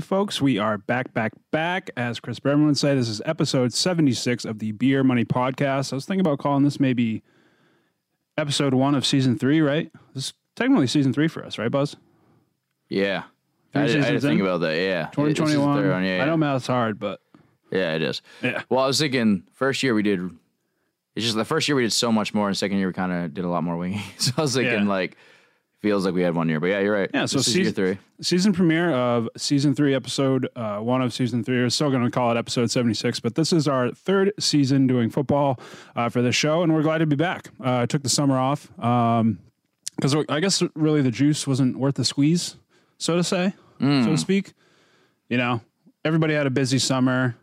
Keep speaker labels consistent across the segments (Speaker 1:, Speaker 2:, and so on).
Speaker 1: Folks, we are back, back, back. As Chris Berman would say, this is episode 76 of the Beer Money Podcast. I was thinking about calling this maybe episode one of season three, right? This is technically season three for us, right, Buzz?
Speaker 2: Yeah.
Speaker 1: Three
Speaker 2: I, did, I did think about that. Yeah. This is the
Speaker 1: 2021.
Speaker 2: third one, Yeah,
Speaker 1: I know
Speaker 2: yeah.
Speaker 1: math's hard, but
Speaker 2: yeah, it is.
Speaker 1: Yeah.
Speaker 2: Well, I was thinking first year we did. It's just the first year we did so much more, and second year we kind of did a lot more winging. So I was thinking
Speaker 1: Yeah.
Speaker 2: like, feels like we had one year, but yeah, you're right.
Speaker 1: Yeah, so
Speaker 2: is year
Speaker 1: season-
Speaker 2: three.
Speaker 1: season premiere of season three, episode uh, one of season three. We're still going to call it episode 76, but this is our third season doing football uh, for this show, and we're glad to be back. Uh, I took the summer off because I guess really the juice wasn't worth the squeeze, so to say, so to speak. You know, everybody had a busy summer.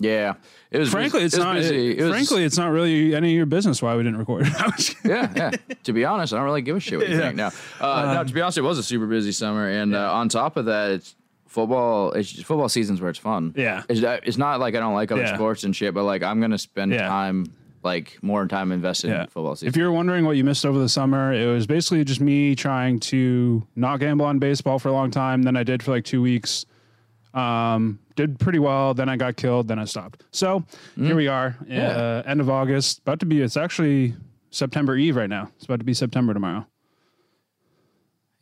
Speaker 2: Yeah, it was.
Speaker 1: Frankly, it's
Speaker 2: it was
Speaker 1: not.
Speaker 2: busy.
Speaker 1: it-
Speaker 2: It was-
Speaker 1: frankly, it's not really any of your business why we didn't record.
Speaker 2: Yeah, yeah. To be honest, I don't really give a shit what you
Speaker 1: Yeah.
Speaker 2: think now. Uh, no, to be honest, it was a super busy summer, and uh, on top of that, it's football. It's just football seasons where it's fun.
Speaker 1: Yeah.
Speaker 2: it's, uh, it's not like I don't like other
Speaker 1: Yeah.
Speaker 2: sports and shit, but like I'm gonna spend
Speaker 1: Yeah.
Speaker 2: time, like more time invested
Speaker 1: Yeah.
Speaker 2: in football season.
Speaker 1: If you're wondering what you missed over the summer, it was basically just me trying to not gamble on baseball for a long time. Then I did for like two weeks. Um, did pretty well. Then I got killed. Then I stopped. So here we are, uh, end of August. About to be. It's actually September Eve right now. It's about to be September tomorrow,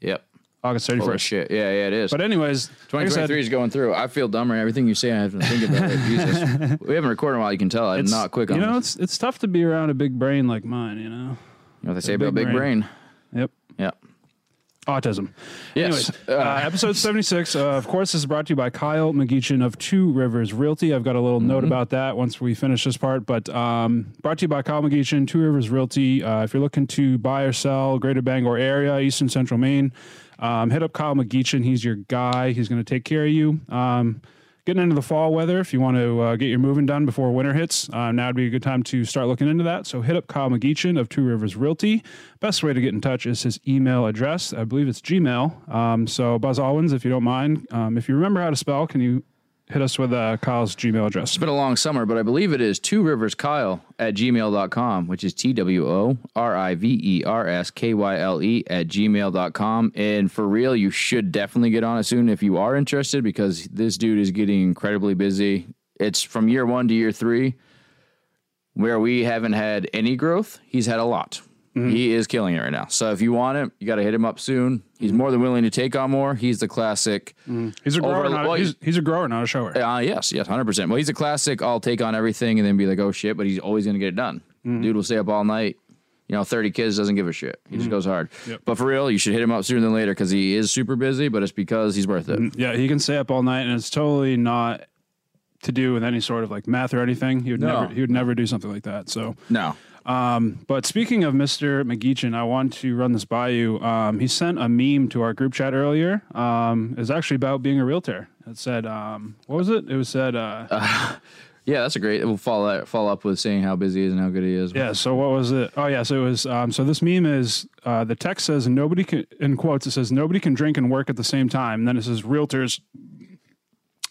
Speaker 2: yep.
Speaker 1: August thirty
Speaker 2: Holy shit. Yeah, yeah, it is.
Speaker 1: But anyways, like said,
Speaker 2: 2023 is going through. I feel dumber. Everything you say, I have to think about it. Jesus. We haven't recorded in a while. You can tell. I'm
Speaker 1: it's
Speaker 2: not quick
Speaker 1: You know,
Speaker 2: this.
Speaker 1: it's it's tough to be around a big brain like mine. You know.
Speaker 2: You know what they say
Speaker 1: big
Speaker 2: about big
Speaker 1: brain.
Speaker 2: brain.
Speaker 1: Yep.
Speaker 2: Yeah.
Speaker 1: Autism.
Speaker 2: Yes.
Speaker 1: Anyways, uh, episode 76, uh, of course, this is brought to you by Kyle McGeechan of Two Rivers Realty. I've got a little note about that once we finish this part, but um, brought to you by Kyle McGeechin, Two Rivers Realty. Uh, if you're looking to buy or sell Greater Bangor area, Eastern Central Maine, um, hit up Kyle McGeechan. He's your guy. He's going to take care of you. Um, getting into the fall weather, if you want to uh, get your moving done before winter hits, uh, now would be a good time to start looking into that. So hit up Kyle McGeechan of Two Rivers Realty. Best way to get in touch is his email address. I believe it's Gmail. Um, so Buzz Alwins, if you don't mind, um, if you remember how to spell, can you hit us with uh, Kyle's Gmail address?
Speaker 2: It's been a long summer, but I believe it is two rivers Kyle at gmail.com, which is T W O R I V E R S K Y L E at gmail.com. And for real, you should definitely get on it soon if you are interested because this dude is getting incredibly busy. It's from year one to year three, where we haven't had any growth. He's had a lot. Mm-hmm. He is killing it right now. So if you want him, you got to hit him up soon. He's more than willing to take on more. He's the classic. Mm-hmm.
Speaker 1: He's a grower,
Speaker 2: Over-
Speaker 1: not,
Speaker 2: well,
Speaker 1: he's, he's a grower, not a shower.
Speaker 2: Uh, yes, yes, hundred percent. Well, he's a classic. I'll take on everything and then be like, oh shit, but he's always gonna get it done. Mm-hmm. Dude will stay up all night. You know, thirty kids doesn't give a shit. He just goes hard. But for real, you should hit him up sooner than later because he is super busy. But it's because he's worth it.
Speaker 1: Yeah, he can stay up all night, and it's totally not to do with any sort of like math or anything. He would
Speaker 2: No.
Speaker 1: never he would never do something like that. So
Speaker 2: No,
Speaker 1: But speaking of Mr. McGeechan, I want to run this by you. Um, he sent a meme to our group chat earlier. Um, it was actually about being a realtor. It said, um, what was it? It was said, uh,
Speaker 2: yeah, that's a great. We'll follow that, follow up with saying how busy he is and how good he is.
Speaker 1: yeah. So what was it? Oh yeah. So it was. Um, so this meme is uh, the text says nobody can in quotes. It says nobody can drink and work at the same time. And then it says realtors.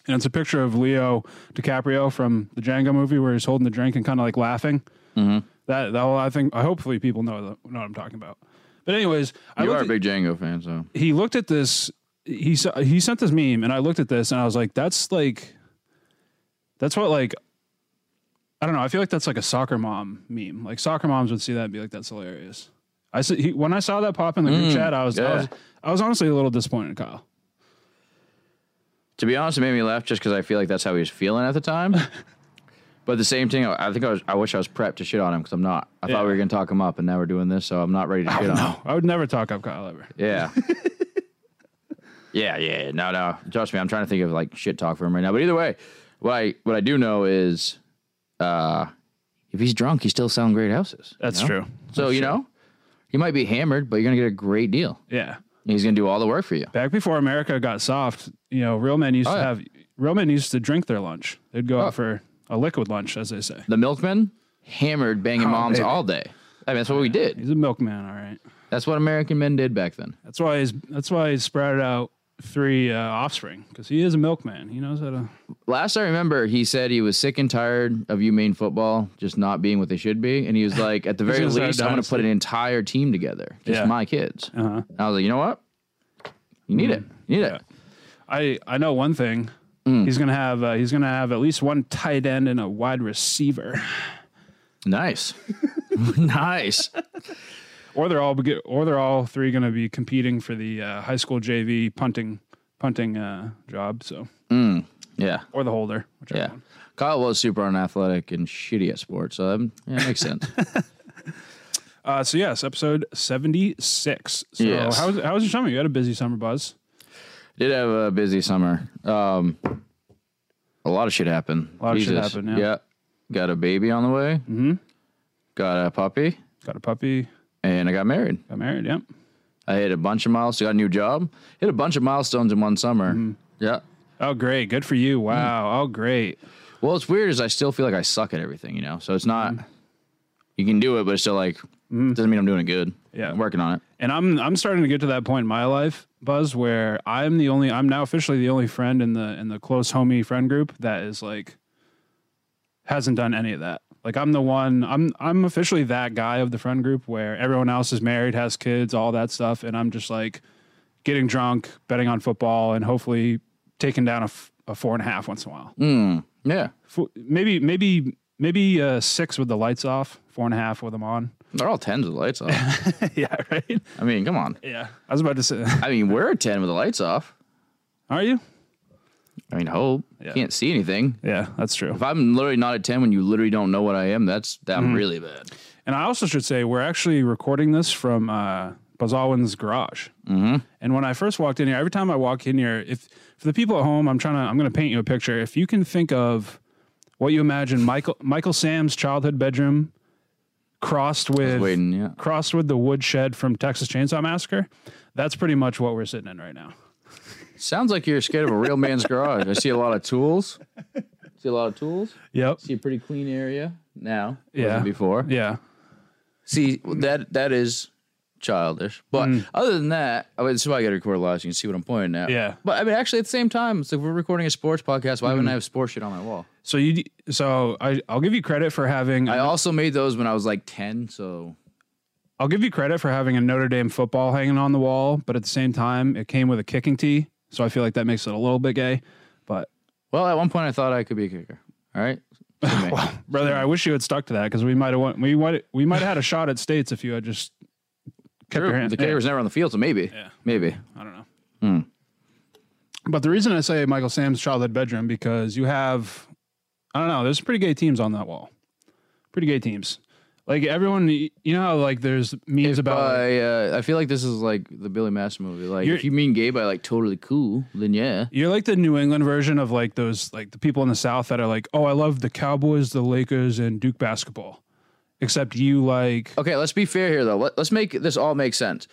Speaker 1: And it's a picture of Leo DiCaprio from the Django movie where he's holding the drink and kind of like laughing.
Speaker 2: Mm-hmm.
Speaker 1: That that I think hopefully people know the, know what I'm talking about. But anyways, I
Speaker 2: you
Speaker 1: looked
Speaker 2: are a
Speaker 1: at-
Speaker 2: big Django fan, so
Speaker 1: he looked at this. He he sent this meme, and I looked at this, and I was like, "That's like, that's what like, I don't know. I feel like that's like a soccer mom meme. Like soccer moms would see that and be like, "That's hilarious." I said he, when I saw that pop in the group mm, chat, I was, I was I was honestly a little disappointed, Kyle.
Speaker 2: to To be honest, it made me laugh just because I feel like that's how he was feeling at the time. but at the same thing, I think I was. I wish I was prepped to shit on him because I'm not. I
Speaker 1: Yeah.
Speaker 2: thought we were gonna talk him up, and now we're doing this, so I'm not ready to shit on him.
Speaker 1: I would never talk up Kyle ever.
Speaker 2: Yeah. yeah, yeah. No, no. Trust me, I'm trying to think of like shit talk for him right now. But either way, what I what I do know is, uh, if he's drunk, he's still selling great houses.
Speaker 1: That's
Speaker 2: you know?
Speaker 1: true.
Speaker 2: So
Speaker 1: That's
Speaker 2: you
Speaker 1: true.
Speaker 2: know, he might be hammered, but you're gonna get a great deal.
Speaker 1: Yeah.
Speaker 2: He's gonna do all the work for you.
Speaker 1: Back before America got soft, you know, real men used
Speaker 2: Oh,
Speaker 1: to
Speaker 2: yeah.
Speaker 1: have real men used to drink their lunch. They'd go
Speaker 2: Oh.
Speaker 1: out for a liquid lunch, as they say.
Speaker 2: The milkman hammered banging
Speaker 1: Oh,
Speaker 2: moms
Speaker 1: baby.
Speaker 2: all day. I mean, that's what we did.
Speaker 1: He's a milkman, all right.
Speaker 2: That's what American men did back then.
Speaker 1: That's why he's that's why he sprouted out three uh, offspring because he is a milkman. He knows how to.
Speaker 2: Last I remember, he said he was sick and tired of UMaine football just not being what they should be, and he was like, at the very
Speaker 1: gonna start a
Speaker 2: least, I'm going to put
Speaker 1: dynasty.
Speaker 2: an entire team together, just
Speaker 1: Yeah.
Speaker 2: my kids.
Speaker 1: Uh-huh.
Speaker 2: And I was like, you know what? You need it. You need it.
Speaker 1: I I know one thing.
Speaker 2: Mm.
Speaker 1: He's gonna have uh, he's gonna have at least one tight end and a wide receiver,
Speaker 2: Nice, nice.
Speaker 1: or they're all or they're all three gonna be competing for the uh, high school JV punting punting uh, job. So
Speaker 2: Yeah,
Speaker 1: or the holder,
Speaker 2: yeah.
Speaker 1: one.
Speaker 2: Kyle was super unathletic and shitty at sports, so um, yeah, it makes sense.
Speaker 1: Uh, so yes, episode seventy six. So
Speaker 2: Yes.
Speaker 1: how's how's your summer? You had a busy summer, Buzz.
Speaker 2: Did have a busy summer. Um, a lot of shit happened.
Speaker 1: A lot of shit happened, yeah.
Speaker 2: Got a baby on the way. Mm-hmm. Got a puppy,
Speaker 1: Got a puppy.
Speaker 2: and I got married.
Speaker 1: Got married. Yep.
Speaker 2: I hit a bunch of milestones. Got a new job. Hit a bunch of milestones in one summer.
Speaker 1: Mm-hmm.
Speaker 2: Yeah.
Speaker 1: Oh, great. Good for you. Wow. Oh, great.
Speaker 2: Well, what's weird is I still feel like I suck at everything. You know, so it's not. You can do it, but it's still like doesn't mean I'm doing it good.
Speaker 1: Mm-hmm. Yeah.
Speaker 2: I'm working on it.
Speaker 1: And I'm I'm starting to get to that point in my life, Buzz, where I'm the only I'm now officially the only friend in the in the close homie friend group that is like hasn't done any of that. Like I'm the one I'm I'm officially that guy of the friend group where everyone else is married, has kids, all that stuff, and I'm just like getting drunk, betting on football, and hopefully taking down a, f- a four and a half once in a while.
Speaker 2: Yeah,
Speaker 1: Fo- Maybe maybe maybe uh, six with the lights off, four and a half with them on.
Speaker 2: They're all tens with the lights off.
Speaker 1: yeah, right.
Speaker 2: I mean, come on.
Speaker 1: Yeah, I was about to say.
Speaker 2: I mean, we're a ten with the lights off.
Speaker 1: Are you?
Speaker 2: I mean, hope
Speaker 1: Yeah.
Speaker 2: can't see anything.
Speaker 1: Yeah, that's true.
Speaker 2: If I'm literally not a ten when you literally don't know what I am, that's that
Speaker 1: Mm-hmm.
Speaker 2: really bad.
Speaker 1: And I also should say we're actually recording this from uh, Buzz Alwyn's garage. Mm-hmm. And when I first walked in here, every time I walk in here, if for the people at home, I'm trying to, I'm going to paint you a picture. If you can think of what you imagine Michael Michael Sam's childhood bedroom crossed with
Speaker 2: waiting, yeah.
Speaker 1: crossed with the woodshed from Texas Chainsaw Massacre, that's pretty much what we're sitting in right now.
Speaker 2: Sounds like you're scared of a real man's garage. I see a lot of tools. See a lot of tools.
Speaker 1: Yep.
Speaker 2: See a pretty clean area now.
Speaker 1: Yeah.
Speaker 2: Before.
Speaker 1: Yeah.
Speaker 2: See that that is childish. But mm. other than that, I mean, this is why I got to record live so you can see what I'm pointing at.
Speaker 1: Yeah.
Speaker 2: But I mean, actually, at the same time, it's like we're recording a sports podcast. Why wouldn't mm. I have sports shit on my wall?
Speaker 1: So you so I I'll give you credit for having
Speaker 2: I also made those when I was like ten. So
Speaker 1: I'll give you credit for having a Notre Dame football hanging on the wall, but at the same time, it came with a kicking tee, so I feel like that makes it a little bit gay. But
Speaker 2: well, at one point I thought I could be a kicker. All right. Me.
Speaker 1: brother, I wish you had stuck to that because we might have won, we might we might have had a shot at states if you had just kept
Speaker 2: True.
Speaker 1: your hand.
Speaker 2: The kicker
Speaker 1: yeah,
Speaker 2: was never on the field, so maybe.
Speaker 1: Yeah.
Speaker 2: Maybe.
Speaker 1: I don't know.
Speaker 2: Hmm.
Speaker 1: But the reason I say Michael Sam's childhood bedroom because you have I don't know, there's pretty gay teams on that wall. Pretty gay teams. Like everyone, you know how like there's memes
Speaker 2: If
Speaker 1: about
Speaker 2: by, uh, I feel like this is like the Billy Master movie. Like, if you mean gay by like totally cool, then yeah.
Speaker 1: You're like the New England version of like those like the people in the South that are like, oh, I love the Cowboys, the Lakers, and Duke basketball. Except you like
Speaker 2: Okay, let's be fair here though. Let, let's make this all make sense.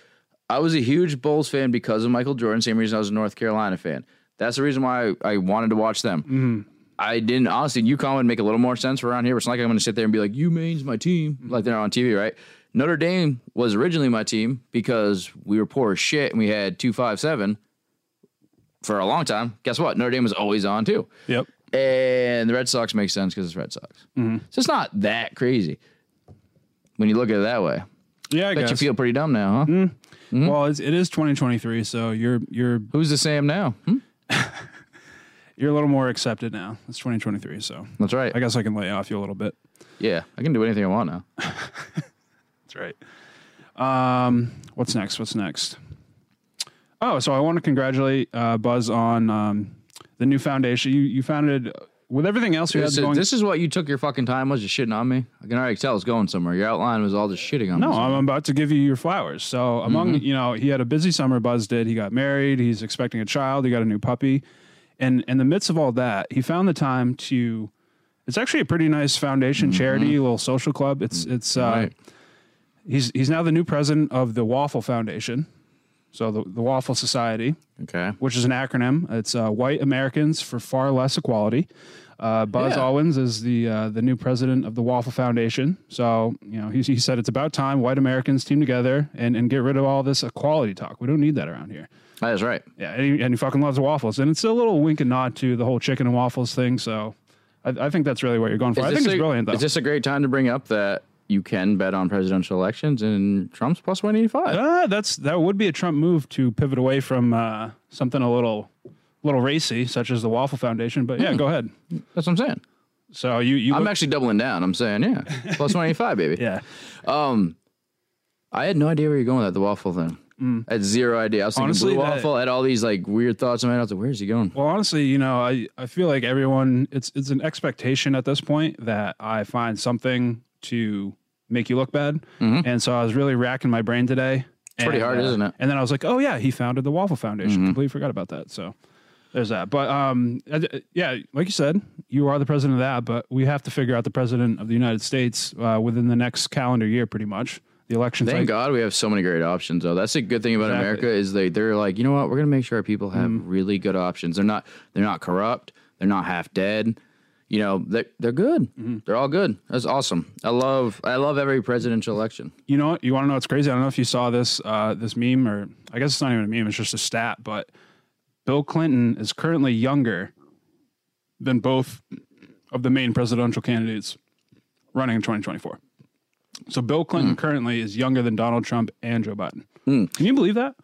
Speaker 2: I was a huge Bulls fan because of Michael Jordan. Same reason I was a North Carolina fan. That's the reason why I, I wanted to watch them. I didn't honestly. UConn would make a little more sense for around here. It's not like I'm going to sit there and be like, "UMaine's my team," mm-hmm. like they're on TV, right? Notre Dame was originally my team because we were poor as shit and we had two five seven for a long time. Guess what? Notre Dame was always on too.
Speaker 1: Yep.
Speaker 2: And the Red Sox make sense because it's Red Sox. Mm-hmm. So it's not that crazy when you look at it that way.
Speaker 1: Yeah, I
Speaker 2: Bet you feel pretty dumb now, huh? Mm-hmm.
Speaker 1: well, it's, it is 2023, so you're you're
Speaker 2: Who's the Sam now? Hmm?
Speaker 1: you're a little more accepted now. It's 2023, so
Speaker 2: That's right.
Speaker 1: I guess I can lay off you a little bit.
Speaker 2: yeah, I can do anything I want now.
Speaker 1: That's right. Um, what's next? What's next? Oh, so I want to congratulate uh, Buzz on um, the new foundation. You you founded with everything else you
Speaker 2: This
Speaker 1: had
Speaker 2: is,
Speaker 1: going.
Speaker 2: this is what you took your fucking time was just shitting on me. I can already tell it's going somewhere. Your outline was all just shitting on me.
Speaker 1: no,
Speaker 2: me.
Speaker 1: I'm about to give you your flowers. So among
Speaker 2: Mm-hmm.
Speaker 1: you know, he had a busy summer. Buzz did. He got married. He's expecting a child. He got a new puppy, and in the midst of all that, he found the time to. It's actually a pretty nice foundation charity, little social club. It's it's uh,
Speaker 2: Mm-hmm. Right.
Speaker 1: he's he's now the new president of the Waffle Foundation, so the the Waffle Society.
Speaker 2: Okay.
Speaker 1: which is an acronym. It's uh, White Americans for Far Less Equality. Uh, Buzz
Speaker 2: Yeah.
Speaker 1: Owens is the uh, the new president of the Waffle Foundation. So you know he, he said it's about time white Americans team together and, and get rid of all this equality talk. We don't need that around here.
Speaker 2: That is right.
Speaker 1: Yeah, and he, and he fucking loves waffles, and it's a little wink and nod to the whole chicken and waffles thing. So I, I think that's really what you're going for. I think
Speaker 2: this
Speaker 1: it's brilliant though.
Speaker 2: Is this a great time to bring up that you can bet on presidential elections and Trump's plus 185?
Speaker 1: Uh, that's that would be a Trump move to pivot away from uh, something a little little racy, such as the Waffle Foundation. But yeah, go ahead.
Speaker 2: That's what I'm saying.
Speaker 1: So you you
Speaker 2: I'm
Speaker 1: look-
Speaker 2: actually doubling down. I'm saying, yeah, plus 185, baby.
Speaker 1: yeah.
Speaker 2: Um, I had no idea where you're going with that, the waffle thing. I had zero idea. I was thinking
Speaker 1: Mm. Honestly,
Speaker 2: blue waffle. I had all these like weird thoughts in my head. I was like, where's he going?
Speaker 1: Well, honestly, you know, I, I feel like everyone it's it's an expectation at this point that I find something to make you look bad, and so I was really racking my brain today. It's
Speaker 2: Mm-hmm. pretty hard, isn't it? Mm-hmm.
Speaker 1: And then I was like, oh yeah, he founded the Waffle Foundation. Completely forgot about that. So there's that. But um, uh, yeah, like you said, you are the president of that, but we have to figure out the president of the United States uh, within the next calendar year, pretty much. The election's
Speaker 2: Thank God we have so many great options, though. That's a good thing about
Speaker 1: Exactly.
Speaker 2: America is they they're like, you know what? We're gonna make sure our people have
Speaker 1: Mm-hmm.
Speaker 2: really good options. They're not they're not corrupt. They're not half dead. You know, they they're good.
Speaker 1: Mm-hmm.
Speaker 2: They're all good. That's awesome. I love I love every presidential election.
Speaker 1: You know what? You want to know what's crazy? I don't know if you saw this uh, this meme, or I guess it's not even a meme. It's just a stat. But Bill Clinton is currently younger than both of the main presidential candidates running in 2024. So Bill Clinton currently is younger than Donald Trump and Joe Biden. Can you believe that?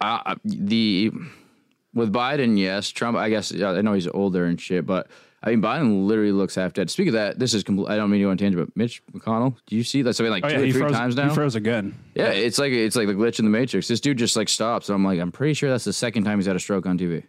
Speaker 2: Uh, the with Biden, yes. Trump, I guess I know he's older and shit, but I mean Biden literally looks half dead. Speaking of that, this is complete. I don't mean to go on tangent, but Mitch McConnell, do you see that? Something like
Speaker 1: Oh
Speaker 2: two
Speaker 1: yeah,
Speaker 2: or three
Speaker 1: froze.
Speaker 2: times
Speaker 1: He
Speaker 2: now.
Speaker 1: froze again.
Speaker 2: Yeah, it's like it's like the glitch in the Matrix. This dude just like stops, and I'm like, I'm pretty sure that's the second time he's had a stroke on TV.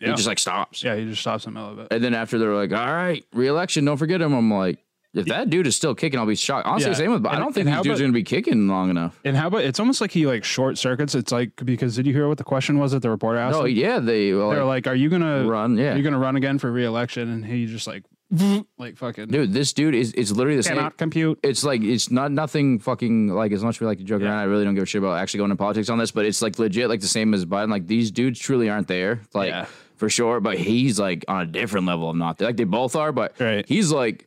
Speaker 1: Yeah,
Speaker 2: He just like stops,
Speaker 1: yeah, he just stops in the middle of it.
Speaker 2: and then after they're like, all right, re-election, don't forget him. I'm like, if that dude is still kicking, I'll be shocked. Honestly,
Speaker 1: Yeah.
Speaker 2: same with. I don't think
Speaker 1: and how
Speaker 2: dudes gonna be kicking long enough.
Speaker 1: And how about it's almost like he like short circuits. It's like because did you hear what the question was that the reporter asked?
Speaker 2: Oh,
Speaker 1: no,
Speaker 2: yeah, they well,
Speaker 1: They're
Speaker 2: like,
Speaker 1: like, "Are you gonna
Speaker 2: run, yeah.
Speaker 1: Are you gonna run again for re-election?" And he just like, like fucking
Speaker 2: dude, this dude is it's literally the same.
Speaker 1: cannot compute.
Speaker 2: it's like it's not nothing fucking like as much as we like to joke around. I really don't give a shit about actually going to politics on this, but it's like legit like the same as Biden. Like these dudes truly aren't there, like
Speaker 1: Yeah.
Speaker 2: for sure. But he's like on a different level of not there. Like they both are, but
Speaker 1: Right.
Speaker 2: he's like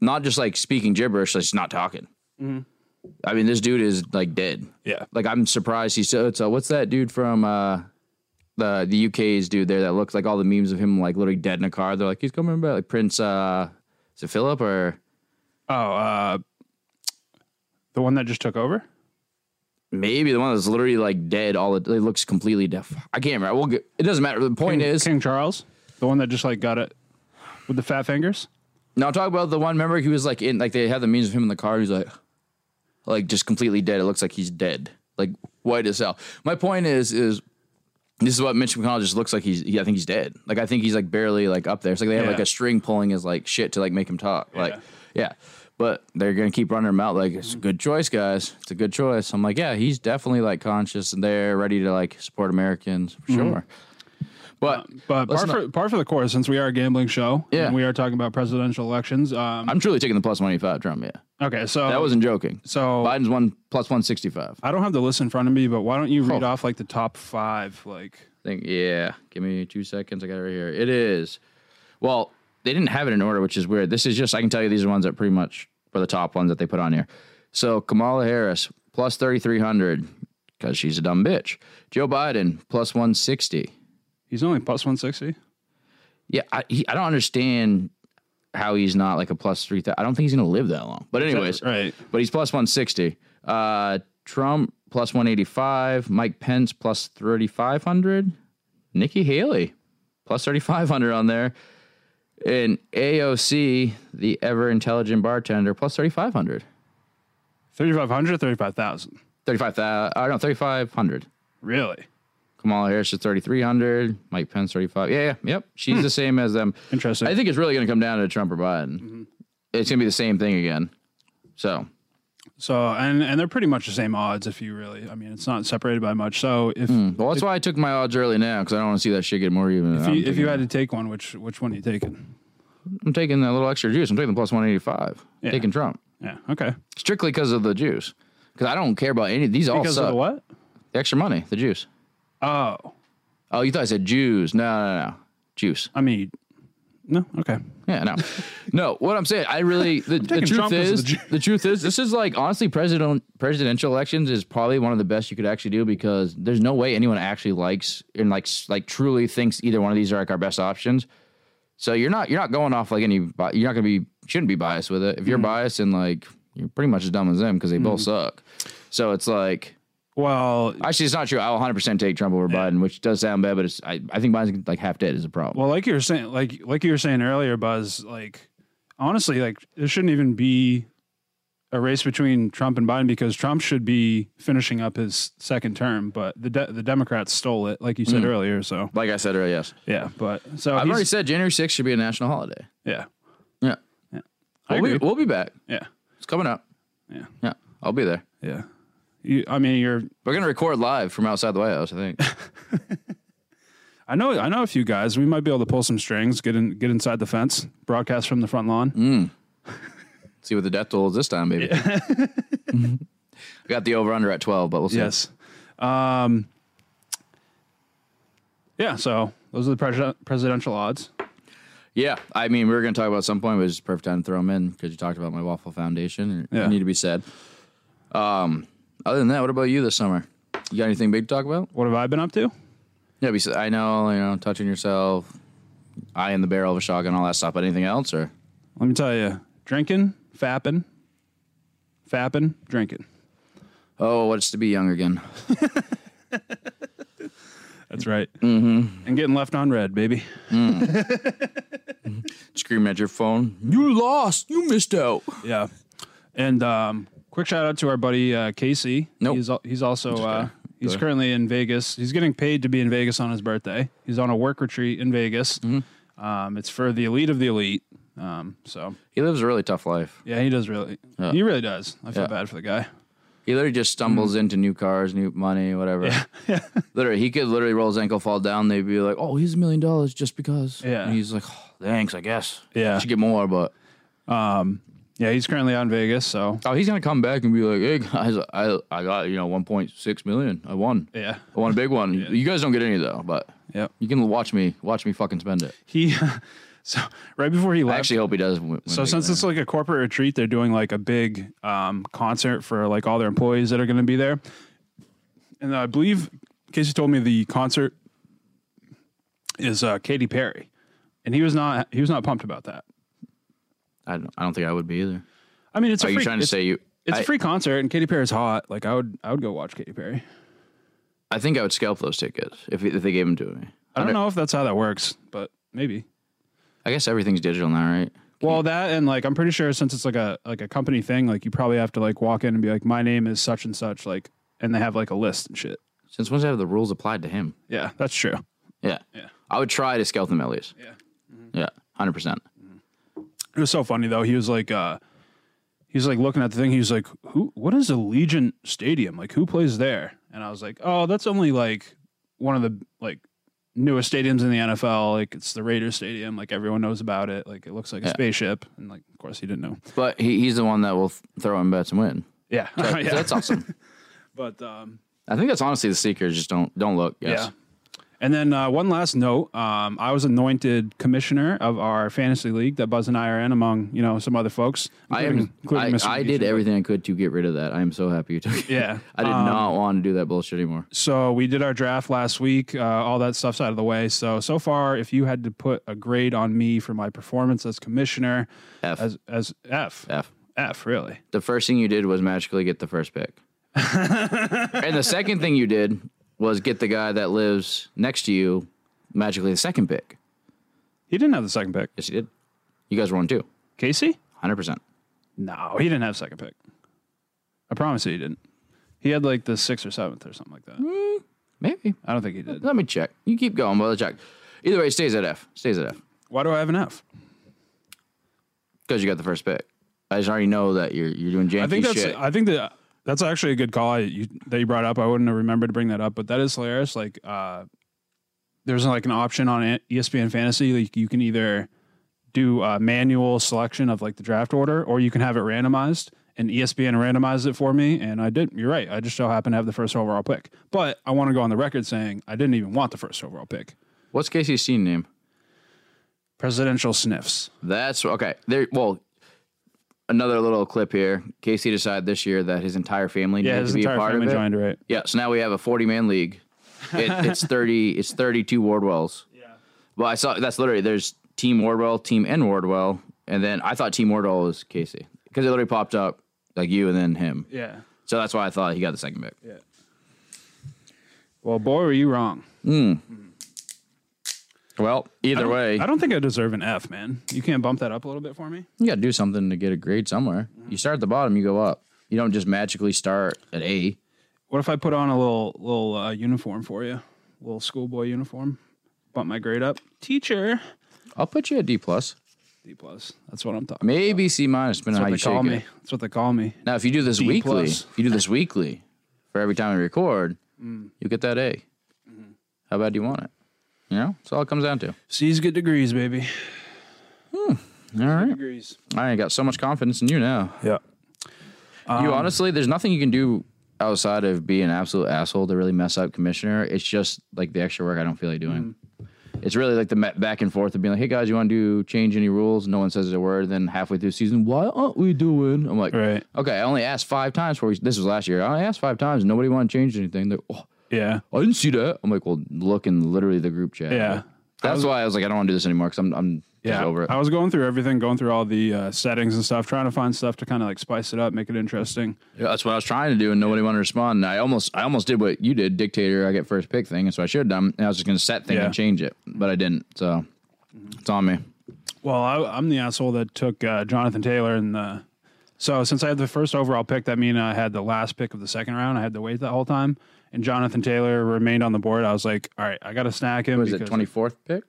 Speaker 2: not just like speaking gibberish, like he's not talking. I mean, this dude is like dead.
Speaker 1: Yeah.
Speaker 2: Like I'm surprised he's still. So what's that dude from uh the the UK's dude there that looks like all the memes of him like literally dead in a car. They're like he's coming back, like Prince. uh Is it Philip or?
Speaker 1: Oh, uh, the one that just took over.
Speaker 2: Maybe the one that's literally like dead. All it, it looks completely deaf. I can't remember. We'll get, it doesn't matter. The point
Speaker 1: King,
Speaker 2: is,
Speaker 1: King Charles, the one that just like got it with the fat fingers.
Speaker 2: Now talk about the one. member. he was like in like they had the memes of him in the car. He's like, like just completely dead. It looks like he's dead, like white as hell. My point is, is this is what Mitch McConnell just looks like. He's, he, I think he's dead. Like I think he's like barely like up there. It's like they have
Speaker 1: Yeah.
Speaker 2: like a string pulling his like shit to like make him talk. Like,
Speaker 1: Yeah.
Speaker 2: yeah. But they're gonna keep running him out. Like it's a good choice, guys. It's a good choice. I'm like, yeah, he's definitely like conscious and there, ready to like support Americans for mm-hmm. sure. But
Speaker 1: But
Speaker 2: let's
Speaker 1: par
Speaker 2: not-
Speaker 1: for, par for the course, since we are a gambling show,
Speaker 2: Yeah.
Speaker 1: and we are talking about presidential elections. Um,
Speaker 2: I'm truly taking the plus 185 Trump. Yeah,
Speaker 1: okay, so
Speaker 2: that wasn't joking.
Speaker 1: so
Speaker 2: Biden's one plus 165.
Speaker 1: I don't have the list in front of me, but why don't you read
Speaker 2: Oh.
Speaker 1: off like the top five? Like,
Speaker 2: think yeah give me two seconds i got it right here it is well they didn't have it in order which is weird this is just i can tell you these are ones that pretty much are the top ones that they put on here so kamala harris plus 3300 because she's a dumb bitch joe biden plus 160
Speaker 1: he's only plus one sixty.
Speaker 2: yeah i, he, I don't understand how he's not like a plus 3000 i don't think he's gonna live that long but anyways
Speaker 1: right?
Speaker 2: but he's plus 160. Uh, Trump plus 185. Mike Pence plus 3,500. Nikki Haley plus 3,500 on there. And AOC, the ever intelligent bartender, plus 3,500.
Speaker 1: 3,500, 35,000.
Speaker 2: 35,000. I don't know, 3,500.
Speaker 1: Really?
Speaker 2: Kamala Harris is 3,300. Mike Pence 35. Yeah, yeah, yep. She's hmm. the same as them.
Speaker 1: Interesting.
Speaker 2: I think it's really going to come down to Trump or Biden. Mm-hmm. It's going to be the same thing again. So
Speaker 1: So and and they're pretty much the same odds if you really. I mean, it's not separated by much. So if hmm,
Speaker 2: well, that's why I took my odds early now because I don't want to see that shit get more even.
Speaker 1: if you, if you had to take one, which which one are you taking?
Speaker 2: I'm taking that little extra juice. I'm taking the plus 185.
Speaker 1: Yeah.
Speaker 2: Taking Trump
Speaker 1: Yeah. Okay.
Speaker 2: strictly because of the juice. Because I don't care about any. These all
Speaker 1: Because
Speaker 2: suck.
Speaker 1: of the what?
Speaker 2: The extra money, the juice.
Speaker 1: Oh,
Speaker 2: Oh, you thought I said Jews? No, no, no, juice.
Speaker 1: I mean, no. Okay.
Speaker 2: Yeah, no, no. What I'm saying, I really the, the truth
Speaker 1: Trump
Speaker 2: is
Speaker 1: the
Speaker 2: the truth is this is like honestly president presidential elections is probably one of the best you could actually do because there's no way anyone actually likes and like like truly thinks either one of these are like our best options. So you're not you're not going off like any you're not gonna be shouldn't be biased with it. If you're
Speaker 1: Mm.
Speaker 2: biased and like you're pretty much as dumb as them because they both suck. So it's like
Speaker 1: Well,
Speaker 2: actually it's not true. I'll 100 percent take Trump over Biden, which does sound bad, but it's I, I think Biden's like half dead is a problem.
Speaker 1: well, like you were saying, like like you were saying earlier, Buzz. Like honestly, like there shouldn't even be a race between Trump and Biden because Trump should be finishing up his second term, but the de- the Democrats stole it, like you said mm. earlier. So
Speaker 2: like I said earlier, yes.
Speaker 1: yeah, but so
Speaker 2: I've already said January 6th should be a national holiday.
Speaker 1: yeah,
Speaker 2: Yeah.
Speaker 1: I
Speaker 2: We'll be, we'll be back.
Speaker 1: yeah,
Speaker 2: It's coming up.
Speaker 1: Yeah.
Speaker 2: Yeah. I'll be there.
Speaker 1: yeah. You, I mean, you're.
Speaker 2: We're going to record live from outside the White House, I think.
Speaker 1: I know. I know a few guys. We might be able to pull some strings, get in, get inside the fence, broadcast from the front lawn.
Speaker 2: See what the death toll is this time, baby. I got the over under at 12, but we'll see.
Speaker 1: Yes. Um, yeah. So those are the pres- presidential odds.
Speaker 2: Yeah. I mean, we were going to talk about at some point, but it's perfect time to throw them in because you talked about my Waffle Foundation. And
Speaker 1: Yeah.
Speaker 2: They need to be said. Um, other than that, what about you this summer? You got anything big to talk about?
Speaker 1: What have I been up to?
Speaker 2: Yeah, besi- I know, you know, touching yourself, eye in the barrel of a shotgun, all that stuff. But anything else, or
Speaker 1: Let me tell you: drinking, fapping, fapping, drinking.
Speaker 2: oh, what's to be young again?
Speaker 1: That's right. Mm-hmm. And getting left on red, baby.
Speaker 2: Screaming at your phone, you lost, you missed out.
Speaker 1: Yeah. And um, quick shout out to our buddy uh, Casey.
Speaker 2: Nope.
Speaker 1: He's al- he's also uh, he's currently in Vegas. He's getting paid to be in Vegas on his birthday. He's on a work retreat in Vegas.
Speaker 2: Mm-hmm.
Speaker 1: Um, it's for the elite of the elite. Um, so
Speaker 2: He lives a really tough life.
Speaker 1: yeah, he does really.
Speaker 2: Yeah.
Speaker 1: He really does. I feel
Speaker 2: Yeah.
Speaker 1: bad for the guy.
Speaker 2: He literally just stumbles into new cars, new money, whatever. literally, he could literally roll his ankle, fall down. They'd be like, "Oh, he's a million dollars just because."
Speaker 1: Yeah.
Speaker 2: And he's like, oh, "Thanks, I guess."
Speaker 1: Yeah.
Speaker 2: should get more, but
Speaker 1: Yeah, he's currently on Vegas. So
Speaker 2: oh, he's gonna come back and be like, "Hey guys, I I got you know 1.6 million. I won.
Speaker 1: yeah,
Speaker 2: I won a big one. You guys don't get any though, but
Speaker 1: yeah.
Speaker 2: you can watch me, watch me fucking spend it.
Speaker 1: He so right before he
Speaker 2: I
Speaker 1: left.
Speaker 2: actually hope he does. Win, win
Speaker 1: So
Speaker 2: big
Speaker 1: since it's like a corporate retreat, they're doing like a big um, concert for like all their employees that are going to be there. And I believe Casey told me the concert is uh, Katy Perry, and he was not he was not pumped about that.
Speaker 2: I don't, I don't think I would be either.
Speaker 1: I mean, it's
Speaker 2: Are
Speaker 1: a
Speaker 2: you
Speaker 1: free,
Speaker 2: trying to say you?
Speaker 1: it's
Speaker 2: I,
Speaker 1: a free concert, and Katy Perry's hot. Like I would I would go watch Katy Perry.
Speaker 2: I think I would scalp those tickets if if they gave them to me.
Speaker 1: I don't know if that's how that works, but maybe.
Speaker 2: I guess everything's digital now, right?
Speaker 1: Well, that and like I'm pretty sure since it's like a like a company thing, like you probably have to like walk in and be like, my name is such and such, like, and they have like a list and shit.
Speaker 2: Since when have the rules applied to him?
Speaker 1: Yeah, that's true.
Speaker 2: Yeah.
Speaker 1: Yeah.
Speaker 2: I would try to scalp them at least.
Speaker 1: Yeah. Mm-hmm.
Speaker 2: Yeah. Hundred percent.
Speaker 1: It was so funny though. He was like, uh, he was like looking at the thing. He was like, "Who? What is Allegiant Stadium? Like, who plays there?" And I was like, "Oh, that's only like one of the like newest stadiums in the NFL. Like, it's the Raiders Stadium. Like, everyone knows about it. Like, it looks like a
Speaker 2: Yeah.
Speaker 1: spaceship." And like, of course, he didn't know.
Speaker 2: But he, he's the one that will th- throw in bets and win.
Speaker 1: Yeah,
Speaker 2: That-
Speaker 1: yeah.
Speaker 2: That's awesome.
Speaker 1: But um,
Speaker 2: I think that's honestly the secret. Just don't don't look. Yes.
Speaker 1: Yeah. And then uh, one last note: um, I was anointed commissioner of our fantasy league that Buzz and I are in, among you know some other folks.
Speaker 2: I am.
Speaker 1: including
Speaker 2: I. I did everything I could to get rid of that. I am so happy you took it.
Speaker 1: Yeah.
Speaker 2: I did
Speaker 1: Um,
Speaker 2: not want to do that bullshit anymore.
Speaker 1: So we did our draft last week. Uh, all that stuff's out of the way. So so far, if you had to put a grade on me for my performance as commissioner,
Speaker 2: F.
Speaker 1: as as F
Speaker 2: F.
Speaker 1: F really.
Speaker 2: The first thing you did was magically get the first pick. and the second thing you did was get the guy that lives next to you magically the second pick.
Speaker 1: He didn't have the second pick.
Speaker 2: Yes, he did. You guys were on two.
Speaker 1: Casey?
Speaker 2: Hundred percent.
Speaker 1: No, he didn't have second pick. I promise you, he didn't. He had like the sixth or seventh or something like that.
Speaker 2: Mm, maybe.
Speaker 1: I don't think he did.
Speaker 2: Let me check. You keep going, but let's check. Either way, it stays at F. Stays at F
Speaker 1: Why do I have an F?
Speaker 2: because you got the first pick. I just already know that you're you're doing janky
Speaker 1: I think that's
Speaker 2: shit.
Speaker 1: I think that that's actually a good call I, you, that you brought up. I wouldn't have remembered to bring that up, but that is hilarious. Like, uh, there's like an option on ESPN Fantasy. Like, you can either do a manual selection of like the draft order, or you can have it randomized. And ESPN randomized it for me, and I did. You're right. I just so happened to have the first overall pick, but I want to go on the record saying I didn't even want the first overall pick.
Speaker 2: What's Casey's team name?
Speaker 1: Presidential sniffs.
Speaker 2: That's okay. There. Well, another little clip here. Casey decided this year that his entire family
Speaker 1: Yeah,
Speaker 2: needed to be
Speaker 1: entire
Speaker 2: a part
Speaker 1: family
Speaker 2: of it.
Speaker 1: joined. Right.
Speaker 2: Yeah. So now we have a 40 man league. It, it's 30. It's 32 Wardwells.
Speaker 1: Yeah.
Speaker 2: Well, I saw that's literally there's Team Wardwell, Team N Wardwell, and then I thought Team Wardwell was Casey because it literally popped up like you and then him.
Speaker 1: Yeah.
Speaker 2: So that's why I thought he got the second pick.
Speaker 1: Yeah. Well, boy, were you wrong. Hmm. Hmm.
Speaker 2: Well, either way,
Speaker 1: I don't think I deserve an F, man. You can't bump that up a little bit for me.
Speaker 2: you got to do something to get a grade somewhere. You start at the bottom, you go up. You don't just magically start at A.
Speaker 1: What if I put on a little little uh, uniform for you, little schoolboy uniform, bump my grade up? Teacher,
Speaker 2: I'll put you at D plus,
Speaker 1: D plus. That's what I'm talking.
Speaker 2: maybe C minus, depending on
Speaker 1: That's
Speaker 2: how you shake
Speaker 1: call
Speaker 2: it.
Speaker 1: me. That's what they call me.
Speaker 2: Now, if you do this
Speaker 1: D
Speaker 2: weekly,
Speaker 1: plus.
Speaker 2: if you do this weekly for every time we record, you get that A. How bad do you want it? You know, that's all it comes down to.
Speaker 1: C's get degrees, baby.
Speaker 2: Hmm, all right,
Speaker 1: Degrees.
Speaker 2: I ain't got so much confidence in you now.
Speaker 1: Yeah.
Speaker 2: you um, honestly, there's nothing you can do outside of being an absolute asshole to really mess up commissioner. It's just like the extra work I don't feel like doing. Mm. It's really like the back and forth of being like, "Hey guys, you want to do change any rules?" No one says a word. Then halfway through the season, why aren't we doing? I'm like,
Speaker 1: Right.
Speaker 2: okay, I only asked five times for this was last year. I only asked five times. Nobody wanted to change anything. They're, oh,
Speaker 1: Yeah.
Speaker 2: I didn't see that. I'm like, well, look in literally the group chat.
Speaker 1: Yeah.
Speaker 2: That's why I was like, I don't want to do this anymore because I'm, I'm
Speaker 1: Yeah.
Speaker 2: over it.
Speaker 1: I was going through everything, going through all the uh, settings and stuff, trying to find stuff to kind of like spice it up, make it interesting.
Speaker 2: Yeah, that's what I was trying to do, and nobody wanted to respond. And I almost, I almost did what you did, dictator. I get first pick thing, and so I should have done. And I was just going to set thing
Speaker 1: Yeah.
Speaker 2: and change it, but I didn't. So it's on me.
Speaker 1: Well, I, I'm the asshole that took uh, Jonathan Taylor and the. So since I had the first overall pick, that mean I had the last pick of the second round. I had to wait that whole time, and Jonathan Taylor remained on the board. I was like, all right, I got to snack him.
Speaker 2: Was it twenty fourth pick?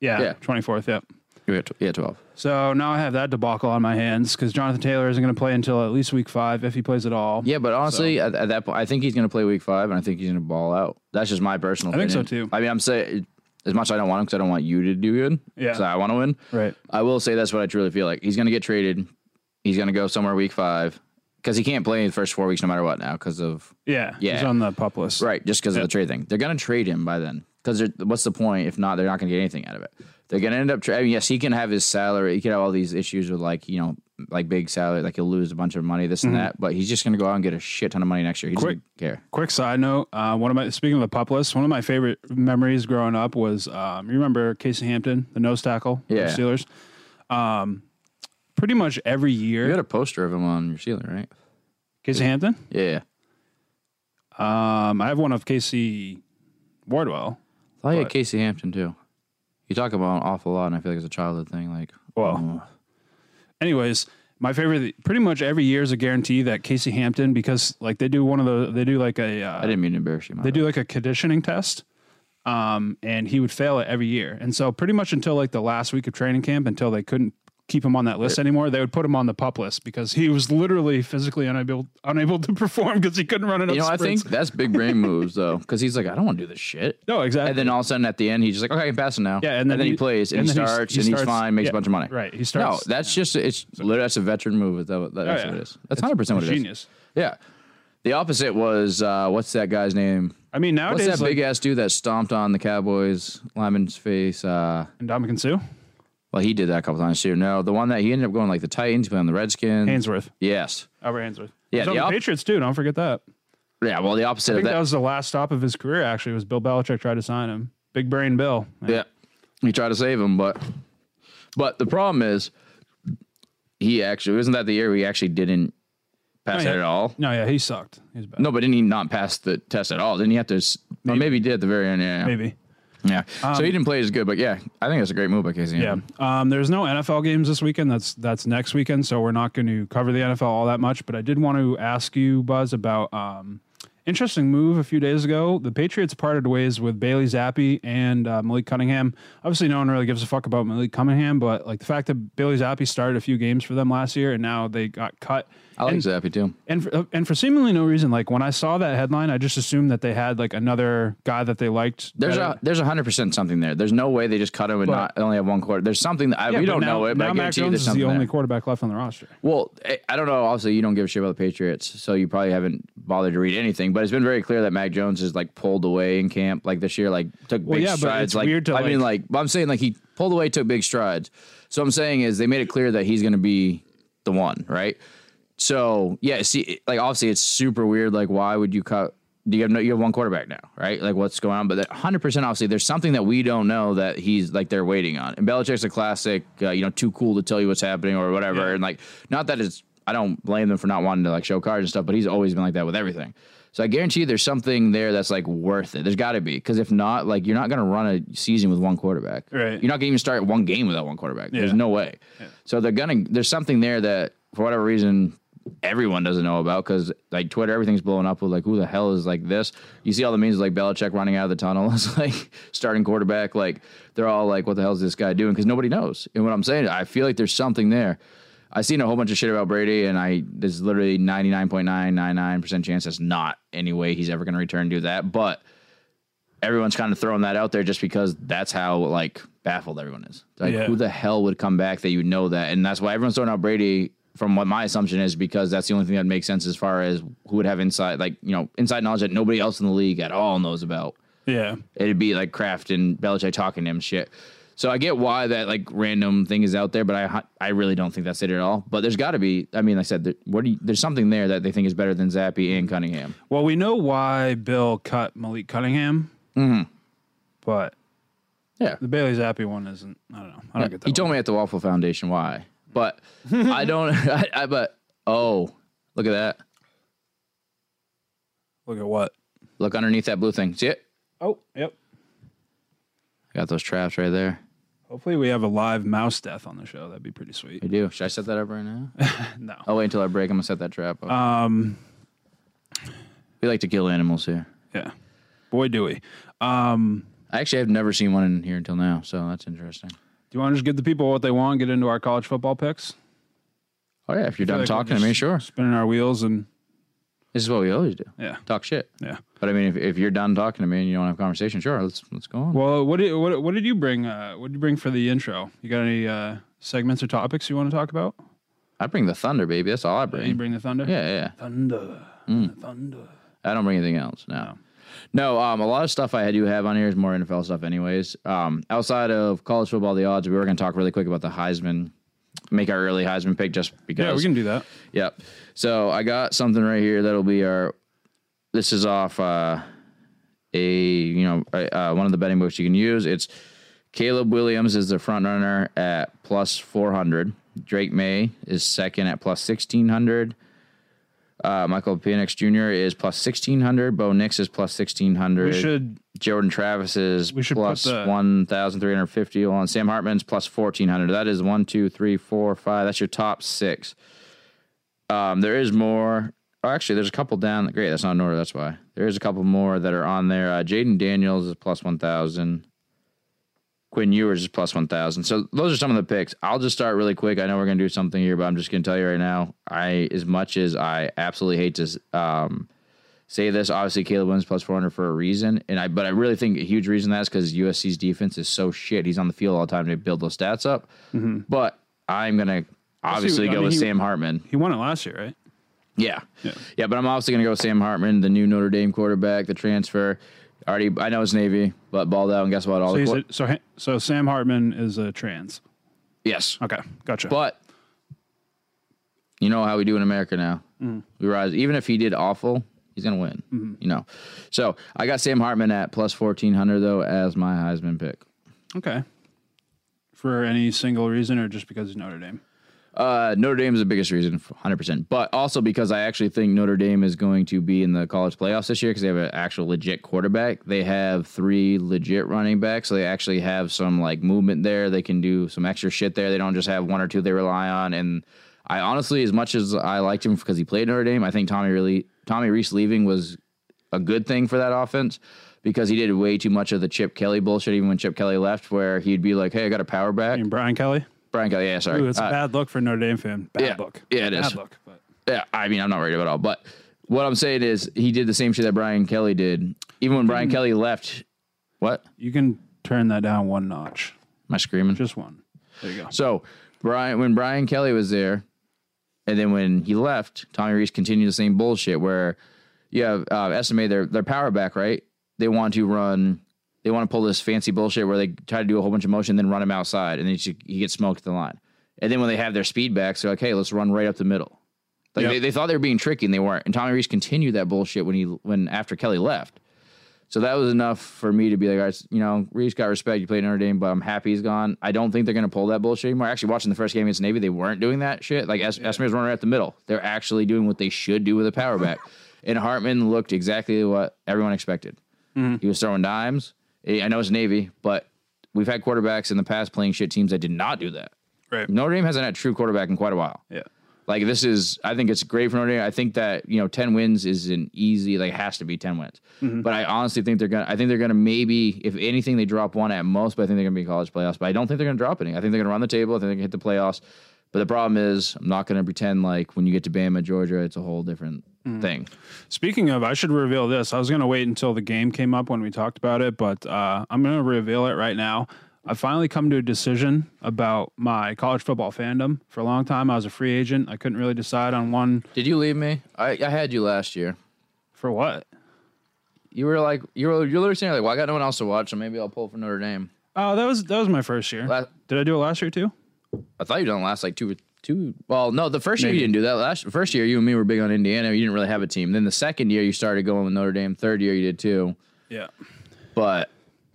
Speaker 1: Yeah,
Speaker 2: Yeah.
Speaker 1: twenty fourth. Yep.
Speaker 2: Yeah, tw- yeah, twelve.
Speaker 1: So now I have that debacle on my hands because Jonathan Taylor isn't going to play until at least week five if he plays at all.
Speaker 2: Yeah, but honestly, at, at that point, I think he's going to play week five, and I think he's going to ball out. That's just my personal.
Speaker 1: I think so, too.
Speaker 2: I mean, I'm saying as much as I don't want him because I don't want you to do good.
Speaker 1: Yeah.
Speaker 2: So I want to win.
Speaker 1: Right.
Speaker 2: I will say that's what I truly feel like. He's going to get traded. He's going to go somewhere week five because he can't play the first four weeks no matter what now because of
Speaker 1: Yeah.
Speaker 2: Yeah.
Speaker 1: He's on the pup list.
Speaker 2: Right, just because
Speaker 1: Yeah.
Speaker 2: of the trade thing. They're going to trade him by then. Because what's the point if not? They're not going to get anything out of it. They're going to end up. Tra- I mean, yes, he can have his salary. He can have all these issues with like you know, like big salary, like he'll lose a bunch of money, this and that. But he's just going to go out and get a shit ton of money next year. He
Speaker 1: Mm-hmm. Quick.
Speaker 2: doesn't care.
Speaker 1: Quick side note: uh, one of my speaking of the pup list, one of my favorite memories growing up was um, you remember Casey Hampton, the nose tackle, for the
Speaker 2: Yeah.
Speaker 1: Steelers. Um, pretty much every year,
Speaker 2: You got a poster of him on your ceiling, right?
Speaker 1: Casey Hampton.
Speaker 2: Yeah.
Speaker 1: Um, I have one of Casey Wardwell.
Speaker 2: I thought you had
Speaker 1: But-
Speaker 2: Casey Hampton too. You talk about an awful lot, and I feel like it's a childhood thing. Like,
Speaker 1: Well,
Speaker 2: oh.
Speaker 1: anyways, my favorite, pretty much every year is a guarantee that Casey Hampton, because like they do one of the, they do like a, uh,
Speaker 2: I didn't mean to embarrass you. my
Speaker 1: they
Speaker 2: bad.
Speaker 1: do like a conditioning test um, and he would fail it every year and so pretty much until like the last week of training camp until they couldn't keep him on that list anymore they would put him on the pup list because he was literally physically unable unable to perform because he couldn't run enough
Speaker 2: You know, I think that's big brain moves though, because he's like, I don't want to do this shit.
Speaker 1: no exactly
Speaker 2: And then all of a sudden at the end, he's just like, okay, I can pass it now.
Speaker 1: yeah and then,
Speaker 2: he, plays and, he
Speaker 1: then he's-
Speaker 2: starts and he's
Speaker 1: starts-
Speaker 2: fine, makes
Speaker 1: yeah,
Speaker 2: a bunch of money.
Speaker 1: right he starts.
Speaker 2: No,
Speaker 1: starts
Speaker 2: that's just it's literally that's a veteran move. That, that,
Speaker 1: Oh,
Speaker 2: that's
Speaker 1: yeah.
Speaker 2: what it is. That's hundred percent what it is.
Speaker 1: genius
Speaker 2: Yeah. The opposite was uh, what's that guy's name?
Speaker 1: I mean
Speaker 2: What's
Speaker 1: nowadays
Speaker 2: that
Speaker 1: like
Speaker 2: big ass dude that stomped on the Cowboys lineman's face? Uh,
Speaker 1: Ndamukong Suh
Speaker 2: well, he did that a couple times too. No, the one that he ended up going like the Titans, playing on the Redskins.
Speaker 1: Haynesworth
Speaker 2: Yes.
Speaker 1: Albert Haynesworth
Speaker 2: Yeah,
Speaker 1: He's
Speaker 2: the
Speaker 1: the
Speaker 2: op-
Speaker 1: Patriots too don't forget that
Speaker 2: Yeah. Well, the opposite
Speaker 1: I think that
Speaker 2: that.
Speaker 1: was the last stop of his career actually was Bill Belichick tried to sign him big brain Bill
Speaker 2: Yeah. He tried to save him, but but the problem is he actually wasn't that the year he actually didn't pass
Speaker 1: yeah.
Speaker 2: it at all.
Speaker 1: no yeah he sucked he was bad
Speaker 2: No, but didn't he not pass the test at all? Didn't he have to? Maybe, maybe he did at the very end. Yeah.
Speaker 1: maybe
Speaker 2: Yeah. so he didn't play as good, but yeah, I think that's a great move by Casey.
Speaker 1: Yeah. Um, there's no NFL games this weekend. That's that's next weekend, so we're not going to cover the NFL all that much. But I did want to ask you, Buzz, about um, Interesting move a few days ago. The Patriots parted ways with Bailey Zappe and uh, Malik Cunningham. Obviously, no one really gives a fuck about Malik Cunningham, but like the fact that Bailey Zappe started a few games for them last year and now they got cut.
Speaker 2: I like
Speaker 1: and,
Speaker 2: Zappe too.
Speaker 1: and for, uh, and for seemingly no reason. Like when I saw that headline, I just assumed that they had like another guy that they liked.
Speaker 2: There's
Speaker 1: better.
Speaker 2: a there's hundred percent something there. There's no way they just cut him and
Speaker 1: But-
Speaker 2: not only have one quarter. There's something that I,
Speaker 1: Yeah,
Speaker 2: we don't
Speaker 1: now,
Speaker 2: know it, but I
Speaker 1: Mac
Speaker 2: guarantee you
Speaker 1: Jones is the only
Speaker 2: there.
Speaker 1: quarterback left on the roster.
Speaker 2: Well, I- I don't know. Obviously, you don't give a shit about the Patriots, so you probably haven't bothered to read anything. But it's been very clear that Mac Jones is like pulled away in camp, like this year, like took
Speaker 1: Well,
Speaker 2: big
Speaker 1: yeah,
Speaker 2: strides. like I mean, like I'm saying, like he pulled away, took big strides. So I'm saying is they made it clear that he's going to be the one, right? So yeah, see, like obviously it's super weird. Like, why would you cut? Do you have no? You have one quarterback now, right? Like, what's going on? But 100 percent, obviously, there's something that we don't know that he's like they're waiting on. And Belichick's a classic, uh, you know, too cool to tell you what's happening or whatever.
Speaker 1: Yeah.
Speaker 2: And like, not that it's, I don't blame them for not wanting to like show cards and stuff, but he's always been like that with everything. So I guarantee you there's something there that's like worth it. There's got to be because if not, like you're not going to run a season with one quarterback.
Speaker 1: Right.
Speaker 2: You're not going to even start one game without one quarterback. There's no way. So they're gonna. There's something there that for whatever reason everyone doesn't know about because like Twitter, everything's blowing up with like who the hell is like this. You see all the memes like Belichick running out of the tunnel as like starting quarterback. Like they're all like, what the hell is this guy doing? Because nobody knows. And what I'm saying, I feel like there's something there. I've seen a whole bunch of shit about Brady, and I there's literally 99.999 percent chance that's not any way he's ever going to return and do that. But everyone's kind of throwing that out there just because that's how like baffled everyone is. Like
Speaker 1: Yeah.
Speaker 2: who the hell would come back that you know that, and that's why everyone's throwing out Brady. From what my assumption is, because that's the only thing that makes sense as far as who would have inside, like you know, inside knowledge that nobody else in the league at all knows about.
Speaker 1: Yeah.
Speaker 2: It'd be like Kraft and Belichick talking to him shit. So I get why that like random thing is out there, but I I really don't think that's it at all. But there's got to be. I mean, like I said, there, what do you, there's something there that they think is better than Zappe and Cunningham.
Speaker 1: Well, we know why Bill cut Malik Cunningham,
Speaker 2: Mm-hmm.
Speaker 1: but
Speaker 2: Yeah,
Speaker 1: the Bailey Zappe one isn't. I don't know. I don't get that.
Speaker 2: He told me at the Waffle Foundation why, but I don't. I, I but oh, look at that!
Speaker 1: Look at what?
Speaker 2: Look underneath that blue thing. See it?
Speaker 1: Oh, yep.
Speaker 2: Got those traps right there.
Speaker 1: Hopefully, we have a live mouse death on the show. That'd be pretty sweet.
Speaker 2: I do. Should I set that up right now?
Speaker 1: No.
Speaker 2: I'll wait until I break. I'm gonna set that trap up.
Speaker 1: Um.
Speaker 2: we like to kill animals here.
Speaker 1: Yeah. Boy, do we. Um.
Speaker 2: I actually have never seen one in here until now, so that's interesting.
Speaker 1: Do you want to just give the people what they want? Get into our college football picks.
Speaker 2: Oh yeah, if you're done
Speaker 1: like
Speaker 2: talking to me, sure.
Speaker 1: Spinning our wheels and
Speaker 2: This is what we always do.
Speaker 1: yeah,
Speaker 2: Talk shit.
Speaker 1: yeah.
Speaker 2: But I mean, if, if you're done talking to me and you don't have a conversation, sure, let's let's go on.
Speaker 1: Well, what did what, what did you bring? Uh, what did you bring for the intro? You got any uh, segments or topics you want to talk about?
Speaker 2: I bring the thunder, baby. That's all I bring.
Speaker 1: You
Speaker 2: bring.
Speaker 1: the thunder.
Speaker 2: Yeah, yeah.
Speaker 1: Thunder. Thunder.
Speaker 2: I don't bring anything else. No. No, um, a lot of stuff I do have on here is more NFL stuff, anyways. Um, outside of college football, the odds, we were going to talk really quick about the Heisman, make our early Heisman pick just because.
Speaker 1: Yeah, we can do that.
Speaker 2: Yep. So I got something right here that'll be our. This is off uh, a you know uh, one of the betting books you can use. It's Caleb Williams is the front runner at plus four hundred. Drake Maye is second at plus sixteen hundred. Uh, Michael Penix Jr. is plus sixteen hundred. Bo Nix is plus sixteen hundred.
Speaker 1: We should.
Speaker 2: Jordan Travis is
Speaker 1: We should put
Speaker 2: plus
Speaker 1: the-
Speaker 2: 1,350. On Sam Hartman's plus 1,400. That is one, two, three, four, five. That's your top six. Um, there is more. Oh, actually, there's a couple down. Great, that's not an order. That's why. There is a couple more that are on there. Uh, Jayden Daniels is plus 1,000. Quinn Ewers is plus 1,000. So those are some of the picks. I'll just start really quick. I know we're going to do something here, but I'm just going to tell you right now. I, as much as I absolutely hate to um, say this. Obviously, Caleb Williams plus 400 for a reason, and I but I really think a huge reason that's because USC's defense is so shit. He's on the field all the time to build those stats up. But I'm gonna obviously
Speaker 1: I
Speaker 2: go
Speaker 1: mean,
Speaker 2: with
Speaker 1: he-
Speaker 2: Sam Hartman.
Speaker 1: He won it last year, right?
Speaker 2: Yeah.
Speaker 1: Yeah.
Speaker 2: yeah, But I'm obviously gonna go with Sam Hartman, the new Notre Dame quarterback, the transfer. Already, I know it's Navy, but balled out, and guess what? All
Speaker 1: So
Speaker 2: the
Speaker 1: he's a, so so Sam Hartman is a trans.
Speaker 2: yes,
Speaker 1: Okay, gotcha.
Speaker 2: But you know how we do in America now. Mm-hmm. We rise. Even if he did awful, he's gonna win. Mm-hmm. You know. So I got Sam Hartman at plus fourteen hundred though as my Heisman pick.
Speaker 1: okay. For any single reason, or just because he's Notre Dame?
Speaker 2: Uh, Notre Dame is the biggest reason, hundred percent. But also because I actually think Notre Dame is going to be in the college playoffs this year because they have an actual legit quarterback. They have three legit running backs, so they actually have some like movement there. They can do some extra shit there. They don't just have one or two they rely on. And I honestly, as much as I liked him because he played Notre Dame, I think Tommy really Tommy Rees leaving was a good thing for that offense because he did way too much of the Chip Kelly bullshit. Even when Chip Kelly left, where he'd be like, "Hey, I got a power back."
Speaker 1: And Brian Kelly.
Speaker 2: Brian Kelly, yeah, sorry.
Speaker 1: Ooh, it's
Speaker 2: Uh,
Speaker 1: a bad look for Notre Dame fan. Bad
Speaker 2: yeah.
Speaker 1: look.
Speaker 2: Yeah, it
Speaker 1: bad
Speaker 2: is.
Speaker 1: look. But
Speaker 2: Yeah, I mean, I'm not worried about it all. But what I'm saying is, he did the same shit that Brian Kelly did. Even when Brian Kelly left, what?
Speaker 1: you can turn that down one notch,
Speaker 2: Am I screaming?
Speaker 1: just one. There you go.
Speaker 2: So Brian, when Brian Kelly was there, and then when he left, Tommy Rees continued the same bullshit. Where you have uh, Estime their their power back, right? They want to run, they want to pull this fancy bullshit where they try to do a whole bunch of motion, then run him outside, and then he gets smoked at the line. And then when they have their speed backs, they're like, hey, let's run right up the middle. Like
Speaker 1: Yep.
Speaker 2: they, they thought they were being tricky and they weren't. And Tommy Rees continued that bullshit when he when after Kelly left. So that was enough for me to be like, all right, you know, Rees got respect. You played Notre Dame, but I'm happy he's gone. I don't think they're going to pull that bullshit anymore. Actually, watching the first game against Navy, they weren't doing that shit. Like Es- Estime was running right at the middle. They're actually doing what they should do with a power back. and Hartman looked exactly what everyone expected. Mm-hmm. He was throwing dimes. Eh, I know it's Navy, but we've had quarterbacks in the past playing shit teams that did not do that.
Speaker 1: Right.
Speaker 2: Notre Dame hasn't had a true quarterback in quite a while.
Speaker 1: Yeah.
Speaker 2: Like this is, I think it's great for Notre Dame. I think that you know, ten wins is an easy, like has to be ten wins. Mm-hmm. But I honestly think they're gonna. I think they're gonna maybe, if anything, they drop one at most. But I think they're gonna be college playoffs. But I don't think they're gonna drop any. I think they're gonna run the table. I think they can hit the playoffs. But the problem is, I'm not gonna pretend like when you get to Bama, Georgia, it's a whole different thing.
Speaker 1: Speaking of, I should reveal this. I was going to wait until the game came up when we talked about it, but uh, I'm going to reveal it right now. I finally come to a decision about my college football fandom. For a long time, I was a free agent. I couldn't really decide on one
Speaker 2: Did you leave me? I, I had you last year.
Speaker 1: for what.
Speaker 2: You were like, you were you're literally saying like, well, I got no one else to watch, so maybe I'll pull for Notre Dame.
Speaker 1: Oh, that was that was my first year. Did I do it last year too?
Speaker 2: I thought you done last like two two. Well, no, the first year you didn't do that. Last first year, you and me were big on Indiana. You didn't really have a team. Then the second year, you started going with Notre Dame. Third year, you did too.
Speaker 1: Yeah,
Speaker 2: But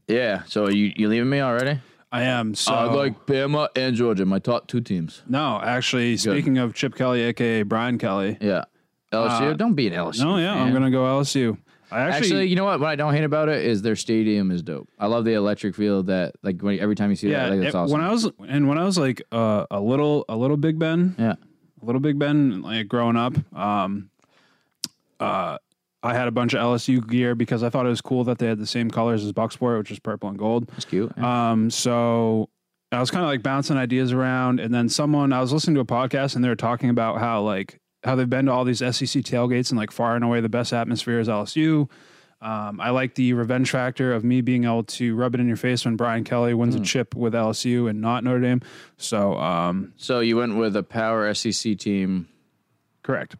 Speaker 2: yeah, so you you leaving me already?
Speaker 1: I am. So
Speaker 2: I like Bama and Georgia, my top two teams.
Speaker 1: no, actually, speaking of Chip Kelly, aka Brian Kelly.
Speaker 2: Yeah, LSU.
Speaker 1: Uh,
Speaker 2: don't be an LSU.
Speaker 1: No, yeah, I'm gonna go LSU. I actually,
Speaker 2: Actually, you know what? What I don't hate about it is their stadium is dope. I love the electric field that like when, every time you see
Speaker 1: yeah.
Speaker 2: that, that's
Speaker 1: it-
Speaker 2: awesome.
Speaker 1: When I was and when I was like uh, a little a little Big Ben,
Speaker 2: yeah,
Speaker 1: a little Big Ben, like growing up, um, uh, I had a bunch of LSU gear because I thought it was cool that they had the same colors as Bucksport, which is purple and gold.
Speaker 2: it's cute. Yeah.
Speaker 1: Um, so I was kind of like bouncing ideas around, and then someone I was listening to a podcast, and they were talking about how like how they've been to all these SEC tailgates, and like far and away the best atmosphere is LSU. Um, I like the revenge factor of me being able to rub it in your face when Brian Kelly wins
Speaker 2: Hmm.
Speaker 1: a chip with LSU and not Notre Dame. So, um,
Speaker 2: so you went with a power SEC team.
Speaker 1: correct.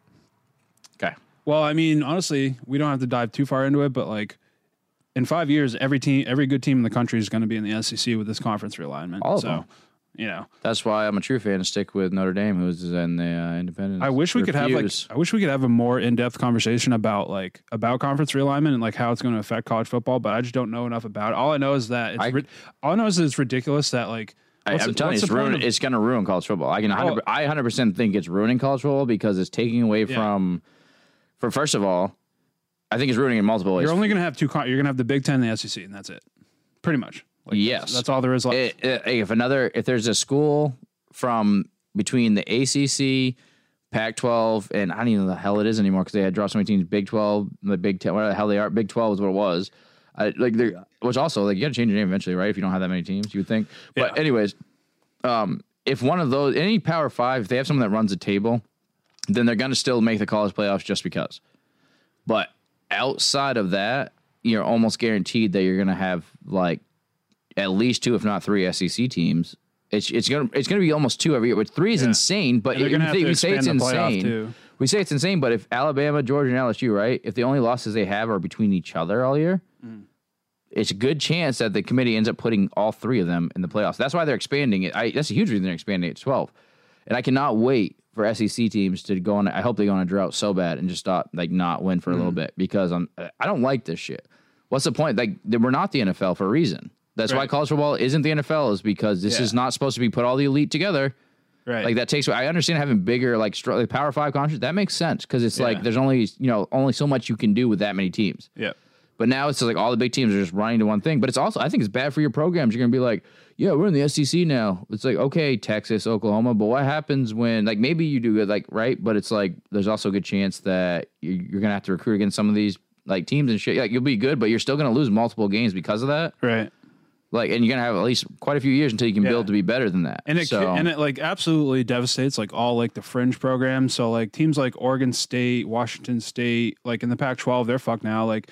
Speaker 2: Okay.
Speaker 1: Well, I mean, honestly, we don't have to dive too far into it, but like in five years, every team, every good team in the country is going to be in the SEC with this conference realignment.
Speaker 2: All of
Speaker 1: so,
Speaker 2: them.
Speaker 1: You know,
Speaker 2: That's why I'm a true fan and stick with Notre Dame, who's in the uh, Independent.
Speaker 1: I wish we could have like, I wish we could have a more in depth conversation about like about conference realignment and like how it's going to affect college football. But I just don't know enough about it. All I know is that it's
Speaker 2: I-
Speaker 1: rid- all I know is that it's ridiculous that like.
Speaker 2: I,
Speaker 1: the-
Speaker 2: telling you, it's ruin,
Speaker 1: of-
Speaker 2: It's going to ruin college football. I can. 100,
Speaker 1: Oh.
Speaker 2: I 100 percent think it's ruining college football because it's taking away
Speaker 1: Yeah.
Speaker 2: from. For first of all, I think it's ruining in multiple ways.
Speaker 1: You're only going to have two. You're going to have the Big Ten and the SEC, and that's it. Pretty much. Like,
Speaker 2: Yes.
Speaker 1: that's, that's all there is left.
Speaker 2: It- it- if another, if there's a school from between the ACC, Pac-12, and I don't even know the hell it is anymore because they had dropped so many teams. Big 12, the Big 10, whatever the hell they are. Big 12 is what it was. I, like, they're- which also like you got to change your name eventually, right? If you don't have that many teams, you would think. But
Speaker 1: Yeah.
Speaker 2: anyways, um, if one of those, any Power Five, if they have someone that runs a table, then they're going to still make the college playoffs just because. But outside of that, you're almost guaranteed that you're going to have like at least two, if not three, SEC teams. It's it's gonna it's gonna be almost two every year. Which three is
Speaker 1: Yeah.
Speaker 2: insane, but
Speaker 1: And they're
Speaker 2: you
Speaker 1: gonna have to
Speaker 2: we say it's
Speaker 1: expand the playoff,
Speaker 2: insane.
Speaker 1: too.
Speaker 2: We say it's insane, but if Alabama, Georgia, and LSU, right, if the only losses they have are between each other all year,
Speaker 1: Mm.
Speaker 2: it's a good chance that the committee ends up putting all three of them in the playoffs. That's why they're expanding it. I, that's a huge reason they're expanding it to twelve. And I cannot wait for SEC teams to go on. I hope they go on a drought so bad and just stop, like, not win for a
Speaker 1: Mm.
Speaker 2: little bit because I'm. I don't like this shit. What's the point? Like, we're not the NFL for a reason. That's why college football isn't the NFL is because this
Speaker 1: Yeah.
Speaker 2: is not supposed to be put all the elite together.
Speaker 1: right.
Speaker 2: Like that takes. I understand having bigger like, str- like Power Five conference. That makes sense because it's
Speaker 1: Yeah.
Speaker 2: like there's only you know only so much you can do with that many teams.
Speaker 1: Yeah.
Speaker 2: But now it's just like all the big teams are just running to one thing. But it's also I think it's bad for your programs. You're gonna be like, yeah, we're in the SEC now. It's like okay, Texas, Oklahoma, but what happens when like maybe you do good, like right? But it's like there's also a good chance that you- you're gonna have to recruit against some of these like teams and shit. Like you'll be good, but you're still gonna lose multiple games because of that.
Speaker 1: Right.
Speaker 2: Like, and you're gonna have at least quite a few years until you can
Speaker 1: Yeah.
Speaker 2: build to be better than that.
Speaker 1: And it
Speaker 2: so,
Speaker 1: and it like absolutely devastates like all like the fringe programs. So like teams like Oregon State, Washington State, like in the Pac-12, they're fucked now. Like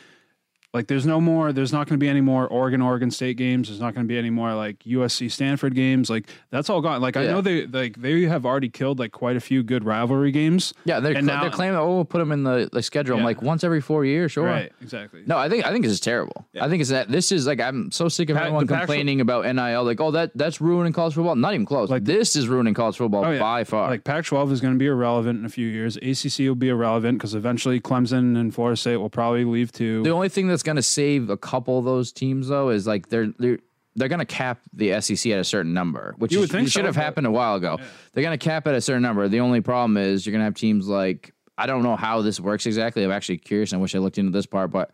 Speaker 1: like there's no more. There's not going to be any more Oregon Oregon State games. There's not going to be any more like USC Stanford games. Like that's all gone. Like I
Speaker 2: Yeah.
Speaker 1: know they like they have already killed like quite a few good rivalry games.
Speaker 2: yeah, they're,
Speaker 1: and
Speaker 2: cla-
Speaker 1: now-
Speaker 2: they're claiming, oh, we'll put them in the, the schedule. I'm
Speaker 1: Yeah.
Speaker 2: like once every four years, sure.
Speaker 1: Right. Exactly.
Speaker 2: No, I think I think this is terrible. I think it's that this is like I'm so sick of
Speaker 1: Pa-
Speaker 2: everyone
Speaker 1: the Pac-
Speaker 2: complaining about NIL. Like, oh, that that's ruining college football. Not even close.
Speaker 1: Like-
Speaker 2: this is ruining college football
Speaker 1: Oh, yeah.
Speaker 2: by far.
Speaker 1: Like Pac-12 is going to be irrelevant in a few years. ACC will be irrelevant because eventually Clemson and Florida State will probably leave too.
Speaker 2: the only thing that's going to save a couple of those teams though is like they're they're they're going to cap the SEC at a certain number, which
Speaker 1: You
Speaker 2: is-
Speaker 1: think
Speaker 2: should
Speaker 1: so,
Speaker 2: have
Speaker 1: but-
Speaker 2: happened a while ago. They're going to cap at a certain number. The only problem is you're going to have teams like I don't know how this works exactly. I'm actually curious. I wish I looked into this part, but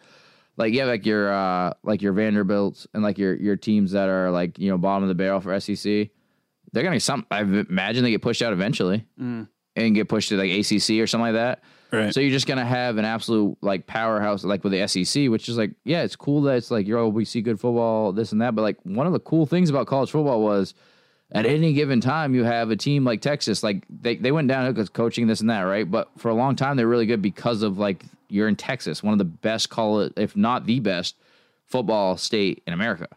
Speaker 2: like yeah, like your uh like your Vanderbilts and like your your teams that are like you know bottom of the barrel for SEC, they're going to some. I imagine they get pushed out eventually and get pushed to like ACC or something like that.
Speaker 1: Right.
Speaker 2: So you're just gonna have an absolute like powerhouse like with the SEC, which is like, yeah, it's cool that it's like, yo, we see good football, this and that. But like one of the cool things about college football was at any given time you have a team like Texas, like they, they went down because coaching this and that, right? But for a long time they're really good because of like you're in Texas, one of the best call it if not the best football state in America.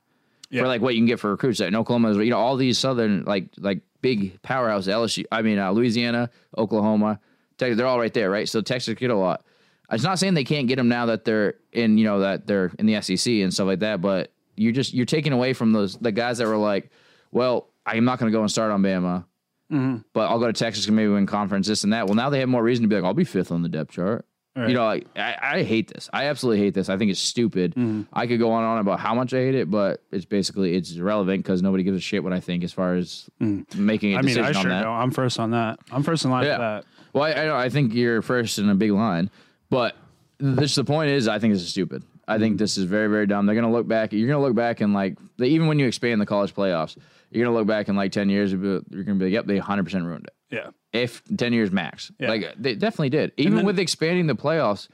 Speaker 1: Yeah.
Speaker 2: For like what you can get for recruits at Oklahoma, you know, all these southern like like big powerhouse LSU, I mean uh, Louisiana, Oklahoma, they're all right there, right? So Texas get a lot. It's not saying they can't get them now that they're in, you know, that they're in the SEC and stuff like that, but you're just you're taking away from those the guys that were like, well, I'm not going to go and start on Bama, mm-hmm. but I'll go to Texas and maybe win conference, this and that. Well, now they have more reason to be like, I'll be fifth on the depth chart.
Speaker 1: Right.
Speaker 2: You know, like I, I hate this. I absolutely hate this. I think it's stupid. Mm-hmm. I could go on and on about how much I hate it, but it's basically it's irrelevant because nobody gives a shit what I think as far as mm. making a
Speaker 1: I mean,
Speaker 2: decision
Speaker 1: I
Speaker 2: on
Speaker 1: sure
Speaker 2: that.
Speaker 1: know. I'm first on that. I'm first in line
Speaker 2: Yeah.
Speaker 1: for that.
Speaker 2: Well, I, I, I think you're first in a big line, but this the point is I think this is stupid. I think this is very very dumb. They're gonna look back. You're gonna look back and like they, even when you expand the college playoffs, you're gonna look back in like ten years. You're gonna be like, yep, they 100 percent ruined it.
Speaker 1: Yeah.
Speaker 2: If ten years max,
Speaker 1: Yeah.
Speaker 2: like they definitely did. Even
Speaker 1: then- Mm-hmm.
Speaker 2: with expanding the playoffs.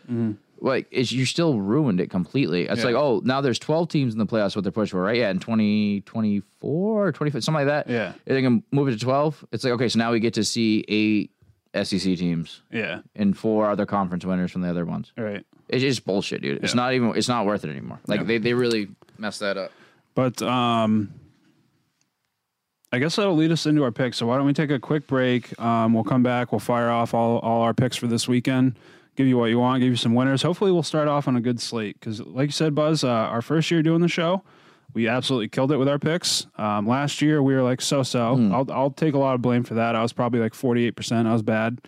Speaker 2: Like it's, you still ruined it completely. It's
Speaker 1: Yeah.
Speaker 2: like, oh, now there's 12 teams in the playoffs. What they're pushing for, right? Yeah, in 2024 or 25, something like that.
Speaker 1: Yeah.
Speaker 2: they can move it to 12. It's like okay, so now we get to see eight SEC teams
Speaker 1: Yeah.
Speaker 2: and four other conference winners from the other ones.
Speaker 1: All right.
Speaker 2: It's just bullshit, dude. It's
Speaker 1: Yeah.
Speaker 2: not even. It's not worth it anymore. Like
Speaker 1: Yeah.
Speaker 2: they, they really messed that up.
Speaker 1: But um, I guess that'll lead us into our picks. So why don't we take a quick break? Um, we'll come back. We'll fire off all, all our picks for this weekend. Give you what you want. Give you some winners. Hopefully, we'll start off on a good slate because, like you said, Buzz, uh, our first year doing the show, we absolutely killed it with our picks. Um, last year, we were like so-so.
Speaker 2: Hmm.
Speaker 1: I'll I'll take a lot of blame for that. I was probably like forty-eight percent. I was bad.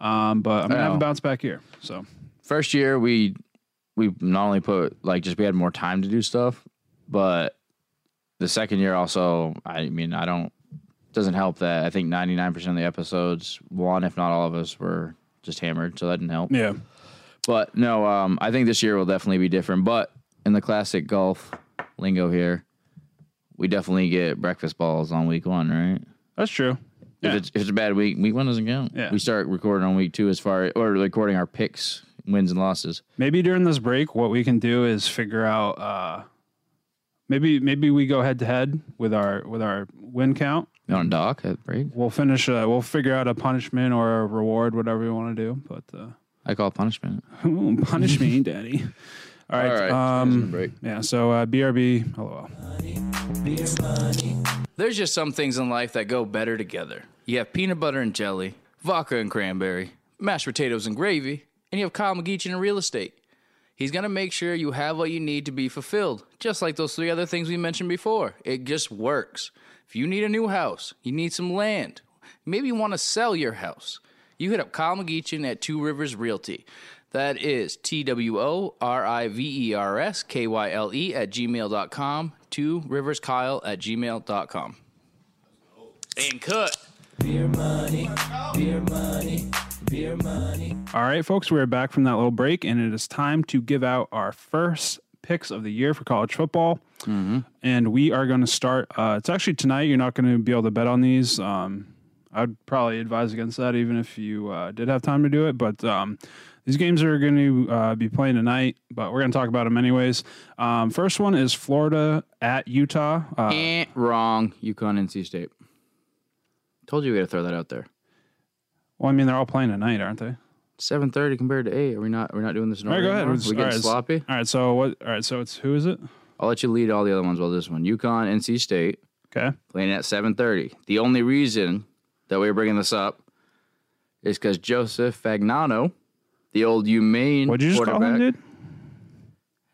Speaker 1: Um, but I'm gonna have a bounce back here. So
Speaker 2: First year we we not only put like just we had more time to do stuff, but the second year also. I mean, I don't doesn't help that I think 99 percent of the episodes, one if not all of us, were just hammered, so that didn't help.
Speaker 1: yeah,
Speaker 2: But no, um, I think this year will definitely be different. But in the classic golf lingo here, we definitely get breakfast balls on week one, right?
Speaker 1: that's true.
Speaker 2: If
Speaker 1: Yeah.
Speaker 2: it's if it's a bad week, week one doesn't count.
Speaker 1: Yeah.
Speaker 2: We start recording on week two as far or recording our picks, wins and losses.
Speaker 1: Maybe during this break, what we can do is figure out. Uh, maybe maybe we go head to head with our with our win count.
Speaker 2: On dock at break?
Speaker 1: We'll finish. Uh, we'll figure out a punishment or a reward, whatever we want to do. But uh,
Speaker 2: I call it punishment.
Speaker 1: punish me, Daddy. All right.
Speaker 2: All right.
Speaker 1: Um,
Speaker 2: break.
Speaker 1: yeah. So uh, BRB. LOL.
Speaker 3: There's just some things in life that go better together. You have peanut butter and jelly, vodka and cranberry, mashed potatoes and gravy, and you have Kyle McGeechan in real estate. He's going to make sure you have what you need to be fulfilled, just like those three other things we mentioned before. It just works. If you need a new house, you need some land, maybe you want to sell your house, you hit up Kyle McGeechan at Two Rivers Realty. That is T W O R I V E R S K Y L E at gmail.com. Two Rivers Kyle at gmail.com. And cut. Beer money, beer money, beer money.
Speaker 1: All right, folks. We're back from that little break, and it is time to give out our first picks of the year for college football. And we are going to start. Uh, it's actually tonight. You're not going to be able to bet on these. Um, I'd probably advise against that, even if you uh, did have time to do it. But um, these games are going to uh, be playing tonight, but we're going to talk about them anyways. Um, first one is Florida at Utah. Uh,
Speaker 2: Eh, wrong. UConn, NC State. Told you we got to throw that out there.
Speaker 1: well, I mean, they're all playing tonight, aren't they?
Speaker 2: Seven thirty compared to eight. Are we not? Are we not doing this in
Speaker 1: All right,
Speaker 2: order
Speaker 1: go ahead.
Speaker 2: anymore?
Speaker 1: We're
Speaker 2: We
Speaker 1: just- all
Speaker 2: getting
Speaker 1: right,
Speaker 2: sloppy.
Speaker 1: All right, so what? All right, so it's who is it?
Speaker 2: I'll let you lead all the other ones. Well, this one, UConn, NC State,
Speaker 1: Okay.
Speaker 2: playing at seven thirty. The only reason that we are bringing this up is because Joseph Fagnano, the old UMaine
Speaker 1: What'd you just call him, dude?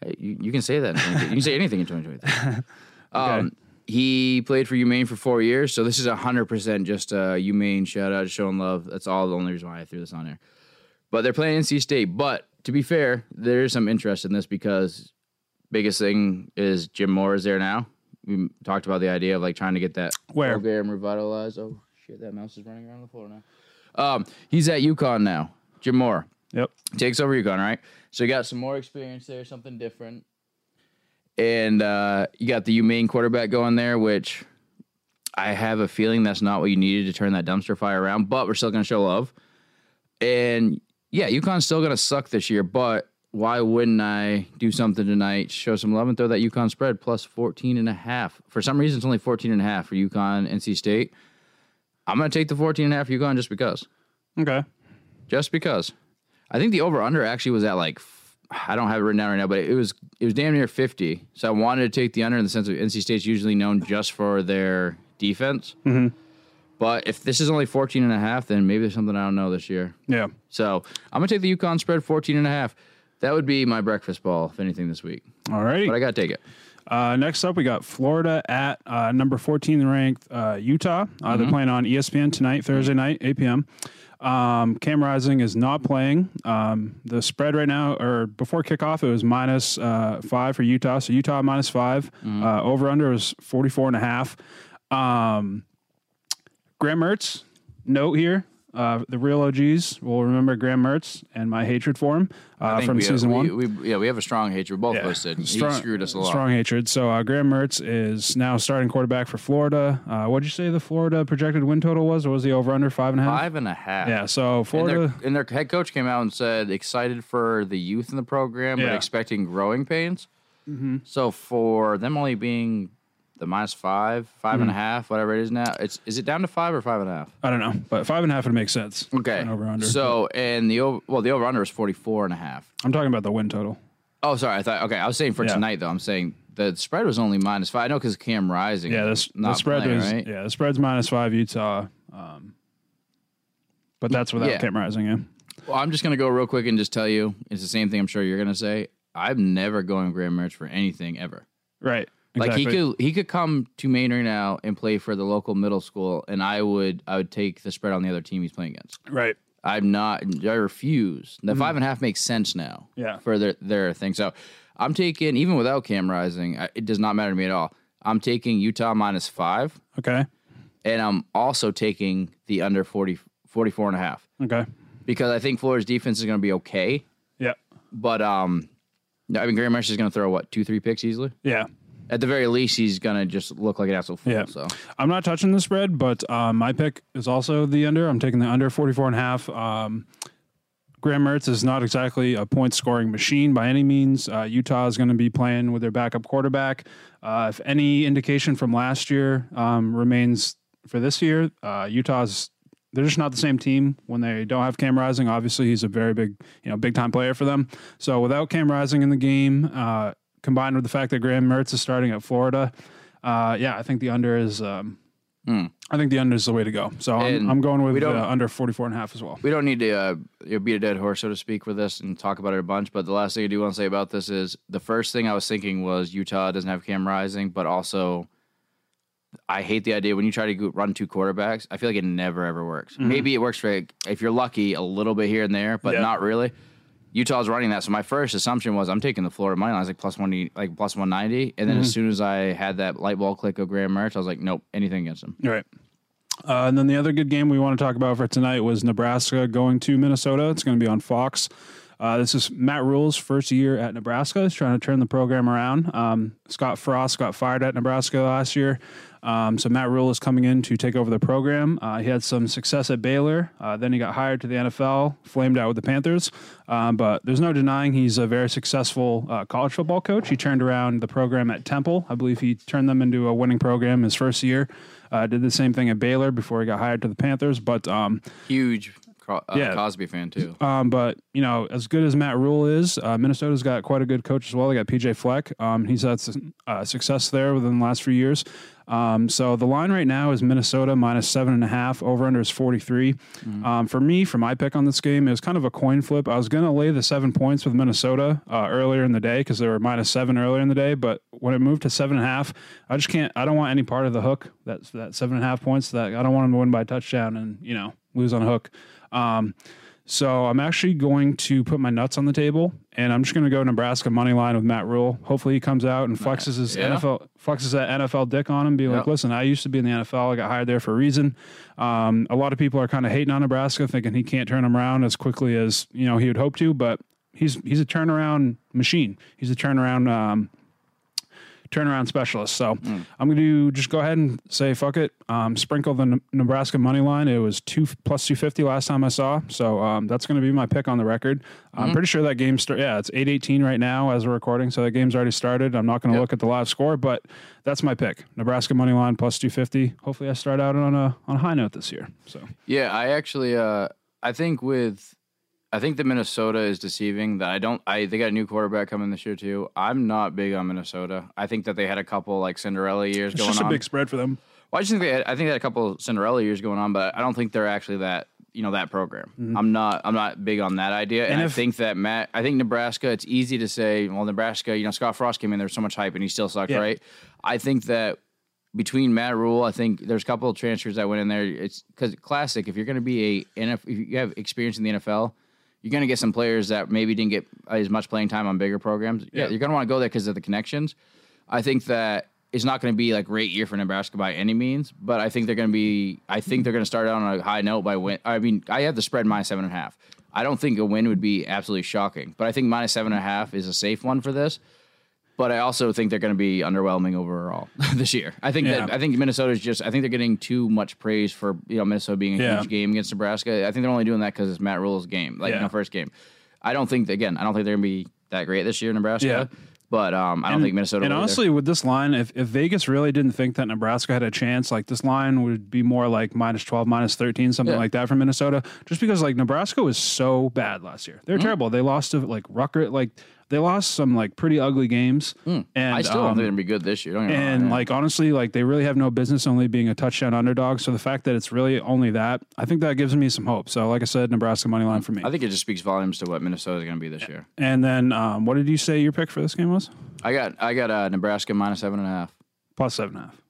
Speaker 2: Hey, you, you can say that. you can say anything in 2023. um, he played for UMaine for four years, so this is 100% just a UMaine shout out, showing love. That's all the only reason why I threw this on there. But they're playing NC State. But to be fair, there is some interest in this because biggest thing is Jim Mora is there now. We talked about the idea of like trying to get that
Speaker 1: Where?
Speaker 2: program revitalized. Oh shit, that mouse is running around the floor now. Um, he's at UConn now. Jim Mora
Speaker 1: Yep.
Speaker 2: takes over UConn, right? So you got some more experience there, something different. And uh, you got the UMaine quarterback going there, which I have a feeling that's not what you needed to turn that dumpster fire around, but we're still going to show love. And yeah, UConn's still going to suck this year, but why wouldn't I do something tonight, show some love, and throw that UConn spread plus 14 and a half? For some reason, it's only 14 and a half for UConn, NC State. I'm going to take the 14 and a half UConn just because
Speaker 1: Okay.
Speaker 2: just because. I think the over under actually was at like I don't have it written down right now, but it was it was damn near fifty. So I wanted to take the under in the sense of NC State's usually known just for their defense.
Speaker 1: Mm-hmm.
Speaker 2: But if this is only 14 and a half, then maybe there's something I don't know this year.
Speaker 1: Yeah.
Speaker 2: So I'm gonna take the UConn spread 14 and a half. That would be my breakfast ball, if anything, this week.
Speaker 1: All right.
Speaker 2: But I gotta take it.
Speaker 1: Uh, next up, we got Florida at uh, number 14 ranked uh, Utah. Uh, They're playing on ESPN tonight, Thursday night, 8 p.m. Um, Cam Rising is not playing. Um, the spread right now, or before kickoff, it was minus uh, five for Utah. So Utah minus 5 Uh, over under was 44 and a half. Um, Graham Mertz, note here. Uh, the real OGs will remember Graham Mertz and my hatred for him uh, from
Speaker 2: we,
Speaker 1: season
Speaker 2: we,
Speaker 1: one.
Speaker 2: We, yeah, we have a strong hatred. Both of us did. He screwed us a lot.
Speaker 1: Strong hatred. So uh, Graham Mertz is now starting quarterback for Florida. Uh, what'd you say the Florida projected win total was? Or was he over under five and a half?
Speaker 2: Five and a half.
Speaker 1: Yeah. So
Speaker 2: And
Speaker 1: Florida.
Speaker 2: their, and their head coach came out and said excited for the youth in the program, but expecting growing pains. So for them only being the minus five, five and a half, whatever it is now, it's is it down to five or five and a half?
Speaker 1: I don't know, but five and a half would make sense.
Speaker 2: Okay.
Speaker 1: Over under.
Speaker 2: So and the over well the over under is 44 and a half.
Speaker 1: I'm talking about the win total.
Speaker 2: Oh, sorry. I thought okay. I was saying for
Speaker 1: Yeah.
Speaker 2: tonight though. I'm saying the spread was only minus five. I know because Cam Rising.
Speaker 1: Yeah.
Speaker 2: is
Speaker 1: This the spread
Speaker 2: playing,
Speaker 1: was
Speaker 2: right?
Speaker 1: yeah the spread's minus five Utah. Um, but that's without
Speaker 2: Yeah.
Speaker 1: Cam Rising. Yeah.
Speaker 2: Well, I'm just gonna go real quick and just tell you it's the same thing. I'm sure you're gonna say. I'm never going Graham Mertz for anything ever.
Speaker 1: Right.
Speaker 2: Like he could he could come to Maine right now and play for the local middle school, and I would I would take the spread on the other team he's playing against.
Speaker 1: Right.
Speaker 2: I'm not. I refuse. The five and a half makes sense now.
Speaker 1: Mm-hmm. Yeah.
Speaker 2: For their their thing. So I'm taking even without Cam Rising, it does not matter to me at all. I'm taking Utah minus five,
Speaker 1: Okay.
Speaker 2: and I'm also taking the under 40, 44 and a half
Speaker 1: Okay.
Speaker 2: because I think Florida's defense is going to be okay.
Speaker 1: Yeah.
Speaker 2: But um, I mean, Graham Mertz is going to throw what two three picks easily.
Speaker 1: Yeah.
Speaker 2: At the very least, he's going to just look like an absolute fool.
Speaker 1: Yeah.
Speaker 2: So
Speaker 1: I'm not touching the spread, but um, my pick is also the under. I'm taking the under 44 and a half. Um, Graham Mertz is not exactly a point scoring machine by any means. Uh, Utah is going to be playing with their backup quarterback. Uh, if any indication from last year um, remains for this year, uh, Utah's they're just not the same team when they don't have Cam Rising. Obviously, he's a very big, you know, big time player for them. So without Cam Rising in the game, uh, combined with the fact that Graham Mertz is starting at Florida, uh, yeah, I think the under is. Um, I think the under is the way to go. So I'm, I'm going with uh, under 44 and a half as well.
Speaker 2: we don't need to uh, beat a dead horse, so to speak, with this and talk about it a bunch. But the last thing I do want to say about this is the first thing I was thinking was Utah doesn't have Cam Rising, but also I hate the idea when you try to go- run two quarterbacks. I feel like it never ever works. Maybe it works for if you're lucky a little bit here and there, but
Speaker 1: Yeah.
Speaker 2: not really. Utah's running that, so my first assumption was I'm taking the Florida money line, I was like plus one, like plus one ninety, and then as soon as I had that light bulb click of Graham Mertz, I was like, nope, anything against him.
Speaker 1: All right. Uh, and then the other good game we want to talk about for tonight was Nebraska going to Minnesota. It's going to be on Fox. Uh, this is Matt Rhule's first year at Nebraska. He's trying to turn the program around. Um, Scott Frost got fired at Nebraska last year. Um, so Matt Rhule is coming in to take over the program. Uh, he had some success at Baylor. Uh, then he got hired to the NFL, flamed out with the Panthers. Um, but there's no denying he's a very successful uh, college football coach. He turned around the program at Temple. I believe he turned them into a winning program his first year. Uh, did the same thing at Baylor before he got hired to the Panthers. But um,
Speaker 2: Huge Uh,
Speaker 1: Yeah.
Speaker 2: Cosby fan too.
Speaker 1: um, but you know, as good as Matt Rhule is, uh, Minnesota's got quite a good coach as well. They got PJ Fleck. Um, he's had some, uh, success there within the last few years. Um, so the line right now is Minnesota minus seven and a half. Over under is forty three. Um, for me, for my pick on this game, it was kind of a coin flip. I was going to lay the seven points with Minnesota uh, earlier in the day because they were minus seven earlier in the day. But when it moved to seven and a half, I just can't. I don't want any part of the hook. That's that seven and a half points. That I don't want them to win by a touchdown and you know lose on a hook. Um, so I'm actually going to put my nuts on the table, and I'm just going to go Nebraska money line with Matt Rhule. Hopefully, he comes out and flexes his
Speaker 2: Yeah.
Speaker 1: NFL flexes that NFL dick on him, be like,
Speaker 2: Yep.
Speaker 1: "Listen, I used to be in the NFL. I got hired there for a reason." Um, a lot of people are kind of hating on Nebraska, thinking he can't turn them around as quickly as you know he would hope to, but he's he's a turnaround machine. He's a turnaround. Um, turnaround specialist. So I'm going to just go ahead and say fuck it. Um, sprinkle the Ne- Nebraska money line. It was two plus two fifty last time I saw. So um, that's going to be my pick on the record. I'm pretty sure that game start. Yeah, it's eight eighteen right now as we're recording. So that game's already started. I'm not going to look at the live score, but that's my pick. Nebraska money line plus two fifty. Hopefully, I start out on a on a high note this year. So
Speaker 2: Yeah, I actually, uh, I think with, I think the Minnesota is deceiving. That I don't. I they got a new quarterback coming this year too. I'm not big on Minnesota. I think that they had a couple like Cinderella years
Speaker 1: it's
Speaker 2: going
Speaker 1: just a big spread for them.
Speaker 2: Well, I just think they had, I think they had a couple Cinderella years going on, but I don't think they're actually that you know that program. I'm not I'm not big on that idea, and,
Speaker 1: Mm-hmm. And
Speaker 2: I think that Matt I think Nebraska. It's easy to say, well, Nebraska, you know, Scott Frost came in, there was so much hype, and he still sucked,
Speaker 1: Yeah.
Speaker 2: right? I think that between Matt Rhule, I think there's a couple of transfers that went in there. It's because classic. If you're going to be a NF, if you have experience in the NFL. You're going to get some players that maybe didn't get as much playing time on bigger programs. Yeah,
Speaker 1: Yeah.
Speaker 2: you're going to want to go there because of the connections. I think that it's not going to be like great year for Nebraska by any means, but I think they're going to be. I think they're going to start out on a high note by win. I mean, I have the spread minus seven and a half. I don't think a win would be absolutely shocking, but I think minus seven and a half is a safe one for this. But I also think they're going to be underwhelming overall this year. I think that
Speaker 1: Yeah.
Speaker 2: I think Minnesota's just. I think they're getting too much praise for you know Minnesota being a
Speaker 1: Yeah.
Speaker 2: huge game against Nebraska. I think they're only doing that because it's Matt Rhule's game, like
Speaker 1: Yeah.
Speaker 2: you know first game. I don't think again. I don't think they're going to be that great this year, Nebraska.
Speaker 1: Yeah.
Speaker 2: But um, I don't
Speaker 1: And-
Speaker 2: think Minnesota.
Speaker 1: And honestly, with this line, if, if Vegas really didn't think that Nebraska had a chance, like this line would be more like minus 12, minus 13, something
Speaker 2: Yeah.
Speaker 1: like that for Minnesota, just because like Nebraska was so bad last year.
Speaker 2: Mm-hmm.
Speaker 1: They're terrible. They lost to like Rucker, like they lost some like pretty ugly games. And
Speaker 2: Mm. I still don't
Speaker 1: um,
Speaker 2: think they're gonna be good this year. Don't get me wrong,
Speaker 1: and like honestly, like they really have no business only being a touchdown underdog. So the fact that it's really only that, I think that gives me some hope. So like I said, Nebraska money line for me.
Speaker 2: I think it just speaks volumes to what Minnesota is going to be this year.
Speaker 1: and then um, what did you say your pick for this game was?
Speaker 2: I got I got uh, Nebraska minus seven and a half.
Speaker 1: Plus seven and a half.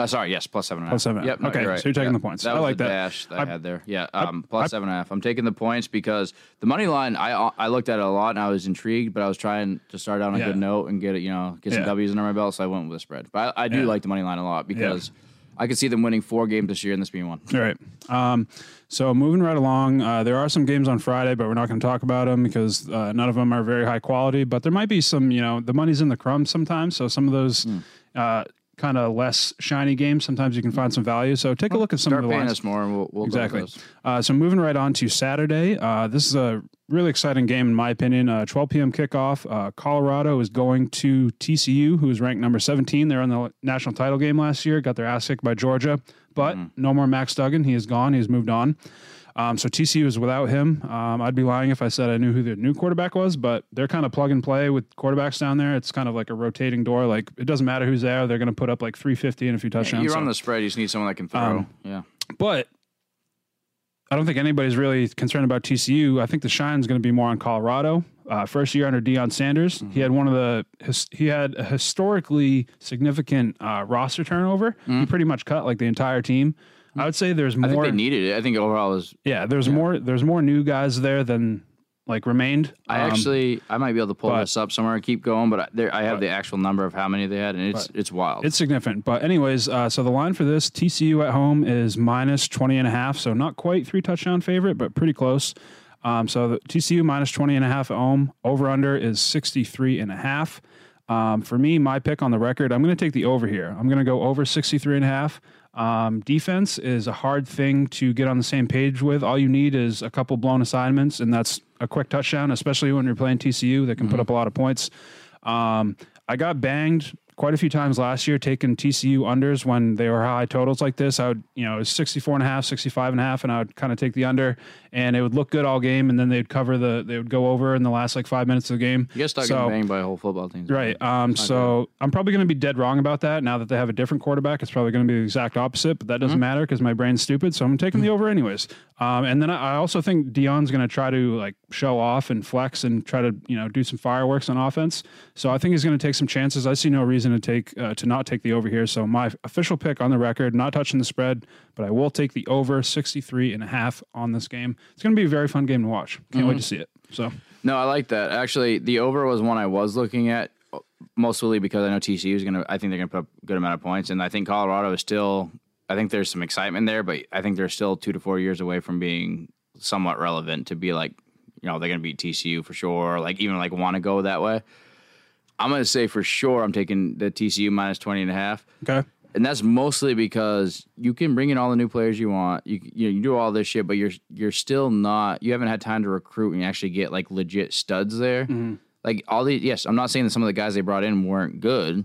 Speaker 2: Uh, sorry, yes, plus seven and half.
Speaker 1: Plus seven a
Speaker 2: Yep,
Speaker 1: half.
Speaker 2: no,
Speaker 1: Okay,
Speaker 2: right.
Speaker 1: so you're taking the points.
Speaker 2: That
Speaker 1: I like that.
Speaker 2: dash that I,
Speaker 1: I-
Speaker 2: had there. Yeah, um, plus
Speaker 1: I-
Speaker 2: seven and a half. I'm taking the points because the money line. I I looked at it a lot and I was intrigued, but I was trying to start out on a
Speaker 1: Yeah.
Speaker 2: good note and get it, you know, get some
Speaker 1: Yeah.
Speaker 2: W's under my belt. So I went with the spread. But I, I do like the money line a lot because I could see them winning four games this year and this being one.
Speaker 1: All right. Um, so moving right along, uh, there are some games on Friday, but we're not going to talk about them because uh, none of them are very high quality. But there might be some, you know, the money's in the crumbs sometimes. So some of those
Speaker 2: Hmm.
Speaker 1: uh, kind of less shiny games, sometimes you can find some value. So take a look at some
Speaker 2: Start
Speaker 1: of the
Speaker 2: paying
Speaker 1: lines.
Speaker 2: us more and we'll, we'll
Speaker 1: Exactly. Uh, so moving right on to Saturday, uh, this is a really exciting game in my opinion. Uh, 12 p.m. kickoff. Uh, Colorado is going to TCU, who is ranked number 17. They're in the national title game last year. Got their ass kicked by Georgia, but no more Max Duggan. He is gone. He's moved on. Um, so TCU is without him. Um, I'd be lying if I said I knew who their new quarterback was, but they're kind of plug and play with quarterbacks down there. It's kind of like a rotating door. Like it doesn't matter who's there; they're going to put up like 350 and a few touchdowns.
Speaker 2: You're
Speaker 1: So-
Speaker 2: on the spread. You just need someone that can throw.
Speaker 1: Um,
Speaker 2: yeah.
Speaker 1: but I don't think anybody's really concerned about TCU. I think the shine's going to be more on Colorado. Uh, first year under Deion Sanders,
Speaker 2: Mm-hmm.
Speaker 1: he had one of the his, he had a historically significant uh, roster turnover. He pretty much cut like the entire team. I would say there's
Speaker 2: Mm-hmm. I think
Speaker 1: more.
Speaker 2: they needed it. I think overall was.
Speaker 1: yeah, there's more. There's more new guys there than like remained.
Speaker 2: I
Speaker 1: Um,
Speaker 2: actually, I might be able to pull
Speaker 1: but-
Speaker 2: this up somewhere and keep going, but I, there, I have the actual number of how many they had, and it's it's wild.
Speaker 1: It's significant. But anyways, uh, so the line for this TCU at home is minus 20 and a half. So not quite three touchdown favorite, but pretty close. Um, so the TCU minus 20 and a half at home. Over under is 63 and a half. Um, for me, my pick on the record, I'm going to take the over here. I'm going to go over 63 and a half. Um, defense is a hard thing to get on the same page with. All you need is a couple blown assignments, and that's a quick touchdown, especially when you're playing TCU that can put up a lot of points. Um, I got banged quite a few times last year taking TCU unders when they were high totals like this. I would, you know, it was 64 and a half, 65 and a half, and I would kind of take the under and it would look good all game. And then they'd cover the, they would go over in the last like five minutes of the game.
Speaker 2: You guys start
Speaker 1: So-
Speaker 2: getting banged by a whole football team.
Speaker 1: Right. Um, so I'm probably going to be dead wrong about that. Now that they have a different quarterback, it's probably going to be the exact opposite, but that doesn't
Speaker 2: Mm-hmm.
Speaker 1: matter because my brain's stupid. So I'm taking the over anyways. Um, and then I I also think Deion's going to try to like show off and flex and try to, you know, do some fireworks on offense. So I think he's going to take some chances. I see no reason to take, uh, to not take the over here. So my official pick on the record, not touching the spread, but I will take the over 63 and a half on this game. It's going to be a very fun game to watch. Can't
Speaker 2: Mm-hmm.
Speaker 1: wait to see it. So
Speaker 2: No, I like that. Actually, the over was one I was looking at, mostly because I know TCU is going to. I think they're going to put up a good amount of points, and I think Colorado is still. I think there's some excitement there, but I think they're still two to four years away from being somewhat relevant to be like, you know, they're going to beat TCU for sure. Like even like want to go that way. I'm going to say for sure I'm taking the TCU minus 20 and a half.
Speaker 1: okay.
Speaker 2: and that's mostly because you can bring in all the new players you want. You you, know, you do all this shit, but you're you're still not. You haven't had time to recruit and actually get like legit studs there. Mm-hmm. Like all the yes, I'm not saying that some of the guys they brought in weren't good,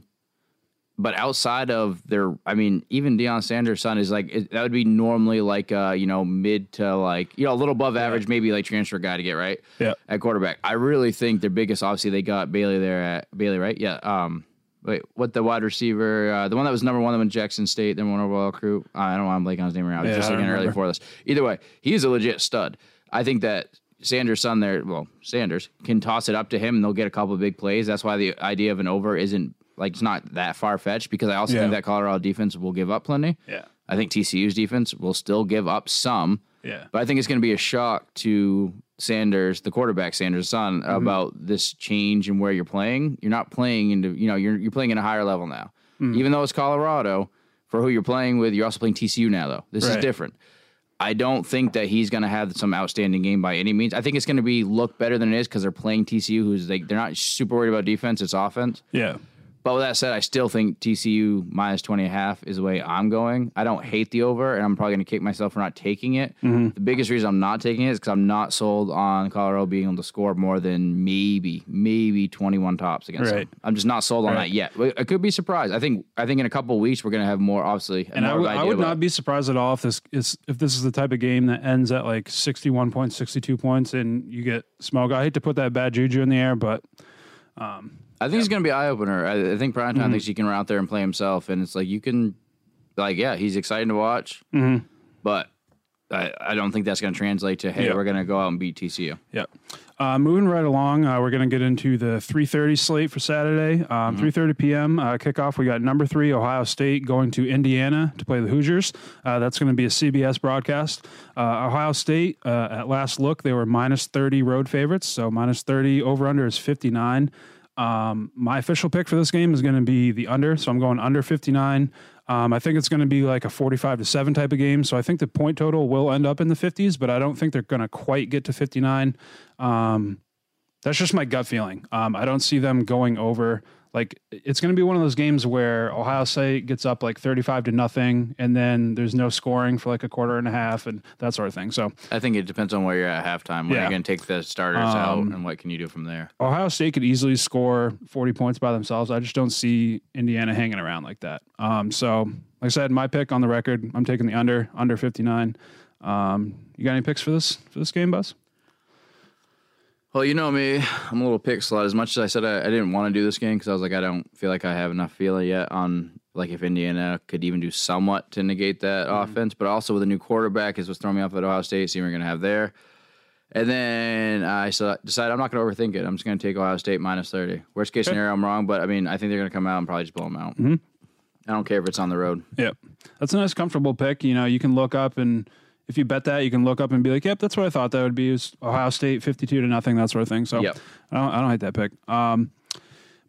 Speaker 2: but outside of their, I mean, even Deion Sanders' son is like it, that would be normally like uh you know mid to like you know a little above average, maybe like transfer guy to get right
Speaker 1: Yeah.
Speaker 2: at quarterback. I really think their biggest, obviously, they got Bailey there at Bailey, right? Yeah. Um, wait, what the wide receiver, uh, the one that was number one them in Jackson State, number one overall recruit. Uh, I don't want to blank on his name right now. I was
Speaker 1: Yeah,
Speaker 2: just looking early for this. Either way, he's a legit stud. I think that Sanders' son there, well, Sanders can toss it up to him and they'll get a couple of big plays. That's why the idea of an over isn't like it's not that far fetched because I also
Speaker 1: Yeah.
Speaker 2: think that Colorado defense will give up plenty.
Speaker 1: Yeah.
Speaker 2: I think TCU's defense will still give up some.
Speaker 1: Yeah.
Speaker 2: But I think it's going to be a shock to Sanders, the quarterback, Sanders' son,
Speaker 1: Mm-hmm.
Speaker 2: about this change in where you're playing. You're not playing into, you know, you're you're playing at a higher level now.
Speaker 1: Mm.
Speaker 2: Even though it's Colorado, for who you're playing with, you're also playing TCU now, though. This is different. I don't think that he's going to have some outstanding game by any means. I think it's going to be look better than it is because they're playing TCU, who's like they're not super worried about defense; it's offense.
Speaker 1: Yeah.
Speaker 2: But with that said, I still think TCU minus 20 and a half is the way I'm going. I don't hate the over, and I'm probably going to kick myself for not taking it.
Speaker 1: Mm-hmm.
Speaker 2: The biggest reason I'm not taking it is because I'm not sold on Colorado being able to score more than maybe, maybe 21 tops against
Speaker 1: Right.
Speaker 2: them. I'm just not sold on
Speaker 1: Right.
Speaker 2: that yet. I could be surprised. I think I think in a couple of weeks we're going to have more, obviously.
Speaker 1: And I
Speaker 2: more
Speaker 1: would, I would
Speaker 2: about-
Speaker 1: not be surprised at all if this is if this is the type of game that ends at like 61 points, 62 points, and you get smoked. I hate to put that bad juju in the air, but
Speaker 2: I think it's going to be eye opener. I, I think Prime Time
Speaker 1: Mm-hmm.
Speaker 2: thinks he can run out there and play himself, and it's like you can, like, yeah, he's exciting to watch,
Speaker 1: Mm-hmm.
Speaker 2: but I, I don't think that's going to translate to hey,
Speaker 1: Yeah.
Speaker 2: we're going to go out and beat TCU.
Speaker 1: yeah. Uh, moving right along, uh, we're going to get into the 3:30 slate for Saturday. Um, 3:30 p.m. Uh, kickoff. We got number three Ohio State going to Indiana to play the Hoosiers. Uh, that's going to be a CBS broadcast. Uh, Ohio State, uh, at last look, they were minus 30 road favorites, so minus 30 over under is 59. Um, my official pick for this game is going to be the under, so I'm going under 59. Um, I think it's going to be like a 45 to 7 type of game. So I think the point total will end up in the 50s, but I don't think they're going to quite get to 59. Um, that's just my gut feeling. Um, I don't see them going over. Like it's going to be one of those games where Ohio State gets up like 35 to nothing, and then there's no scoring for like a quarter and a half and that sort of thing. So
Speaker 2: I think it depends on where you're at halftime. When
Speaker 1: Yeah.
Speaker 2: you're going to take the starters out, and what can you do from there?
Speaker 1: Ohio State could easily score 40 points by themselves. I just don't see Indiana hanging around like that. Um, so, like I said, my pick on the record, I'm taking the under, under 59. Um, you got any picks for this for this game, Buzz?
Speaker 2: Well, you know me, I'm a little pick slut. As much as I said I, I didn't want to do this game because I was like, I don't feel like I have enough feeling yet on like if Indiana could even do somewhat to negate that mm-hmm. offense, but also with a new quarterback is what's throwing me off at Ohio State. Seeing we're going to have there. And then I decided I'm not going to overthink it. I'm just going to take Ohio State minus 30. Worst case scenario, I'm wrong, but I mean, I think they're going to come out and probably just blow them out. Mm-hmm. I don't care if it's on the road.
Speaker 1: Yep. That's a nice, comfortable pick. You know, you can look up and if you bet that, you can look up and be like, yep, that's what I thought that would be. Is Ohio State 52 to nothing, that sort of thing. So
Speaker 2: Yep.
Speaker 1: I, don't, I don't hate that pick. Um,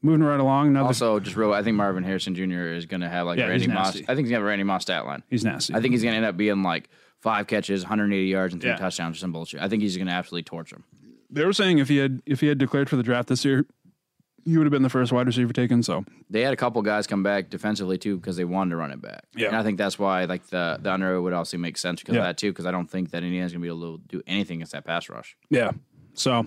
Speaker 1: moving right along, another,
Speaker 2: Also, just real, I think Marvin Harrison Jr. is going to have like
Speaker 1: Yeah,
Speaker 2: Randy
Speaker 1: he's
Speaker 2: Moss.
Speaker 1: nasty.
Speaker 2: I think he's going to have a Randy Moss stat line.
Speaker 1: he's nasty.
Speaker 2: I think he's going to end up being like five catches, 180 yards, and three
Speaker 1: Yeah.
Speaker 2: touchdowns or some bullshit. I think he's going to absolutely torch him.
Speaker 1: they were saying if he had if he had declared for the draft this year, he would have been the first wide receiver taken. So
Speaker 2: They had a couple guys come back defensively too because they wanted to run it back.
Speaker 1: Yeah.
Speaker 2: and I think that's why like the the under would also make sense because
Speaker 1: Yeah.
Speaker 2: of that too. Because I don't think that Indiana's gonna be able to do anything against that pass rush.
Speaker 1: Yeah. So,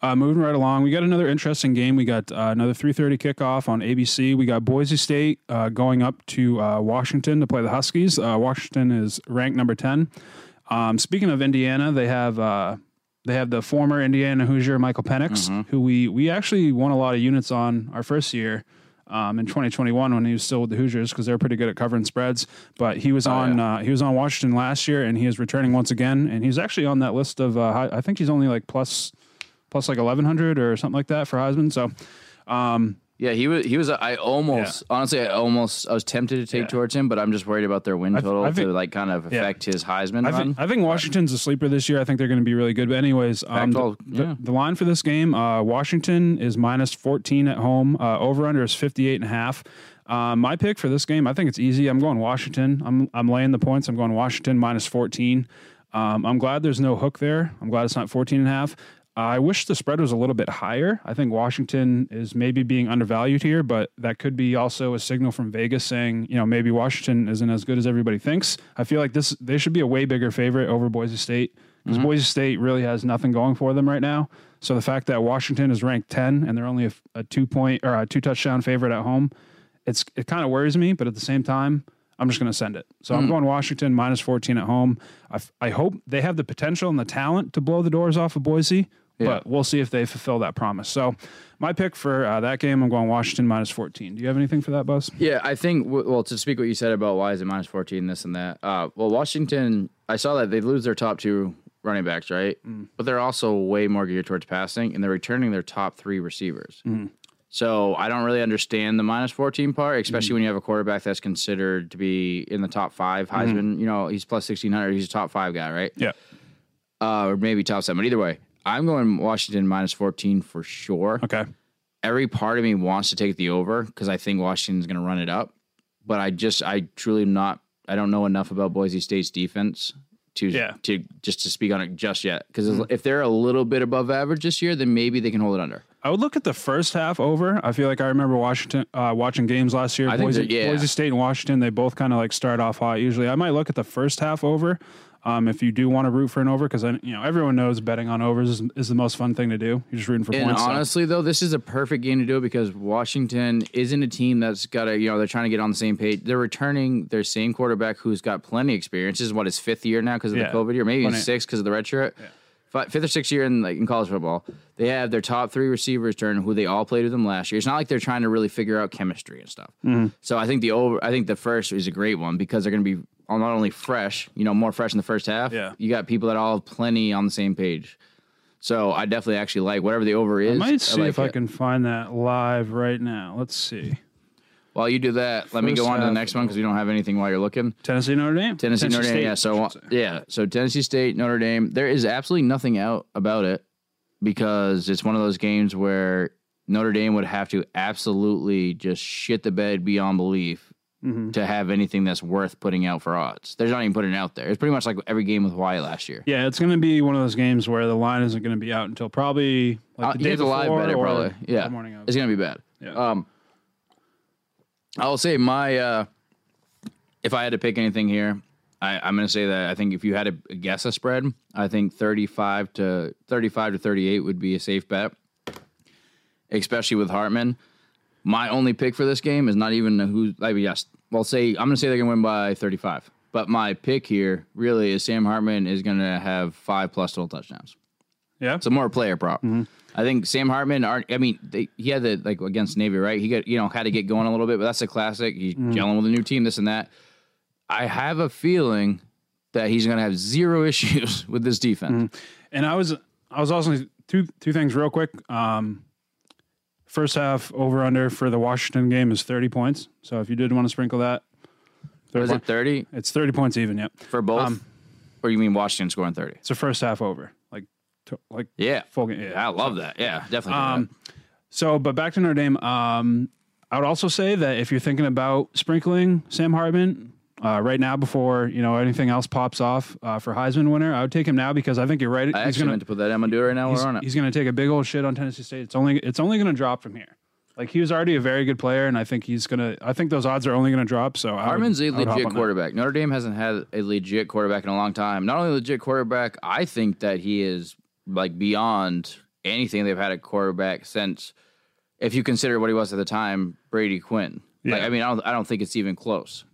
Speaker 1: uh, moving right along, we got another interesting game. We got uh, another 3:30 kickoff on ABC. We got Boise State uh, going up to uh, Washington to play the Huskies. Uh, Washington is ranked number 10. Um, speaking of Indiana, they have uh, they have the former Indiana Hoosier Michael Penix, who we we actually won a lot of units on our first year. Um, in 2021, when he was still with the Hoosiers, because they're pretty good at covering spreads, but he was on uh, he was on Washington last year, and he is returning once again, and he's actually on that list of uh, I think he's only like plus plus like 1100 or something like that for Heisman. So, um,
Speaker 2: Yeah, he was. He was. I almost, honestly, I almost, I was tempted to take
Speaker 1: Yeah.
Speaker 2: towards him, but I'm just worried about their win
Speaker 1: I th-
Speaker 2: total
Speaker 1: I think-
Speaker 2: to like kind of
Speaker 1: yeah.
Speaker 2: affect his Heisman
Speaker 1: I
Speaker 2: run.
Speaker 1: think I think Washington's a sleeper this year. I think they're going to be really good. But anyways, um, the,
Speaker 2: Pac-12,
Speaker 1: the- the line for this game, uh, Washington is minus 14 at home. Uh, over under is 58 and a half. Uh, my pick for this game, I think it's easy. I'm going Washington. I'm I'm laying the points. I'm going Washington minus 14. Um, I'm glad there's no hook there. I'm glad it's not 14 and a half. I wish the spread was a little bit higher. I think Washington is maybe being undervalued here, but that could be also a signal from Vegas saying, you know, maybe Washington isn't as good as everybody thinks. I feel like this they should be a way bigger favorite over Boise State because mm-hmm. Boise State really has nothing going for them right now. So the fact that Washington is ranked 10 and they're only a, a two point or a two touchdown favorite at home, it's it kind of worries me, but at the same time, I'm just going to send it. So I'm mm-hmm. going Washington minus 14 at home. I, f- I hope they have the potential and the talent to blow the doors off of Boise, but we'll see if they fulfill that promise. So my pick for uh, that game, I'm going Washington minus 14. Do you have anything for that, Buzz?
Speaker 2: Yeah, I think. Well, to speak what you said about why is it minus fourteen, this and that. Uh, well, Washington, I saw that they lose their top two running backs, right? But they're also way more geared towards passing, and they're returning their top three receivers. So I don't really understand the minus fourteen part, especially when you have a quarterback that's considered to be in the top five. Heisman, you know, he's plus sixteen hundred. He's a top five guy, right?
Speaker 1: Yeah.
Speaker 2: Uh, or maybe top seven. But either way, I'm going Washington minus fourteen for sure
Speaker 1: Okay.
Speaker 2: every part of me wants to take the over because I think Washington's going to run it up. But I just, I truly am not, I don't know enough about Boise State's defense to,
Speaker 1: Yeah. Mm-hmm.
Speaker 2: to just to speak on it just yet. Because if they're a little bit above average this year, then maybe they can hold it under.
Speaker 1: I would look at the first half over. I feel like I remember Washington uh, watching games last year. Boise,
Speaker 2: yeah.
Speaker 1: Boise State and Washington, they both kind of like start off hot. Usually, I might look at the first half over. Um, if you do want to root for an over, because you know everyone knows betting on overs is, is the most fun thing to do. You're just rooting for
Speaker 2: And
Speaker 1: points. so-
Speaker 2: honestly, though, this is a perfect game to do it because Washington isn't a team that's got to, you know, they're trying to get on the same page. They're returning their same quarterback who's got plenty of experience. This is what his fifth year now because of
Speaker 1: Yeah.
Speaker 2: the COVID year, maybe
Speaker 1: Plenty.
Speaker 2: six because of the red shirt. Fifth or sixth year in like in college football, they have their top three receivers turn who they all played with them last year. It's not like they're trying to really figure out chemistry and stuff.
Speaker 1: Mm-hmm.
Speaker 2: So I think the over, I think the first is a great one because they're going to be not only fresh, you know, more fresh in the first half.
Speaker 1: Yeah.
Speaker 2: you got people that all have plenty on the same page. So I definitely actually like whatever the over is.
Speaker 1: I might see
Speaker 2: like
Speaker 1: if I can find that live right now. Let's see.
Speaker 2: While you do that, let me go on to the next one because we don't have anything while you're looking.
Speaker 1: Tennessee Notre Dame.
Speaker 2: Tennessee, Notre Dame.
Speaker 1: State,
Speaker 2: yeah. So
Speaker 1: I
Speaker 2: yeah. So Tennessee State, Notre Dame. There is absolutely nothing out about it because it's one of those games where Notre Dame would have to absolutely just shit the bed beyond belief
Speaker 1: Mm-hmm.
Speaker 2: to have anything that's worth putting out for odds. They're not even putting it out there. It's pretty much like every game with Hawaii last year.
Speaker 1: Yeah, it's going to be one of those games where the line isn't going to be out until probably like
Speaker 2: Uh,
Speaker 1: the
Speaker 2: you
Speaker 1: day
Speaker 2: to live
Speaker 1: before
Speaker 2: bet it
Speaker 1: or
Speaker 2: probably. Yeah,
Speaker 1: the morning of.
Speaker 2: it's gonna be bad.
Speaker 1: Yeah.
Speaker 2: Um, I'll say my uh, if I had to pick anything here, I, I'm gonna say that I think if you had to guess a spread, I think 35 to 35 to 38 would be a safe bet, especially with Hartman. My only pick for this game is not even who. I mean, yes, well, say I'm gonna say they're gonna win by 35. But my pick here really is Sam Hartman is gonna have five plus total touchdowns.
Speaker 1: yeah.
Speaker 2: It's a more player prop. Mm-hmm. I think Sam Hartman. Are, I mean, they, he had the like against Navy, right? He got you know had to get going a little bit, but that's a classic. He's mm-hmm. gelling with a new team, this and that. I have a feeling that he's going to have zero issues with this defense. Mm-hmm.
Speaker 1: And I was I was also two two things real quick. Um, first half over under for the Washington game is thirty points. So if you did want to sprinkle that,
Speaker 2: Was it thirty
Speaker 1: it's thirty points even. Yep,
Speaker 2: for both,
Speaker 1: Um,
Speaker 2: or you mean Washington scoring thirty?
Speaker 1: it's a first half over, like to, like
Speaker 2: Yeah,
Speaker 1: full game. Yeah.
Speaker 2: I love that. Yeah, definitely.
Speaker 1: Um, so, but back to Notre Dame. Um, I would also say that if you're thinking about sprinkling Sam Hartman uh, right now before you know anything else pops off uh, for Heisman winner, I would take him now because I think you're right.
Speaker 2: I
Speaker 1: he's
Speaker 2: actually
Speaker 1: gonna
Speaker 2: meant to put that. I'm gonna do it right now.
Speaker 1: he's,
Speaker 2: We're on it.
Speaker 1: he's gonna take a big old shit on Tennessee State. It's only it's only gonna drop from here. Like he was already a very good player, and I think he's gonna. I think those odds are only gonna drop. So
Speaker 2: Hartman's a
Speaker 1: I would hop
Speaker 2: legit
Speaker 1: on that.
Speaker 2: quarterback. Notre Dame hasn't had a legit quarterback in a long time. Not only a legit quarterback, I think that he is like beyond anything they've had a quarterback since. If you consider what he was at the time, Brady Quinn. Like
Speaker 1: Yeah.
Speaker 2: I mean, I don't, I don't think it's even close.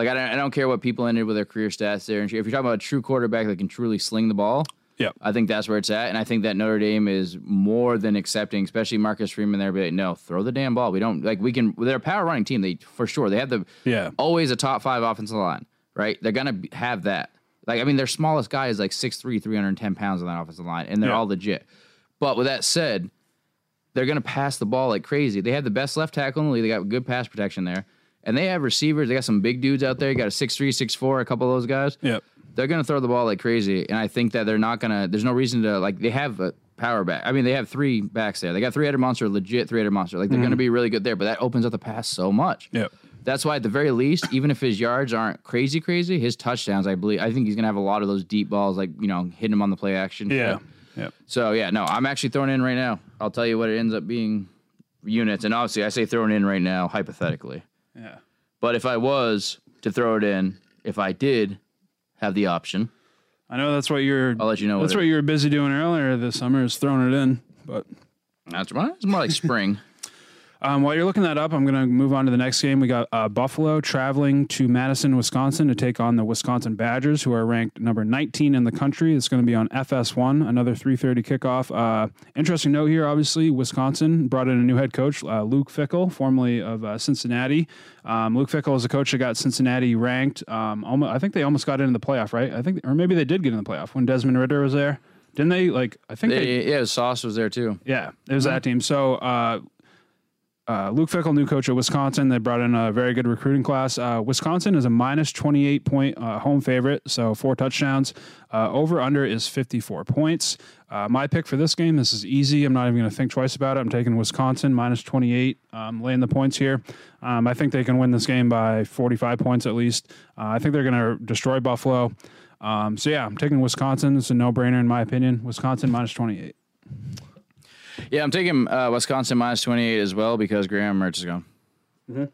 Speaker 2: Like I don't, I don't care what people ended with their career stats there. And if you're talking about a true quarterback that can truly sling the ball,
Speaker 1: Yep.
Speaker 2: I think that's where it's at. And I think that Notre Dame is more than accepting, especially Marcus Freeman there. But no, throw the damn ball. We don't like we can. They're a power running team. They for sure. They have the
Speaker 1: Yeah.
Speaker 2: always a top five offensive line. Right. They're gonna have that. Like I mean, their smallest guy is like 6'3", 310 pounds on that offensive line, and they're
Speaker 1: Yeah.
Speaker 2: all legit. But with that said, they're going to pass the ball like crazy. They have the best left tackle in the league. They got good pass protection there. And they have receivers. They got some big dudes out there. You got a 6'3, 6'4, a couple of those guys.
Speaker 1: Yep.
Speaker 2: They're going to throw the ball like crazy. And I think that they're not going to, there's no reason to, like, they have a power back. I mean, they have three backs there. They got three headed monster, legit three headed monster. Like, they're going to mm-hmm. be really good there, but that opens up the pass so much.
Speaker 1: Yep.
Speaker 2: That's why, at the very least, even if his yards aren't crazy, crazy, his touchdowns, I believe, I think he's going to have a lot of those deep balls, like, you know, hitting him on the play action.
Speaker 1: Yeah. Yep.
Speaker 2: So yeah, no, I'm actually throwing in right now. I'll tell you what it ends up being units, and obviously I say throwing in right now hypothetically.
Speaker 1: Yeah.
Speaker 2: But if I was to throw it in, if I did have the option,
Speaker 1: I know that's what you're.
Speaker 2: I'll let you know.
Speaker 1: That's
Speaker 2: what
Speaker 1: you were busy doing earlier this summer is throwing it in. But
Speaker 2: that's well, it's more like spring.
Speaker 1: um, while you're looking that up, I'm going to move on to the next game. We got uh, Buffalo traveling to Madison, Wisconsin to take on the Wisconsin Badgers, who are ranked number 19 in the country. It's going to be on FS1, another 3:30 kickoff. Uh, interesting note here, obviously, Wisconsin brought in a new head coach, uh, Luke Fickell, formerly of uh, Cincinnati. Um, Luke Fickell is a coach that got Cincinnati ranked. Um, almost, I think they almost got into the playoff, right? I think, or maybe they did get in the playoff when Desmond Ridder was there. Didn't they? Like, I think they,
Speaker 2: yeah, Sauce was there too.
Speaker 1: yeah, it was that team. So uh, uh, Luke Fickell, new coach at Wisconsin, they brought in a very good recruiting class. Uh, Wisconsin is a minus 28 point uh, home favorite, so four touchdowns. Uh, over under is 54 points. Uh, my pick for this game, this is easy. I'm not even going to think twice about it. I'm taking Wisconsin minus 28, um, laying the points here. Um, I think they can win this game by 45 points at least. Uh, I think they're going to destroy Buffalo. Um, so yeah, I'm taking Wisconsin. It's a no brainer in my opinion. Wisconsin minus 28.
Speaker 2: Yeah, I'm taking uh, Wisconsin minus 28 as well because Graham Mertz is gone.
Speaker 1: Mm-hmm.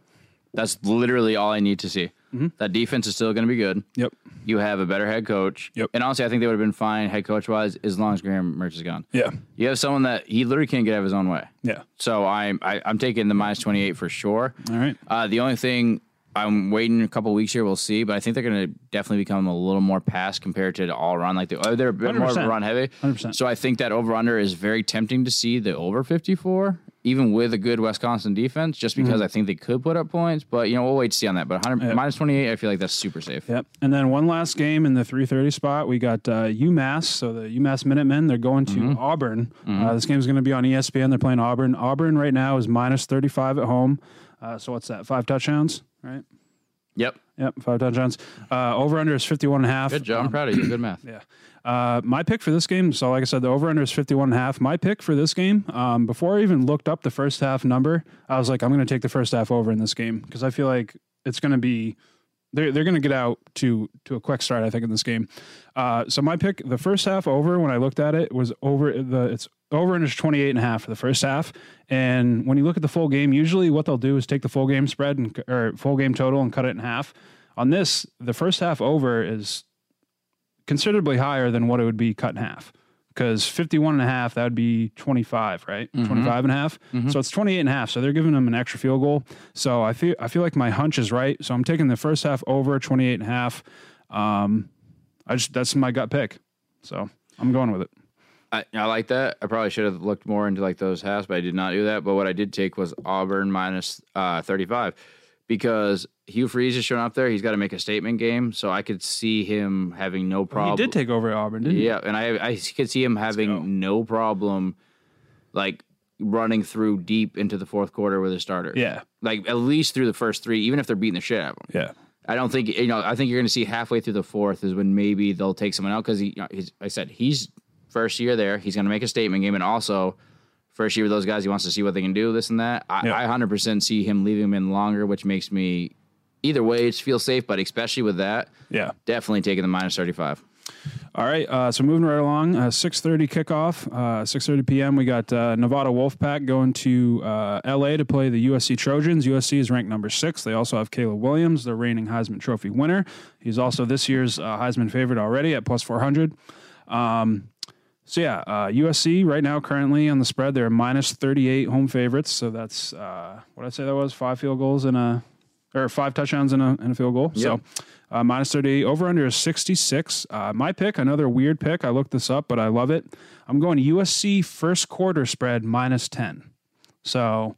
Speaker 2: That's literally all I need to see. That defense is still going to be good.
Speaker 1: Yep.
Speaker 2: You have a better head coach.
Speaker 1: Yep.
Speaker 2: And honestly, I think they would have been fine head coach wise as long as Graham Mertz is gone.
Speaker 1: Yeah.
Speaker 2: You have someone that he literally can't get out of his own way.
Speaker 1: Yeah.
Speaker 2: So I'm I, I'm taking the minus 28 for sure.
Speaker 1: All right.
Speaker 2: Uh, the only thing I'm waiting a couple weeks here, we'll see. But I think they're going to definitely become a little more pass compared to all run. Like the, oh, they're a bit more
Speaker 1: 100%.
Speaker 2: run heavy.
Speaker 1: 100%.
Speaker 2: So I think that over under is very tempting to see the over 54, even with a good Wisconsin defense, just because I think they could put up points. But you know we'll wait to see on that. But 100, minus 28, I feel like that's super safe.
Speaker 1: Yep. And then one last game in the 3:30 spot, we got uh, UMass. So the UMass Minutemen, they're going to Auburn. Uh, this game's going to be on ESPN. They're playing Auburn. Auburn right now is minus 35 at home. Uh, so what's that? Five touchdowns, right?
Speaker 2: Yep.
Speaker 1: Yep, five touchdowns. Uh, over under is 51 and a half.
Speaker 2: Good job. I'm proud of you. Good math.
Speaker 1: Yeah. Uh, my pick for this game, so like I said, the over under is 51 and a half. My pick for this game, um, before I even looked up the first half number, I was like, I'm going to take the first half over in this game because I feel like it's going to be they're they're going to get out to to a quick start. I think in this game. Uh, so my pick, the first half over when I looked at it was over the it's over it's 28 and a half for the first half. And when you look at the full game, usually what they'll do is take the full game spread and or full game total and cut it in half. On this, the first half over is considerably higher than what it would be cut in half. Because 51 and a half that would be 25 right? 25 and a half? So it's 28 and a half. So they're giving them an extra field goal. So i feel i feel like my hunch is right. So i'm taking the first half over 28 and a half. Um i just that's my gut pick. So i'm going with it
Speaker 2: I, I like that. I probably should have looked more into like those halves, but I did not do that. But what I did take was Auburn minus uh, 35 because Hugh Freeze is showing up there. He's got to make a statement game, so I could see him having no problem.
Speaker 1: he did take over at auburn didn't he
Speaker 2: Yeah, and I I could see him having no problem, like running through deep into the fourth quarter with a starter.
Speaker 1: yeah
Speaker 2: like at least through the first three, even if they're beating the shit out of him.
Speaker 1: yeah
Speaker 2: I don't think you know. I think you're going to see halfway through the fourth is when maybe they'll take someone out because he. You know, he's, I said he's first year there. He's going to make a statement game, and also first year with those guys, he wants to see what they can do. This and that. I,
Speaker 1: Yeah.
Speaker 2: I 100% see him leaving him in longer, which makes me either way it feels safe. But especially with that,
Speaker 1: yeah
Speaker 2: definitely taking the minus 35.
Speaker 1: All right, uh, so moving right along, uh, 6.30 kickoff, uh, 6.30 p.m., we got uh, Nevada Wolfpack going to uh, L.A. to play the USC Trojans. USC is ranked number six. They also have Caleb Williams, the reigning Heisman Trophy winner. He's also this year's uh, Heisman favorite already at plus 400. Um, so yeah, uh, USC right now currently on the spread they're minus thirty eight home favorites. So that's uh, what I say that was five field goals and a or five touchdowns and a, and a field goal. So uh, minus thirty eight over under is sixty six. Uh, my pick, another weird pick. I looked this up, but I love it. I'm going USC first quarter spread minus ten. So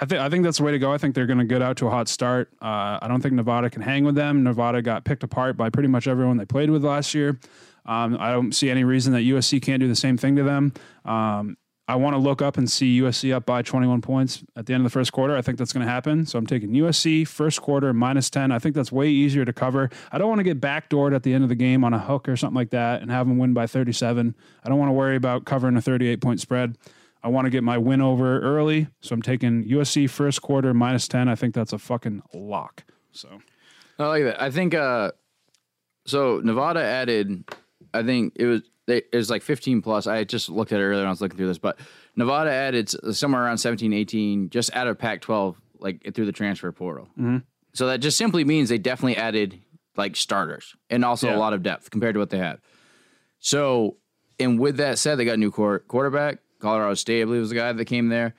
Speaker 1: I think I think that's the way to go. I think they're going to get out to a hot start. Uh, I don't think Nevada can hang with them. Nevada got picked apart by pretty much everyone they played with last year. Um, I don't see any reason that USC can't do the same thing to them. Um, I want to look up and see USC up by 21 points at the end of the first quarter. I think that's going to happen. So I'm taking USC first quarter minus 10. I think that's way easier to cover. I don't want to get backdoored at the end of the game on a hook or something like that and have them win by 37. I don't want to worry about covering a 38 point spread. I want to get my win over early. So I'm taking USC first quarter minus 10. I think that's a fucking lock. So
Speaker 2: I like that. I think uh so Nevada added I think it was they, it was like 15 plus. I just looked at it earlier when I was looking through this, but Nevada added somewhere around 17, 18 just out of Pac 12 like through the transfer portal. Mm-hmm. So that just simply means they definitely added like starters and also
Speaker 1: Yeah.
Speaker 2: a lot of depth compared to what they had. So, and with that said, they got a new quarterback. Colorado State, I believe, was the guy that came there.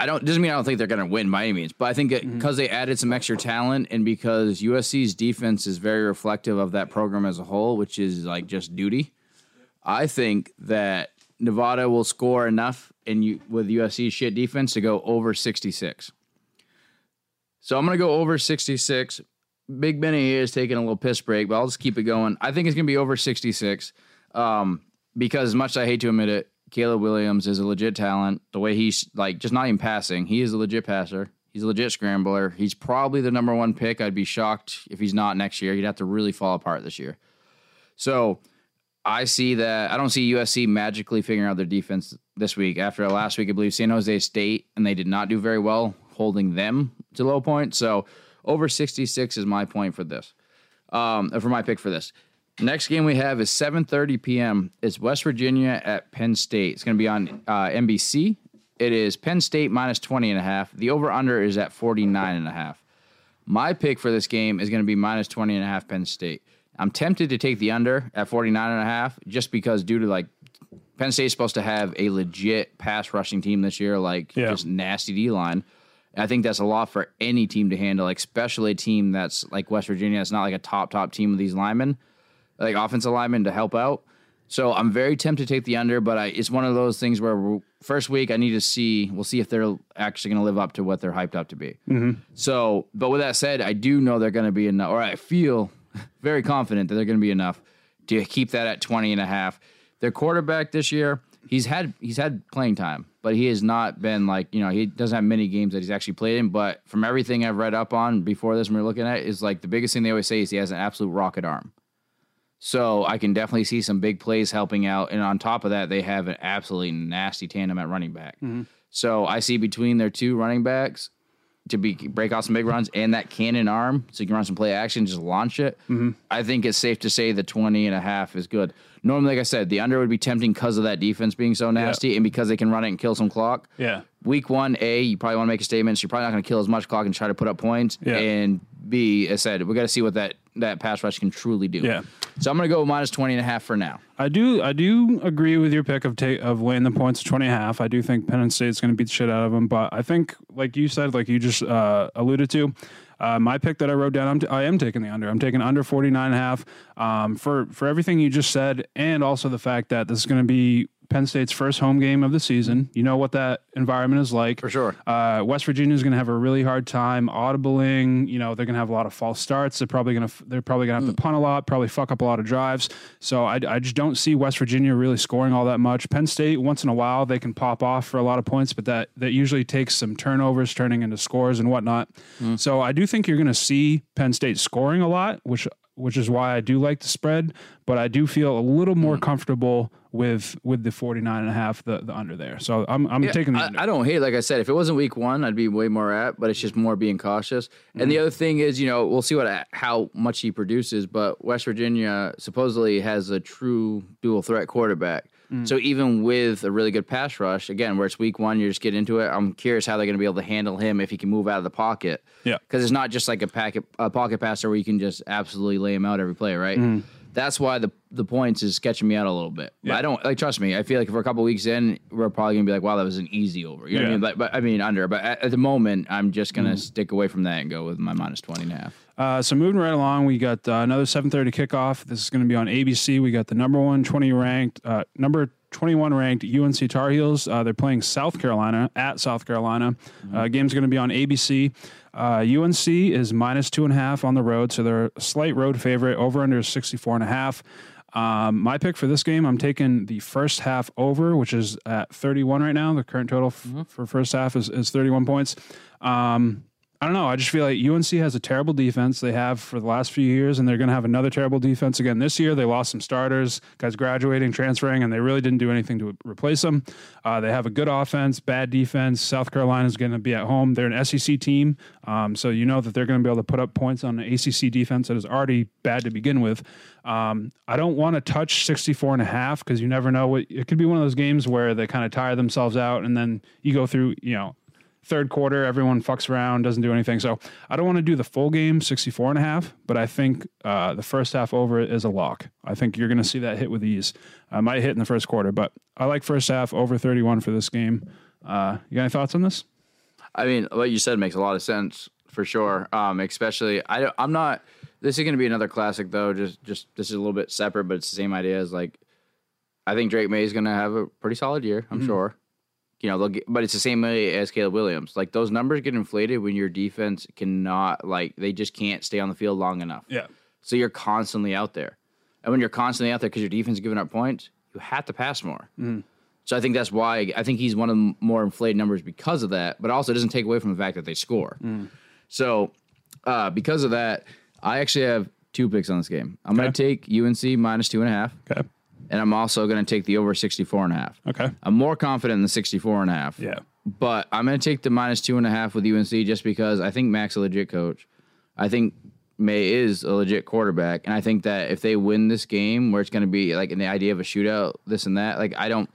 Speaker 2: I don't doesn't mean I don't think they're going to win by any means, but I think because they added some extra talent and because USC's defense is very reflective of that program as a whole, which is like just duty. I think that Nevada will score enough and you with USC's shit defense to go over 66. So I'm going to go over 66. Big Benny here is taking a little piss break, but I'll just keep it going. I think it's going to be over 66 um, because, as much as I hate to admit it, Caleb Williams is a legit talent. The way he's like, just not even passing, he is a legit passer. He's a legit scrambler. He's probably the number one pick. I'd be shocked if he's not next year. He'd have to really fall apart this year. So I see that. I don't see USC magically figuring out their defense this week. After last week, I believe San Jose State, and they did not do very well holding them to low point. So over 66 is my point for this, um, for my pick for this. Next game we have is 7:30 p.m. It's West Virginia at Penn State. It's going to be on uh, NBC. It is Penn State minus 20 and a half. The over under is at 49 and a half. My pick for this game is going to be minus 20 and a half Penn State. I'm tempted to take the under at 49 and a half just because due to like Penn State's supposed to have a legit pass rushing team this year, like
Speaker 1: Yeah.
Speaker 2: just nasty D line. I think that's a lot for any team to handle, like especially a team that's like West Virginia. It's not like a top top team with these linemen, like offensive linemen to help out. So I'm very tempted to take the under, but I, it's one of those things where first week I need to see. We'll see if they're actually going to live up to what they're hyped up to be. Mm-hmm. So, but with that said, I do know they're going to be enough, or I feel very confident that they're going to be enough to keep that at 20 and a half. Their quarterback this year, he's had he's had playing time, but he has not been like, you know, he doesn't have many games that he's actually played in, but from everything I've read up on before this when we're looking at it, is like the biggest thing they always say is he has an absolute rocket arm. So I can definitely see some big plays helping out. And on top of that, they have an absolutely nasty tandem at running back. Mm-hmm. So I see between their two running backs to be break out some big runs and that cannon arm so you can run some play action, just launch it. Mm-hmm. I think it's safe to say the 20 and a half is good. Normally, like I said, the under would be tempting because of that defense being so nasty and because they can run it and kill some clock.
Speaker 1: yeah,
Speaker 2: Week one, A, you probably want to make a statement. So you're probably not going to kill as much clock and try to put up points.
Speaker 1: Yeah.
Speaker 2: And B, as I said, we got to see what that, that pass rush can truly do.
Speaker 1: Yeah.
Speaker 2: So I'm going to go minus 20 and a half for now.
Speaker 1: I do I do agree with your pick of ta- of laying the points at 20 and a half. I do think Penn State's going to beat the shit out of them, but I think like you said, like you just uh, alluded to, uh, my pick that I wrote down, I'm t- I am taking the under. I'm taking under 49 and a half um, for for everything you just said, and also the fact that this is going to be Penn State's first home game of the season. You know what that environment is like.
Speaker 2: For sure.
Speaker 1: Uh, West Virginia is going to have a really hard time audibling. You know, they're going to have a lot of false starts. They're probably going to they're probably going to have to punt a lot, probably fuck up a lot of drives. So I, I just don't see West Virginia really scoring all that much. Penn State once in a while they can pop off for a lot of points, but that that usually takes some turnovers turning into scores and whatnot. So I do think you're going to see Penn State scoring a lot, which which is why I do like the spread. But I do feel a little more comfortable with with the 49 and a half, the, the under there. So I'm I'm
Speaker 2: Yeah,
Speaker 1: taking the
Speaker 2: I. I don't hate. it. Like I said, if it wasn't week one, I'd be way more at. But it's just more being cautious. And
Speaker 1: Mm-hmm.
Speaker 2: the other thing is, you know, we'll see what how much he produces. But West Virginia supposedly has a true dual threat quarterback.
Speaker 1: Mm.
Speaker 2: So even with a really good pass rush, again, where it's week one, you just get into it. I'm curious how they're going to be able to handle him if he can move out of the pocket.
Speaker 1: Yeah.
Speaker 2: because it's not just like a packet a pocket passer where you can just absolutely lay him out every play, right? That's why the the points is sketching me out a little bit. But.
Speaker 1: Yeah.
Speaker 2: I don't like trust me. I feel like if we're a couple weeks in, we're probably gonna be like, wow, that was an easy over. You know what I
Speaker 1: Yeah.
Speaker 2: mean? But, but I mean under. But at, at the moment, I'm just gonna stick away from that and go with my minus 20 and a half.
Speaker 1: Uh, so moving right along, we got uh, another 7:30 kickoff. This is going to be on ABC. We got the number one 20 ranked, uh, number 21 ranked UNC Tar Heels. Uh, they're playing South Carolina at South Carolina. Uh, game's going to be on ABC. Uh, UNC is minus two and a half on the road, so they're a slight road favorite. Over under is 64 and a half. Um, my pick for this game, I'm taking the first half over, which is at 31 right now. The current total f- for first half is, is 31 points. Um, I don't know. I just feel like UNC has a terrible defense. They have for the last few years, and they're going to have another terrible defense again this year. They lost some starters, guys graduating, transferring, and they really didn't do anything to replace them. Uh, they have a good offense, bad defense. South Carolina is going to be at home. They're an SEC team, um, so you know that they're going to be able to put up points on an ACC defense that is already bad to begin with. Um, I don't want to touch 64 and a half because you never know what it could be one of those games where they kind of tire themselves out, and then you go through, you know third quarter everyone fucks around doesn't do anything so i don't want to do the full game 64 and a half but i think uh, the first half over is a lock i think you're going to see that hit with ease i might hit in the first quarter but i like first half over 31 for this game uh, you got any thoughts on this
Speaker 2: I mean, what you said makes a lot of sense for sure. Um, especially, I don't- I'm not. This is going to be another classic though. Just just this is a little bit separate, but it's the same idea as like. I think Drake Maye is going to have a pretty solid year. I'm sure. You know, they'll get, but it's the same way as Caleb Williams. Like those numbers get inflated when your defense cannot like they just can't stay on the field long enough.
Speaker 1: yeah
Speaker 2: So you're constantly out there. And when you're constantly out there because your defense is giving up points, you have to pass more. So I think that's why I think he's one of the more inflated numbers because of that, but also it doesn't take away from the fact that they score. So uh, because of that, I actually have two picks on this game. I'm going to take UNC minus two and a half,
Speaker 1: okay
Speaker 2: and I'm also going to take the over 64 and a half.
Speaker 1: okay
Speaker 2: I'm more confident in the 64 and a half.
Speaker 1: Yeah.
Speaker 2: But I'm going to take the minus two and a half with UNC just because I think Mack's a legit coach. I think Maye is a legit quarterback. And I think that if they win this game where it's going to be like in the idea of a shootout, this and that, like I don't.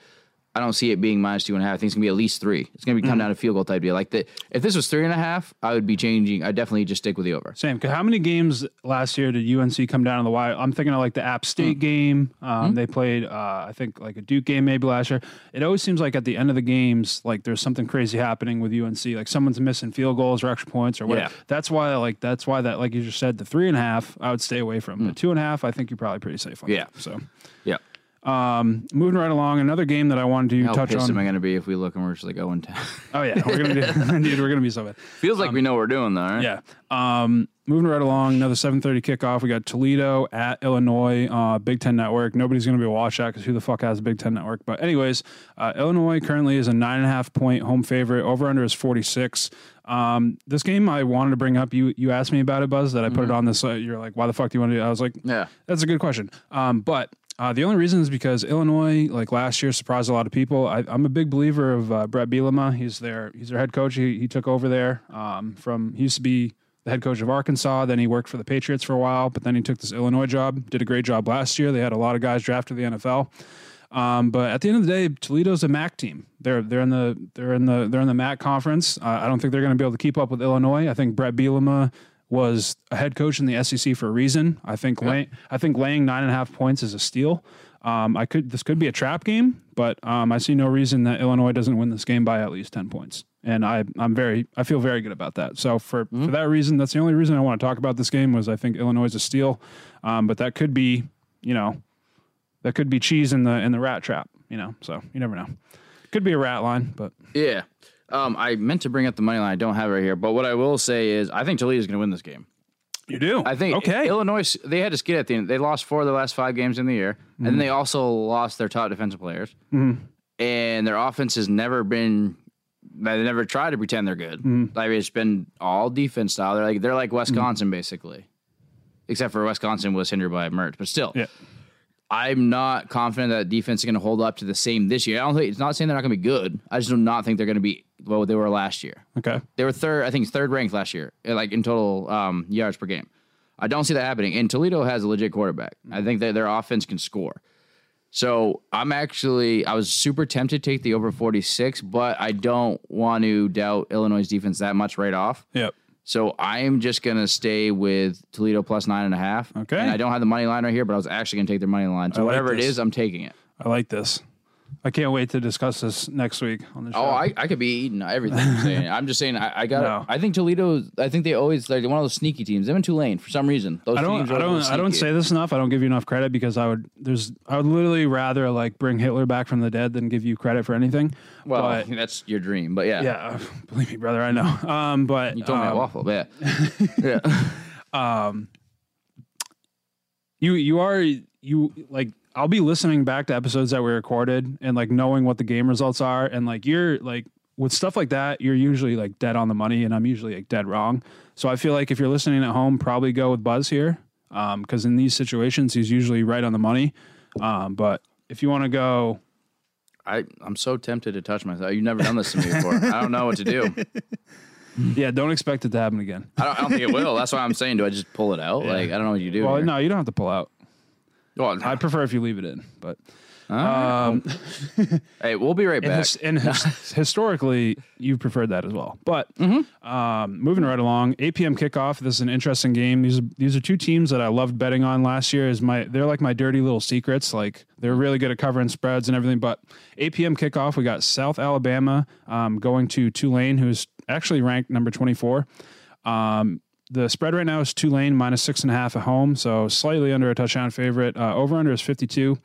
Speaker 2: I don't see it being minus two and a half. I think it's gonna be at least three. It's gonna be come down to field goal type deal. Like the, if this was three and a half, I would be changing. I'd definitely just stick with the over.
Speaker 1: Same. 'Cause how many games last year did UNC come down to the wire? I'm thinking of like the App State game. Um, They played, uh, I think, like a Duke game maybe last year. It always seems like at the end of the games, like there's something crazy happening with UNC. Like someone's missing field goals or extra points or whatever.
Speaker 2: Yeah.
Speaker 1: That's why, like, that's why that, like you just said, the three and a half, I would stay away from. The two and a half, I think you're probably pretty safe on.
Speaker 2: Yeah.
Speaker 1: that. So
Speaker 2: Yeah.
Speaker 1: Moving right along, another game that I wanted to
Speaker 2: How
Speaker 1: touch
Speaker 2: pissed
Speaker 1: on.
Speaker 2: am I gonna be if we look and we're just like going down?
Speaker 1: Oh yeah, we're gonna do, dude, we're gonna be so bad.
Speaker 2: Feels like we know what we're doing though, right?
Speaker 1: Yeah. Um, moving right along, another 7:30 kickoff. We got Toledo at Illinois, uh, Big Ten Network. Nobody's going to be to watch that because who the fuck has a Big Ten Network? But anyways, uh, Illinois currently is a nine and a half point home favorite. Over under is 46. Um, this game I wanted to bring up. You you asked me about it, Buzz. That I put it on this. Uh, you're like, why the fuck do you want to? do it? I was like,
Speaker 2: Yeah.
Speaker 1: that's a good question. Um, but uh, the only reason is because Illinois, like last year, surprised a lot of people. I, I'm a big believer of uh, Bret Bielema. He's their he's their head coach. He, he took over there um, from he used to be the head coach of Arkansas. Then he worked for the Patriots for a while, but then he took this Illinois job. Did a great job last year. They had a lot of guys drafted the NFL. Um, but at the end of the day, Toledo's a MAC team. They're they're in the they're in the they're in the MAC conference. Uh, I don't think they're going to be able to keep up with Illinois. I think Bret Bielema was a head coach in the SEC for a reason. I think lay, I think laying nine and a half points is a steal. Um, I could this could be a trap game, but um, I see no reason that Illinois doesn't win this game by at least ten points. And I I'm very I feel very good about that. So for for that reason, that's the only reason I want to talk about this game was I think Illinois is a steal. Um, but that could be you know that could be cheese in the in the rat trap. You know, so you never know. Could be a rat line, but
Speaker 2: Yeah. Um, I meant to bring up the money line. I don't have it right here, but what I will say is I think Toledo's going to win this game.
Speaker 1: you do.
Speaker 2: I think
Speaker 1: okay.
Speaker 2: Illinois they had to skid at the end. They lost four of their last five games in the year, and then mm-hmm. they also lost their top defensive players. Mm-hmm. And their offense has never been. They never tried to pretend they're good. Mm-hmm. Like it's been all defense style. They're like they're like Wisconsin basically. except for Wisconsin was hindered by Mert. But still,
Speaker 1: Yeah.
Speaker 2: I'm not confident that defense is going to hold up to the same this year. I don't think it's not saying they're not going to be good. I just do not think they're going to be what they were last year.
Speaker 1: Okay.
Speaker 2: They were third, I think, third ranked last year, like in total um, yards per game. I don't see that happening. And Toledo has a legit quarterback. I think that their offense can score. So I'm actually, I was super tempted to take the over 46, but I don't want to doubt Illinois' defense that much right off.
Speaker 1: Yep.
Speaker 2: So I am just gonna stay with Toledo plus nine and a half.
Speaker 1: Okay.
Speaker 2: And I don't have the money line right here, but I was actually gonna take their money line. So
Speaker 1: I like
Speaker 2: whatever it is, I'm taking it.
Speaker 1: I like this. I can't wait to discuss this next week on the show.
Speaker 2: Oh, I, I could be eating everything. I'm saying. I'm just saying. I, I got.
Speaker 1: No.
Speaker 2: I think Toledo. I think they always like one of those sneaky teams. Them and Tulane for some reason. Those
Speaker 1: I don't.
Speaker 2: teams
Speaker 1: I don't. I don't say this enough. I don't give you enough credit because I would. There's. I would literally rather like bring Hitler back from the dead than give you credit for anything.
Speaker 2: Well,
Speaker 1: but,
Speaker 2: that's your dream, but yeah.
Speaker 1: yeah, believe me, brother, I know. Um, but
Speaker 2: You told me
Speaker 1: um,
Speaker 2: a waffle, but yeah. yeah.
Speaker 1: Um, you you are you like I'll be listening back to episodes that we recorded and like knowing what the game results are and like you're like with stuff like that you're usually like dead on the money and I'm usually like dead wrong. So I feel like if you're listening at home, probably go with Buzz here because in these situations he's usually right on the money. Um, but if you want to go,
Speaker 2: I I'm so tempted to touch myself. You've never done this to me before. I don't know what to do.
Speaker 1: yeah, don't expect it to happen again.
Speaker 2: I don't, I don't think it will. That's why I'm saying. Do I just pull it out? Like I don't know what you do.
Speaker 1: Well,
Speaker 2: here.
Speaker 1: no, you don't have to pull out.
Speaker 2: Well,
Speaker 1: I prefer if you leave it in, but
Speaker 2: hey, we'll be right
Speaker 1: and,
Speaker 2: back.
Speaker 1: his, and his, historically, you preferred that as well. But
Speaker 2: Mm-hmm.
Speaker 1: um, moving right along, 8 p.m. kickoff. This is an interesting game. These are, these are two teams that I loved betting on last year. Is my they're like my dirty little secrets. Like they're really good at covering spreads and everything. But 8 p.m. kickoff, we got South Alabama um, going to Tulane, who's actually ranked number 24. Um, the spread right now is Tulane minus six and a half at home, so slightly under a touchdown favorite. Uh, over under is 52.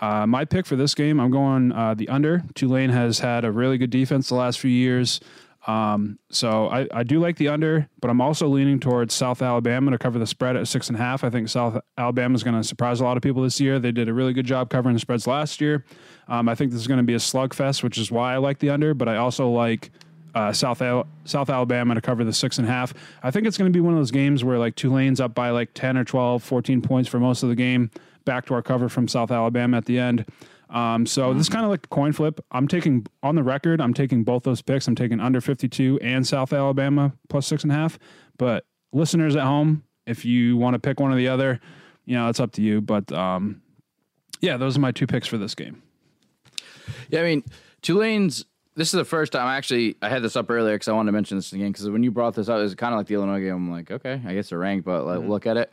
Speaker 1: Uh, my pick for this game, I'm going uh, the under. Tulane has had a really good defense the last few years. Um, so I, I do like the under, but I'm also leaning towards South Alabama to cover the spread at six and a half. I think South Alabama is going to surprise a lot of people this year. They did a really good job covering the spreads last year. Um, I think this is going to be a slugfest, which is why I like the under, but I also like uh, South Al- South Alabama to cover the six and a half. I think it's going to be one of those games where like Tulane's up by like 10 or 12, 14 points for most of the game. Back to our cover from South Alabama at the end. Um, so this is kind of like a coin flip. I'm taking on the record. I'm taking both those picks. I'm taking under 52 and South Alabama plus six and a half. But listeners at home, if you want to pick one or the other, you know it's up to you. But um, yeah, those are my two picks for this game.
Speaker 2: Yeah, I mean, Tulane's. This is the first time I actually. I had this up earlier because I wanted to mention this again because when you brought this up, it was kind of like the Illinois game. I'm like, okay, I guess they're ranked, but like, look at it.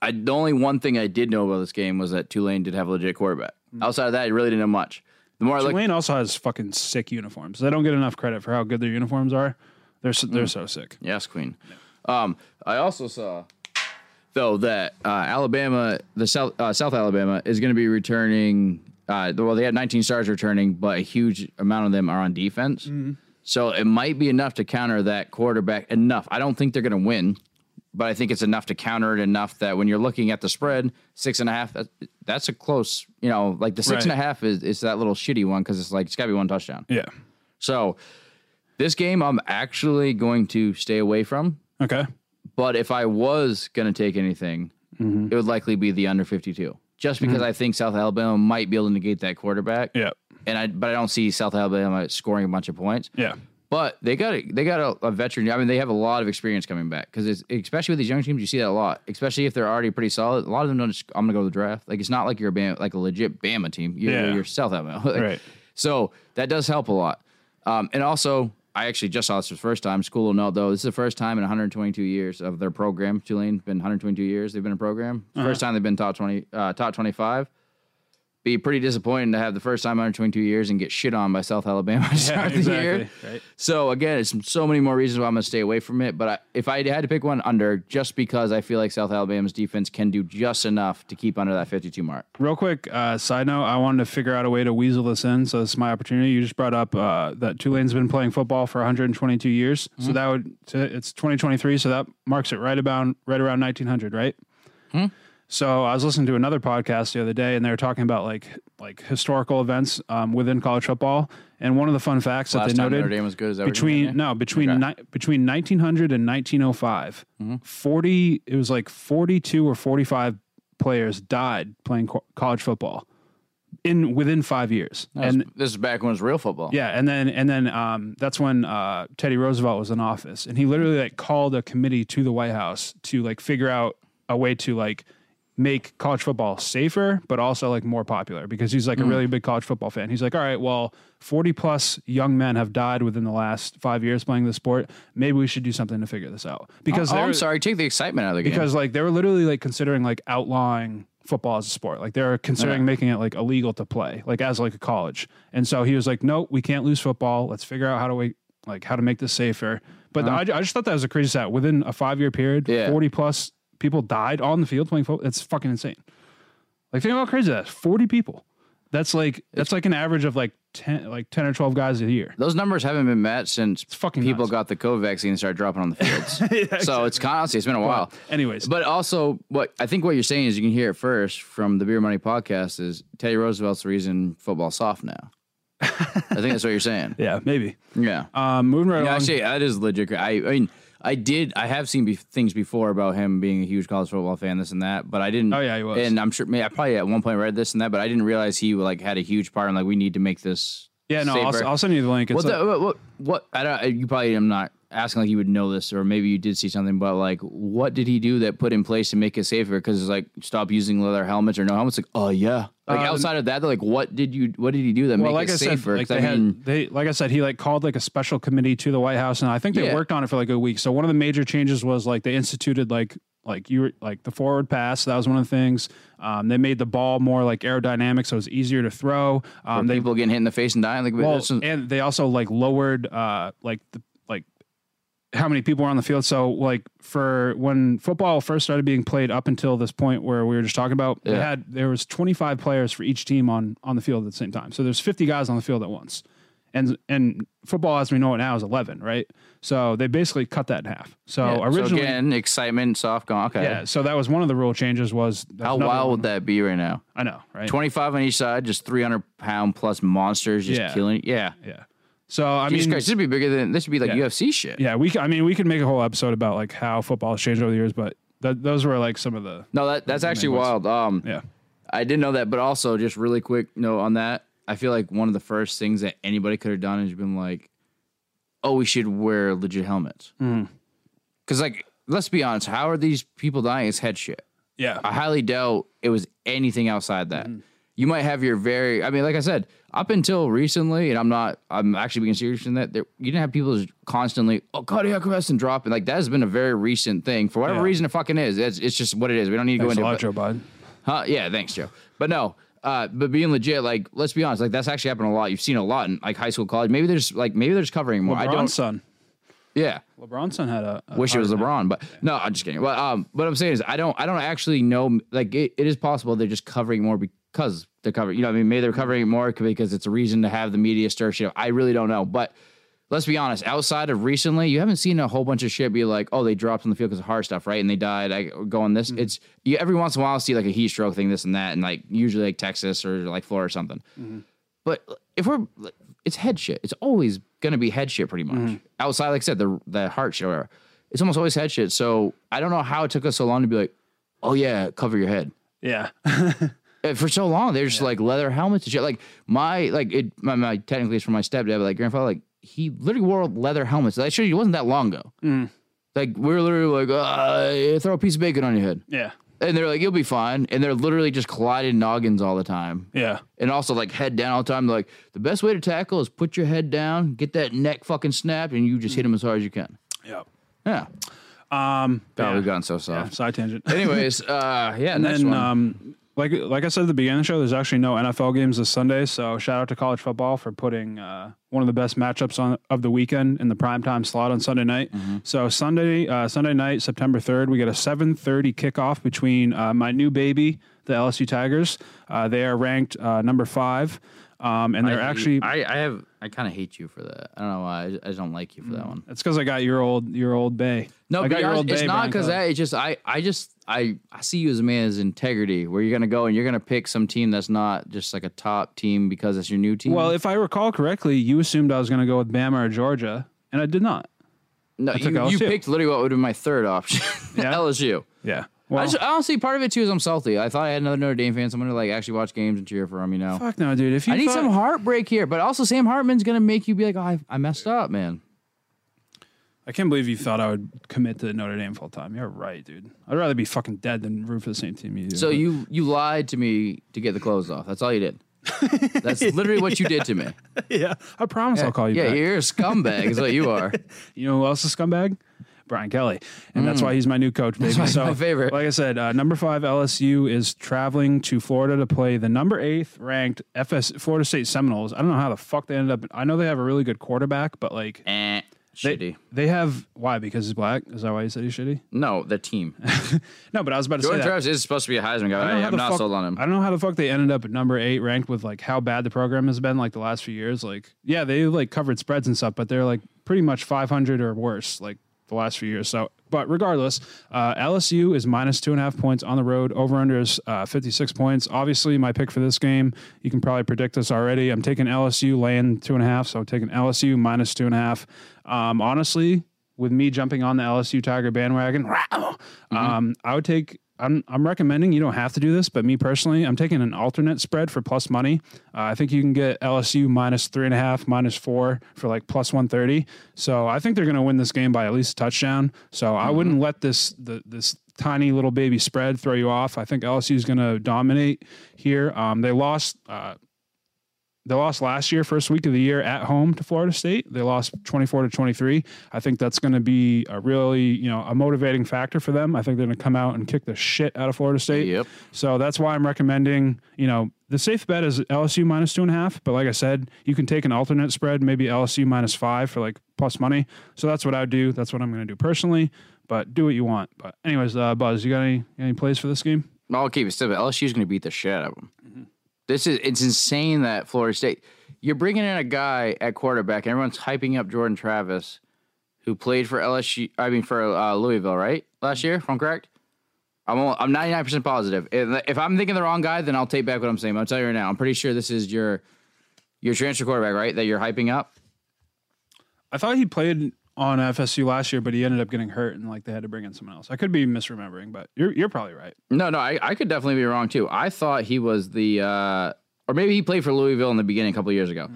Speaker 2: I the only one thing I did know about this game was that Tulane did have a legit quarterback. Outside of that, I really didn't know much. The more I look,
Speaker 1: Tulane also has fucking sick uniforms. They don't get enough credit for how good their uniforms are. They're so, they're so sick.
Speaker 2: Yes, Queen. Um, I also saw though that uh, Alabama, the South uh, South Alabama, is going to be returning. Uh, well, they had 19 stars returning, but a huge amount of them are on defense. So it might be enough to counter that quarterback. Enough. I don't think they're going to win, but I think it's enough to counter it enough that when you're looking at the spread, six and a half, that, that's a close. You know, like the six and a half is is that little shitty one because it's like it's got to be one touchdown.
Speaker 1: Yeah.
Speaker 2: So this game, I'm actually going to stay away from.
Speaker 1: Okay.
Speaker 2: But if I was going to take anything,
Speaker 1: Mm-hmm.
Speaker 2: it would likely be the under 52. Just because I think South Alabama might be able to negate that quarterback.
Speaker 1: Yeah.
Speaker 2: And I but I don't see South Alabama scoring a bunch of points.
Speaker 1: Yeah.
Speaker 2: But they got a, they got a, a veteran. I mean, they have a lot of experience coming back because it's especially with these young teams, you see that a lot. Especially if they're already pretty solid. A lot of them don't. Just, I'm gonna go to the draft. Like it's not like you're a Bama, like a legit Bama team. You're,
Speaker 1: Yeah.
Speaker 2: you're South Alabama. Like,
Speaker 1: Right.
Speaker 2: So that does help a lot. Um, and also, I actually just saw this for the first time. School will know though. This is the first time in 122 years of their program. Tulane been 122 years. They've been a program.
Speaker 1: Uh-huh.
Speaker 2: First time they've been top 20, uh, top 25 be pretty disappointing to have the first time in 122 years and get shit on by South Alabama to start the year.
Speaker 1: Right.
Speaker 2: So again, it's so many more reasons why I'm going to stay away from it. But I, if I had to pick one under, just because I feel like South Alabama's defense can do just enough to keep under that 52 mark.
Speaker 1: Real quick, uh, side note, I wanted to figure out a way to weasel this in, so this is my opportunity. You just brought up uh, that Tulane's been playing football for 122 years, so that would it's 2023, so that marks it right about right around 1900, right? So I was listening to another podcast the other day, and they were talking about like like historical events um, within college football. And one of the fun facts that they noted
Speaker 2: Notre Dame was good. Is that
Speaker 1: between no between
Speaker 2: Okay.
Speaker 1: ni- between 1900 and 1905
Speaker 2: Mm-hmm.
Speaker 1: 40 it was like 42 or 45 players died playing co- college football in within 5 years and
Speaker 2: this is back when it was real football.
Speaker 1: yeah and then and then um, that's when uh, Teddy Roosevelt was in office and he literally like called a committee to the White House to like figure out a way to like make college football safer but also like more popular because he's like a mm. really big college football fan. He's like, "All right, well, 40 plus young men have died within the last 5 years playing the sport. Maybe we should do something to figure this out." Oh, because
Speaker 2: oh,
Speaker 1: they
Speaker 2: I'm sorry. Take the excitement out of the game.
Speaker 1: because like they were literally like considering like outlawing football as a sport. Like they're considering
Speaker 2: Yeah.
Speaker 1: making it like illegal to play, like as like a college. And so he was like, "Nope, we can't lose football. Let's figure out how to wait, like how to make this safer." But uh-huh. I, I just thought that was a crazy stat. Within a five year period,
Speaker 2: Yeah.
Speaker 1: forty plus people died on the field playing football. It's fucking insane. Like think about how crazy that is. Forty people. That's like that's like an average of like ten like ten or twelve guys a year.
Speaker 2: Those numbers haven't been met since
Speaker 1: fucking
Speaker 2: people
Speaker 1: nuts.
Speaker 2: got the COVID vaccine and started dropping on the fields. So it's honestly, it's been a while.
Speaker 1: Anyways,
Speaker 2: But also, what I think what you're saying is you can hear it first from the Beer Money podcast is Teddy Roosevelt's the reason football's soft now. I think that's what you're saying.
Speaker 1: yeah, maybe.
Speaker 2: Yeah.
Speaker 1: Um, moving right
Speaker 2: Yeah,
Speaker 1: along.
Speaker 2: actually, that is legit. I, I mean, I did. I have seen be- things before about him being a huge college football fan, this and that. But I didn't.
Speaker 1: Oh, yeah, he was.
Speaker 2: And I'm sure. I probably at one point read this and that, but I didn't realize he like had a huge part in like we need to make this.
Speaker 1: yeah, no, I'll. I'll send you the link. It's
Speaker 2: What,
Speaker 1: like-
Speaker 2: the, what, what, what, I don't, you probably, I'm not asking like you would know this, or maybe you did see something, but like, what did he do that put in place to make it safer? Because it's like, stop using leather helmets or no helmets. Like, oh, yeah. Like,
Speaker 1: Um,
Speaker 2: outside of that, like, what did you, what did he do that
Speaker 1: well,
Speaker 2: make
Speaker 1: like
Speaker 2: it
Speaker 1: I said,
Speaker 2: safer?
Speaker 1: like they
Speaker 2: I
Speaker 1: had, they like I said, he like called like a special committee to the White House, and I think they
Speaker 2: Yeah.
Speaker 1: worked on it for like a week. So one of the major changes was like they instituted like like you were like the forward pass. That was one of the things. Um, they made the ball more like aerodynamic, so it was easier to throw. Um, they
Speaker 2: people getting hit in the face and dying. Like,
Speaker 1: well, and they also like lowered uh like the how many people were on the field. So like for when football first started being played up until this point where we were just talking about, they
Speaker 2: Yeah.
Speaker 1: had there was 25 players for each team on on the field at the same time. So there's 50 guys on the field at once. And and football as we know it now is 11, right? So they basically cut that in half. So
Speaker 2: yeah.
Speaker 1: originally
Speaker 2: so again, excitement, soft gone. Okay.
Speaker 1: yeah, so that was one of the rule changes was
Speaker 2: How wild would that be right now?
Speaker 1: I know, right?
Speaker 2: 25 on each side, just 300 pound plus monsters just
Speaker 1: Yeah.
Speaker 2: killing. Yeah.
Speaker 1: Yeah. So I
Speaker 2: Jesus
Speaker 1: mean
Speaker 2: Christ, this would be bigger than this would be like
Speaker 1: Yeah.
Speaker 2: UFC shit.
Speaker 1: Yeah, we. I mean, we could make a whole episode about like how football has changed over the years, but th- those were like some of the.
Speaker 2: No, that that's actually wild. Um,
Speaker 1: Yeah,
Speaker 2: I didn't know that, but also just really quick note on that. I feel like one of the first things that anybody could have done is been like, "Oh, we should wear legit helmets." Because, like, let's be honest, how are these people dying? It's head shit.
Speaker 1: yeah,
Speaker 2: I highly doubt it was anything outside that.
Speaker 1: Mm-hmm.
Speaker 2: You might have your very, I mean, like I said, up until recently, and I'm not, I'm actually being serious in that, there, you didn't have people just constantly, oh, cardiac arrest and dropping. Like, that has been a very recent thing. For whatever
Speaker 1: Yeah.
Speaker 2: reason it fucking is, it's, it's just what it is. We don't need to
Speaker 1: Thanks
Speaker 2: go into it.
Speaker 1: Joe Biden.
Speaker 2: Huh? Yeah, thanks, Joe. But no, uh, but being legit, like, let's be honest, like, that's actually happened a lot. You've seen a lot in like high school, college. Maybe there's like, maybe they're covering more. I don't,
Speaker 1: son.
Speaker 2: yeah.
Speaker 1: LeBron's son had a. a
Speaker 2: Wish it was. LeBron, but no, I'm just kidding. Well, um, what I'm saying is, I don't, I don't actually know. Like, it, it is possible they're just covering more because they're covering. You know, I mean, maybe they're covering it more because it's a reason to have the media stir shit. I really don't know, but let's be honest. Outside of recently, you haven't seen a whole bunch of shit be like, oh, they dropped on the field because of heart stuff, right? And they died. I go on this. Mm-hmm. It's you every once in a while I see like a heat stroke thing, this and that, and like usually like Texas or like Florida or something. Mm-hmm. But if we're, it's head shit. It's always gonna be head shit, pretty much. Mm-hmm. Outside, like I said, the the heart shit, or whatever. It's almost always head shit. So I don't know how it took us so long to be like, oh yeah, cover your head.
Speaker 1: Yeah,
Speaker 2: For so long, they're just like leather helmets and shit. Like my, like it, my, my technically it's from my stepdad, but like grandfather, like he literally wore leather helmets. Like, sure, it wasn't that long ago. Like we're literally like, uh, throw a piece of bacon on your head,
Speaker 1: yeah,
Speaker 2: and they're like, you'll be fine. And they're literally just colliding noggins all the time
Speaker 1: yeah.
Speaker 2: and also like head down all the time. Like the best way to tackle is put your head down, get that neck fucking snapped, and you just hit him as hard as you can.
Speaker 1: Yep.
Speaker 2: Yeah.
Speaker 1: Um,
Speaker 2: God,
Speaker 1: yeah.
Speaker 2: we've gotten so
Speaker 1: Yeah,
Speaker 2: soft.
Speaker 1: side tangent.
Speaker 2: Anyways, uh, yeah,
Speaker 1: And then,
Speaker 2: one.
Speaker 1: um, like like I said at the beginning of the show, there's actually no NFL games this Sunday. So shout out to college football for putting uh, one of the best matchups on of the weekend in the primetime slot on Sunday night.
Speaker 2: Mm-hmm.
Speaker 1: So Sunday uh, Sunday night, September third, we get a 7:30 kickoff between uh, my new baby, the LSU Tigers. Uh, they are ranked uh, number five. Um, and they're
Speaker 2: I,
Speaker 1: actually
Speaker 2: I, I have I kind of hate you for that. I don't know why. I just, I just don't like you for that mm. one.
Speaker 1: it's because I got your old your old bay.
Speaker 2: No,
Speaker 1: I got your old
Speaker 2: it's
Speaker 1: bay.
Speaker 2: not because that. It's just I I just I I see you as a man as integrity, where you're gonna go and you're gonna pick some team that's not just like a top team because it's your new team.
Speaker 1: Well, if I recall correctly, you assumed I was going to go with Bama or Georgia, and I did not.
Speaker 2: no,
Speaker 1: took
Speaker 2: you, you
Speaker 1: LSU.
Speaker 2: picked literally what would have been my third option,
Speaker 1: Yeah?
Speaker 2: LSU.
Speaker 1: Yeah.
Speaker 2: I,
Speaker 1: Well,
Speaker 2: just, I honestly part of it too is I'm salty. I thought I had another Notre Dame fan, someone to like actually watch games and cheer for them. You know,
Speaker 1: fuck no, dude. If you
Speaker 2: I need
Speaker 1: thought-
Speaker 2: some heartbreak here, but also Sam Hartman's gonna make you be like, oh, I, I messed up, man.
Speaker 1: I can't believe you thought I would commit to Notre Dame full time. You're right, dude. I'd rather be fucking dead than root for the same team you do.
Speaker 2: So
Speaker 1: But-
Speaker 2: you you lied to me to get the clothes off. That's all you did. That's literally what you did to me.
Speaker 1: yeah, I promise I'll call you
Speaker 2: Yeah,
Speaker 1: back.
Speaker 2: you're a scumbag, is what you are.
Speaker 1: You know who else is a scumbag? Brian Kelly, and that's why he's my new coach, baby.
Speaker 2: Mm. why he's
Speaker 1: so,
Speaker 2: my favorite.
Speaker 1: Like I said, uh, number five LSU is traveling to Florida to play the number eighth ranked FS Florida State Seminoles. I don't know how the fuck they ended up. I know they have a really good quarterback, but like
Speaker 2: Eh,
Speaker 1: they,
Speaker 2: shitty.
Speaker 1: they have why because he's black. Is that why you said he's shitty?
Speaker 2: No, the team.
Speaker 1: No, but I was about to
Speaker 2: Jordan
Speaker 1: say that.
Speaker 2: Travis is supposed to be a Heisman
Speaker 1: I don't know
Speaker 2: guy.
Speaker 1: how
Speaker 2: I'm
Speaker 1: the
Speaker 2: not
Speaker 1: fuck-
Speaker 2: sold on him.
Speaker 1: I don't know how the fuck they ended up at number eight ranked with like how bad the program has been like the last few years. Like, yeah, they like covered spreads and stuff, but they're like pretty much 500 or worse like the last few years. So, but regardless, uh, LSU is minus two and a half points on the road. Over under is uh, 56 points. Obviously, my pick for this game, you can probably predict this already. I'm taking LSU laying two and a half, so I'm taking LSU minus two and a half. Um, honestly, with me jumping on the LSU Tiger bandwagon, um, I would take. I'm I'm recommending you don't have to do this, but me personally, I'm taking an alternate spread for plus money. Uh, I think you can get LSU minus three and a half, minus four for like plus one thirty. So I think they're going to win this game by at least a touchdown. So I wouldn't let this the this tiny little baby spread throw you off. I think LSU is going to dominate here. Um, they lost. Uh, they lost last year, first week of the year at home to Florida State. They lost 24 to 23. I think that's going to be a really, you know, a motivating factor for them. I think they're going to come out and kick the shit out of Florida State.
Speaker 2: Yep.
Speaker 1: So that's why I'm recommending, you know, the safe bet is LSU minus two and a half. But like I said, you can take an alternate spread, maybe LSU minus five for like plus money. So that's what I would do. That's what I'm going to do personally. But do what you want. But anyways, uh, Buzz, you got any any plays for this game?
Speaker 2: I'll keep it simple. LSU's going to beat the shit out of them.
Speaker 1: Mm-hmm.
Speaker 2: This is it's insane that Florida State. You're bringing in a guy at quarterback. and Everyone's hyping up Jordan Travis, who played for LSU. I mean for uh, Louisville, right? Last year, if I'm correct. I'm I'm 99 percent positive. If, if I'm thinking the wrong guy, then I'll take back what I'm saying. I'll tell you right now, I'm pretty sure this is your your transfer quarterback, right? That you're hyping up.
Speaker 1: I thought he played on FSU last year, but he ended up getting hurt and like they had to bring in someone else. I could be misremembering, but you're you're probably right.
Speaker 2: No, no, I, I could definitely be wrong too. I thought he was the, uh, or maybe he played for Louisville in the beginning a couple years ago.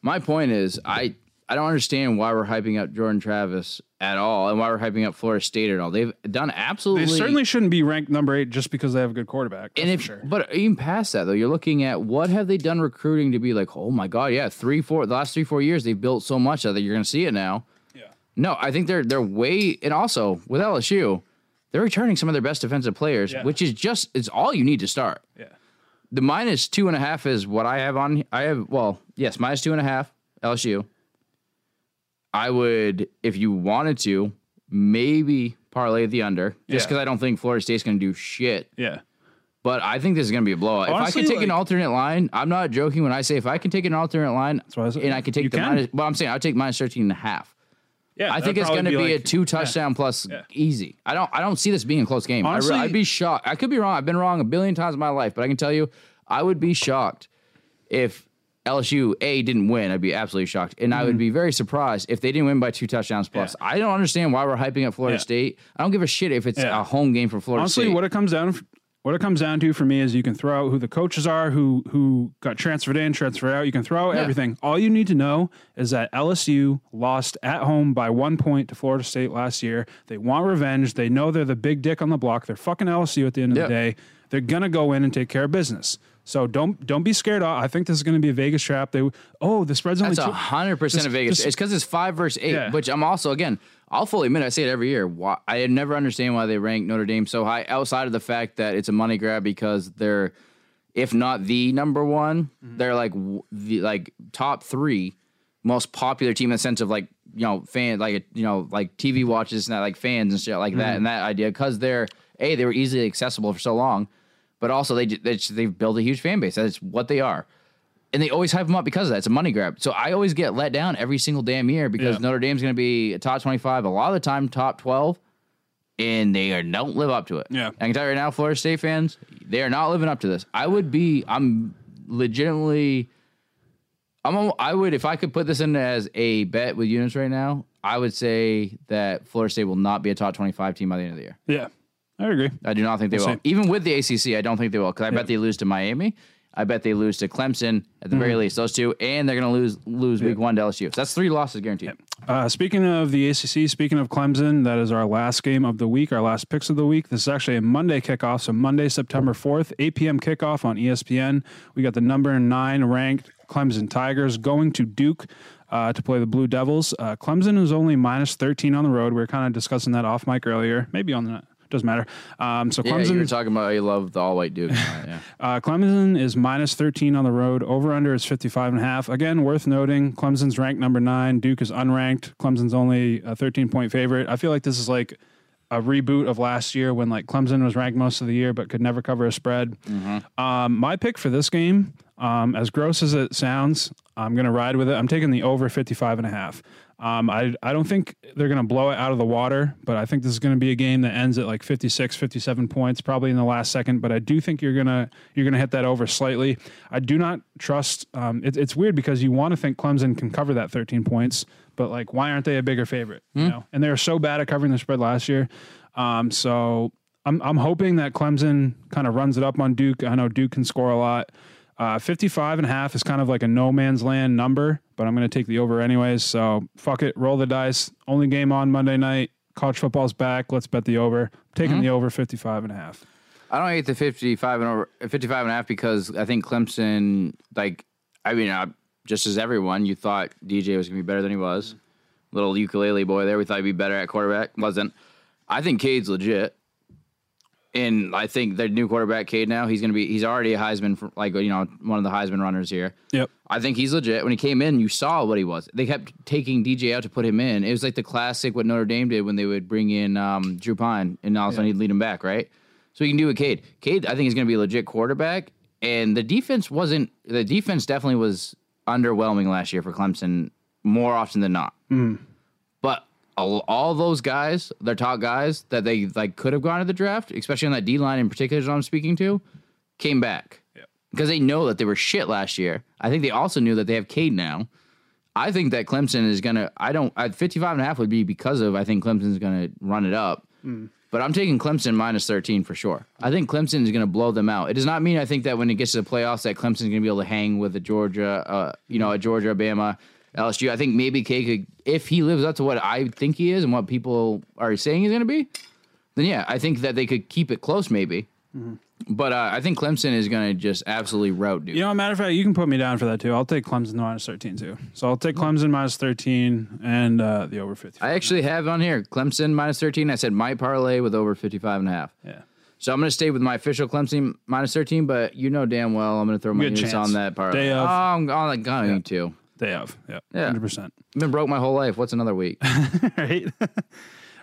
Speaker 2: My point is, I I don't understand why we're hyping up Jordan Travis at all, and why we're hyping up Florida State at all. They've done absolutely.
Speaker 1: They certainly shouldn't be ranked number eight just because they have a good quarterback.
Speaker 2: and if,
Speaker 1: for sure.
Speaker 2: but even past that though, you're looking at what have they done recruiting to be like, oh my god, yeah, three, four, the last three, four years they've built so much that you're going to see it now.
Speaker 1: Yeah.
Speaker 2: No, I think they're they're way, and also with LSU, they're returning some of their best defensive players,
Speaker 1: Yeah.
Speaker 2: which is just it's all you need to start.
Speaker 1: Yeah.
Speaker 2: The minus two and a half is what I have on. I have well, yes, minus two and a half LSU. I would, if you wanted to, maybe parlay the under, just
Speaker 1: Yeah.
Speaker 2: because I don't think Florida State's going to do shit.
Speaker 1: Yeah.
Speaker 2: But I think this is going to be a blowout.
Speaker 1: Honestly,
Speaker 2: if I can take an alternate line, I'm not joking when I say if I can take an alternate line
Speaker 1: what I
Speaker 2: and I can take the
Speaker 1: can.
Speaker 2: minus, well, I'm saying I'll take minus 13 and a half.
Speaker 1: Yeah.
Speaker 2: I think it's going to be, a two touchdown plus
Speaker 1: Yeah.
Speaker 2: easy. I don't I don't see this being a close game.
Speaker 1: Honestly-
Speaker 2: I I'd be shocked. I could be wrong. I've been wrong a billion times in my life, but I can tell you, I would be shocked if LSU A didn't win. I'd be absolutely shocked, and
Speaker 1: Mm-hmm.
Speaker 2: I would be very surprised if they didn't win by two touchdowns plus. I don't understand why we're hyping up Florida
Speaker 1: Yeah.
Speaker 2: State. I don't give a shit if it's
Speaker 1: Yeah.
Speaker 2: a home game for Florida State.
Speaker 1: Honestly,
Speaker 2: State.
Speaker 1: what it comes down what it comes down to for me is you can throw out who the coaches are, who who got transferred in, transferred out. You can throw out
Speaker 2: Yeah.
Speaker 1: everything. All you need to know is that LSU lost at home by one point to Florida State last year. They want revenge. They know they're the big dick on the block. They're fucking LSU at the end of
Speaker 2: Yeah.
Speaker 1: the day. They're gonna go in and take care of business. So don't don't be scared. I think this is going to be a Vegas trap. They oh the spread's only
Speaker 2: That's hundred percent of Vegas.
Speaker 1: just-
Speaker 2: it's because it's five versus eight,
Speaker 1: Yeah.
Speaker 2: which I'm also again. I'll fully admit I say it every year. Why, I never understand why they rank Notre Dame so high, outside of the fact that it's a money grab because they're, if not the number one,
Speaker 1: Mm-hmm.
Speaker 2: they're like the like top three most popular team in the sense of like you know fan like you know like TV watches and that, like fans and shit like
Speaker 1: Mm-hmm.
Speaker 2: that and that idea because they're a they were easily accessible for so long, but also they, they just- they've built a huge fan base. That's what they are. And they always hype them up because of that. It's a money grab. So I always get let down every single damn year because
Speaker 1: Yeah.
Speaker 2: Notre Dame's going to be a top 25, a lot of the time top 12, and they are, don't live up to it.
Speaker 1: Yeah.
Speaker 2: I can tell you right now, Florida State fans, they are not living up to this. I would be, I'm legitimately, I'm, I would, if I could put this in as a bet with units right now, I would say that Florida State will not be a top 25 team by the end of the year.
Speaker 1: Yeah, I agree.
Speaker 2: I do not think they
Speaker 1: We'll
Speaker 2: will.
Speaker 1: see.
Speaker 2: Even with the ACC, I don't think they will because I bet they lose to Miami. I bet they lose to Clemson at the
Speaker 1: Mm-hmm.
Speaker 2: very least. Those two, and they're going to lose lose week one to LSU. So that's three losses guaranteed.
Speaker 1: Uh, speaking of the ACC, speaking of Clemson, that is our last game of the week, our last picks of the week. This is actually a Monday kickoff, so Monday, September 4th, 8 p.m. kickoff on ESPN. We got the number nine ranked Clemson Tigers going to Duke uh, to play the Blue Devils. Uh, Clemson is only minus 13 on the road. We were kind of discussing that off mic earlier, maybe on the. Doesn't matter. Um, so
Speaker 2: Yeah,
Speaker 1: Clemson,
Speaker 2: you were talking about how you love the all white Duke. yeah.
Speaker 1: uh, Clemson is minus 13 on the road. Over under is 55 and a half. Again, worth noting, Clemson's ranked number nine. Duke is unranked. Clemson's only a 13 point favorite. I feel like this is like a reboot of last year when like Clemson was ranked most of the year but could never cover a spread. Um, my pick for this game, um, as gross as it sounds, I'm going to ride with it. I'm taking the over 55 and a half. Um, I, I don't think they're going to blow it out of the water, but I think this is going to be a game that ends at like 56, 57 points, probably in the last second. But I do think you're gonna you're gonna hit that over slightly. I do not trust. Um, it, it's weird because you want to think Clemson can cover that 13 points, but like, why aren't they a bigger favorite? You know, and they were so bad at covering the spread last year. Um, so I'm I'm hoping that Clemson kind of runs it up on Duke. I know Duke can score a lot. Uh, 55 and a half is kind of like a no man's land number, but I'm going to take the over anyways. So fuck it, roll the dice. Only game on Monday night. College football's back. Let's bet the over. taking the over 55 and a half.
Speaker 2: I don't hate the 55 and over 55 and a half because I think Clemson, like, I mean, uh, just as everyone, you thought DJ was going to be better than he was. Little ukulele boy there. We thought he'd be better at quarterback. Wasn't. I think Cade's legit. And I think their new quarterback, Cade, now, he's going to be, he's already a Heisman, for, like, you know, one of the Heisman runners here.
Speaker 1: Yep.
Speaker 2: I think he's legit. When he came in, you saw what he was. They kept taking DJ out to put him in. It was like the classic what Notre Dame did when they would bring in um, Drew Pyne, and all of a sudden he'd lead him back, right? So he can do it, Cade. Cade, I think is going to be a legit quarterback. And the defense wasn't. The defense definitely was underwhelming last year for Clemson more often than not. But all, all those guys, their top guys that they like could have gone to the draft, especially on that D line in particular, that I'm speaking to, came back because they know that they were shit last year. I think they also knew that they have Cade now. I think that Clemson is gonna. I don't. At 55 and a half would be because of. I think Clemson's gonna run it up. But I'm taking Clemson minus 13 for sure. I think Clemson is going to blow them out. It does not mean I think that when it gets to the playoffs that Clemson's going to be able to hang with a Georgia, uh, you know, a Georgia, Bama, LSU. I think maybe K could, if he lives up to what I think he is and what people are saying he's going to be, then yeah, I think that they could keep it close maybe. But uh, I think Clemson is going to just absolutely rout Duke.
Speaker 1: You know, matter of fact, you can put me down for that too. I'll take Clemson minus 13 too. So I'll take Clemson minus 13 and uh, the over 50.
Speaker 2: I actually have on here Clemson minus 13. I said my parlay with over 55 and a half.
Speaker 1: yeah.
Speaker 2: So I'm going to stay with my official Clemson minus 13, but you know damn well I'm going to throw my
Speaker 1: Good
Speaker 2: units on that parlay.
Speaker 1: Day
Speaker 2: Oh,
Speaker 1: of.
Speaker 2: I'm going to too.
Speaker 1: They have. Yeah.
Speaker 2: Yeah.
Speaker 1: 100%.
Speaker 2: I've been broke my whole life. What's another week?
Speaker 1: right?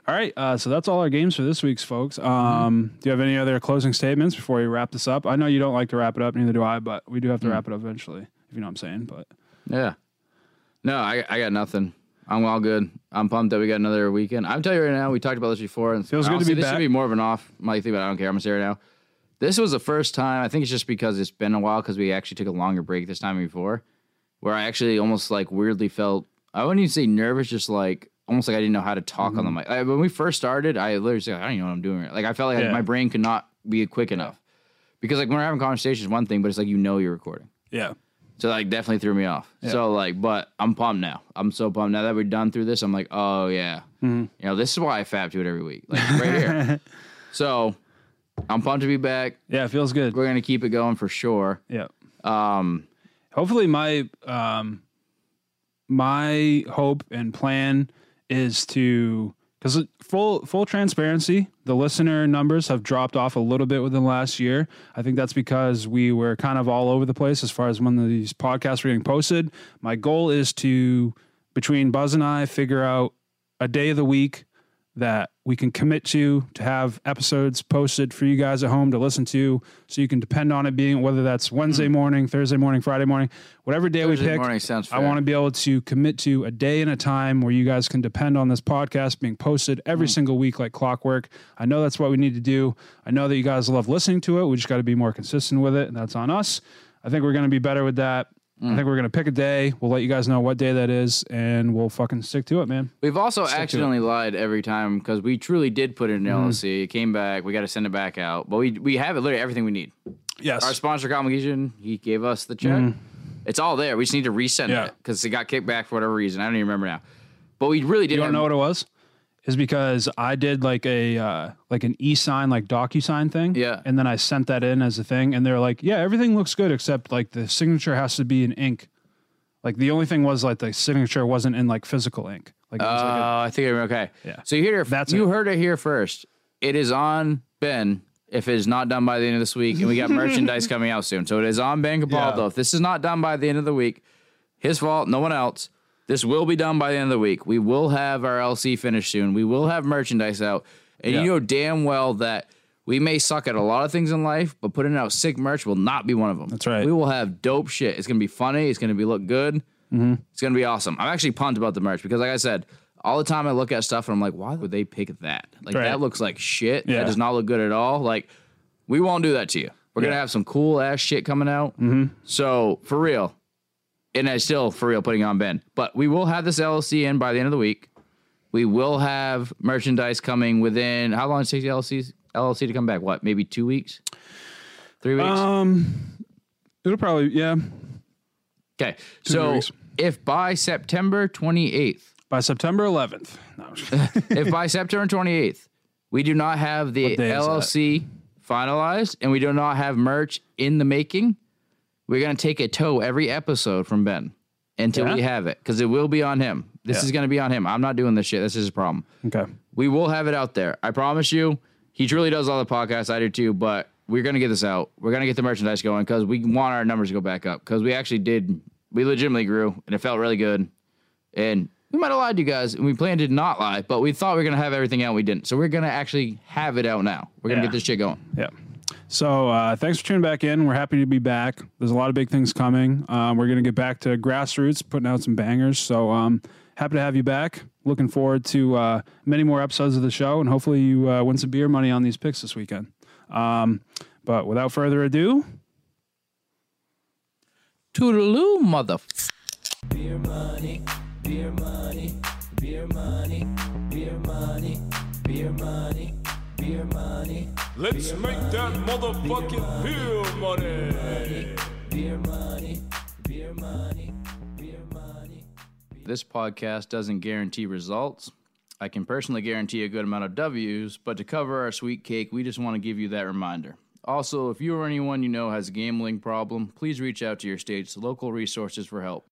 Speaker 1: all right. Uh, so that's all our games for this week's, folks. Um,
Speaker 2: Mm-hmm.
Speaker 1: Do you have any other closing statements before we wrap this up? I know you don't like to wrap it up, neither do I, but we do
Speaker 2: Mm.
Speaker 1: have to wrap it up eventually, if you know what I'm saying. But
Speaker 2: yeah. No, I, I got nothing. I'm all good. I'm pumped that we got another weekend. I'm telling you right now, we talked about this before. And
Speaker 1: Feels good to
Speaker 2: honestly,
Speaker 1: be
Speaker 2: This
Speaker 1: back.
Speaker 2: should be more of an off mic thing, but I don't care. I'm going to say right now. This was the first time, I think it's just because it's been a while because we actually took a longer break this time before, where I actually almost like weirdly felt, I wouldn't even say nervous, just like almost like I didn't know how to talk on the mic. Like, when we first started, I literally said, I don't even know what I'm doing. Like I felt like
Speaker 1: Yeah.
Speaker 2: my brain could not be quick enough. Because like when we're having conversations, one thing, but it's like you know you're recording.
Speaker 1: yeah.
Speaker 2: So like definitely threw me off. So like, but I'm pumped now. I'm so pumped now that we're done through this. I'm like, oh yeah,
Speaker 1: Mm-hmm.
Speaker 2: you know, this is why I fab to it every week, like right here. so I'm pumped to be back.
Speaker 1: Yeah, it feels good.
Speaker 2: We're gonna keep it going for sure.
Speaker 1: Yeah.
Speaker 2: Um,
Speaker 1: hopefully my um my hope and plan is to because full full transparency the listener numbers have dropped off a little bit within the last year. I think that's because we were kind of all over the place as far as when these podcasts were getting posted. My goal is to between buzz and i figure out a day of the week that we can commit to to have episodes posted for you guys at home to listen to so you can depend on it being whether that's Wednesday morning, Thursday morning, Friday morning, whatever day
Speaker 2: Thursday
Speaker 1: we pick.
Speaker 2: morning sounds
Speaker 1: I want to be able to commit to a day and a time where you guys can depend on this podcast being posted every
Speaker 2: Hmm.
Speaker 1: single week like clockwork. I know that's what we need to do. I know that you guys love listening to it. We just got to be more consistent with it, and that's on us. I think we're going to be better with that.
Speaker 2: Hmm.
Speaker 1: I think we're going to pick a day. We'll let you guys know what day that is, and we'll fucking stick to it, man.
Speaker 2: We've also
Speaker 1: it.
Speaker 2: accidentally lied every time because we truly did put it in. LLC. It came back. We got to send it back out, but we we have it literally everything we need.
Speaker 1: Yes.
Speaker 2: Our sponsor, Comication, he gave us the check. It's all there. We just need to resend.
Speaker 1: Yeah.
Speaker 2: it because it got kicked back for whatever reason. I don't even remember now. But we really did.
Speaker 1: you don't know what it was? Is because I did like a uh, like an e sign like docu sign thing.
Speaker 2: Yeah.
Speaker 1: And then I sent that in as a thing, and they're like, "Yeah, everything looks good except like the signature has to be in ink." Like the only thing was like the signature wasn't in like physical ink. Like
Speaker 2: Oh,
Speaker 1: like a,
Speaker 2: I think I'm okay.
Speaker 1: Yeah.
Speaker 2: So you hear
Speaker 1: That's
Speaker 2: you
Speaker 1: it.
Speaker 2: heard it here first. It is on Ben. If it is not done by the end of this week, and we got merchandise coming out soon, so it is on Ben Capaldo.
Speaker 1: Yeah.
Speaker 2: If this is not done by the end of the week, his fault, no one else. This will be done by the end of the week. We will have our LC finished soon. We will have merchandise out, and
Speaker 1: Yeah.
Speaker 2: you know damn well that we may suck at a lot of things in life, but putting out sick merch will not be one of them.
Speaker 1: That's right.
Speaker 2: We will have dope shit. It's gonna be funny. It's gonna be look good.
Speaker 1: Mm-hmm.
Speaker 2: It's gonna be awesome. I'm actually pumped about the merch because, like I said, all the time I look at stuff and I'm like, why would they pick that? Like
Speaker 1: Right.
Speaker 2: that looks like shit.
Speaker 1: Yeah.
Speaker 2: That does not look good at all. Like we won't do that to you. We're gonna have some cool ass shit coming out. Mm-hmm. So for real, and I still for real putting on Ben, but we will have this LLC in by the end of the week. We will have merchandise coming within how long does it take the LLC LLC to come back? What, maybe two weeks, three weeks?
Speaker 1: um, it'll probably yeah
Speaker 2: okay, so
Speaker 1: weeks.
Speaker 2: if by September 28th.
Speaker 1: by September 11th. No, I'm just kidding.
Speaker 2: if by September 28th we do not have the
Speaker 1: What day is that?
Speaker 2: LLC finalized and we do not have merch in the making, we're going to take a tow every episode from Ben until
Speaker 1: Yeah?
Speaker 2: we have it because it will be on him. This
Speaker 1: Yeah.
Speaker 2: is going to be on him. I'm not doing this shit. This is a problem.
Speaker 1: okay.
Speaker 2: We will have it out there. I promise you. He truly does all the podcasts. I do too. But we're gonna get this out. We're gonna get the merchandise going because we want our numbers to go back up. Because we actually did. We legitimately grew, and it felt really good. And we might have lied to you guys, and we planned to not lie, but we thought we were gonna have everything out. We didn't. So we're gonna actually have it out now. We're gonna
Speaker 1: Yeah.
Speaker 2: get this shit going.
Speaker 1: Yeah. So uh, thanks for tuning back in. We're happy to be back. There's a lot of big things coming. Um, we're gonna get back to grassroots, putting out some bangers. So um, happy to have you back. Looking forward to uh, many more episodes of the show, and hopefully you uh, win some beer money on these picks this weekend. Um, but without further ado,
Speaker 2: Toodaloo, mother.
Speaker 4: Beer money, beer money, beer money, beer money, beer money, beer money,
Speaker 5: Let's make that motherfucking beer money.
Speaker 4: beer money, beer money, beer money.
Speaker 2: This podcast doesn't guarantee results. I can personally guarantee a good amount of W's, but to cover our sweet cake, we just want to give you that reminder. Also, if you or anyone you know has a gambling problem, please reach out to your state's local resources for help.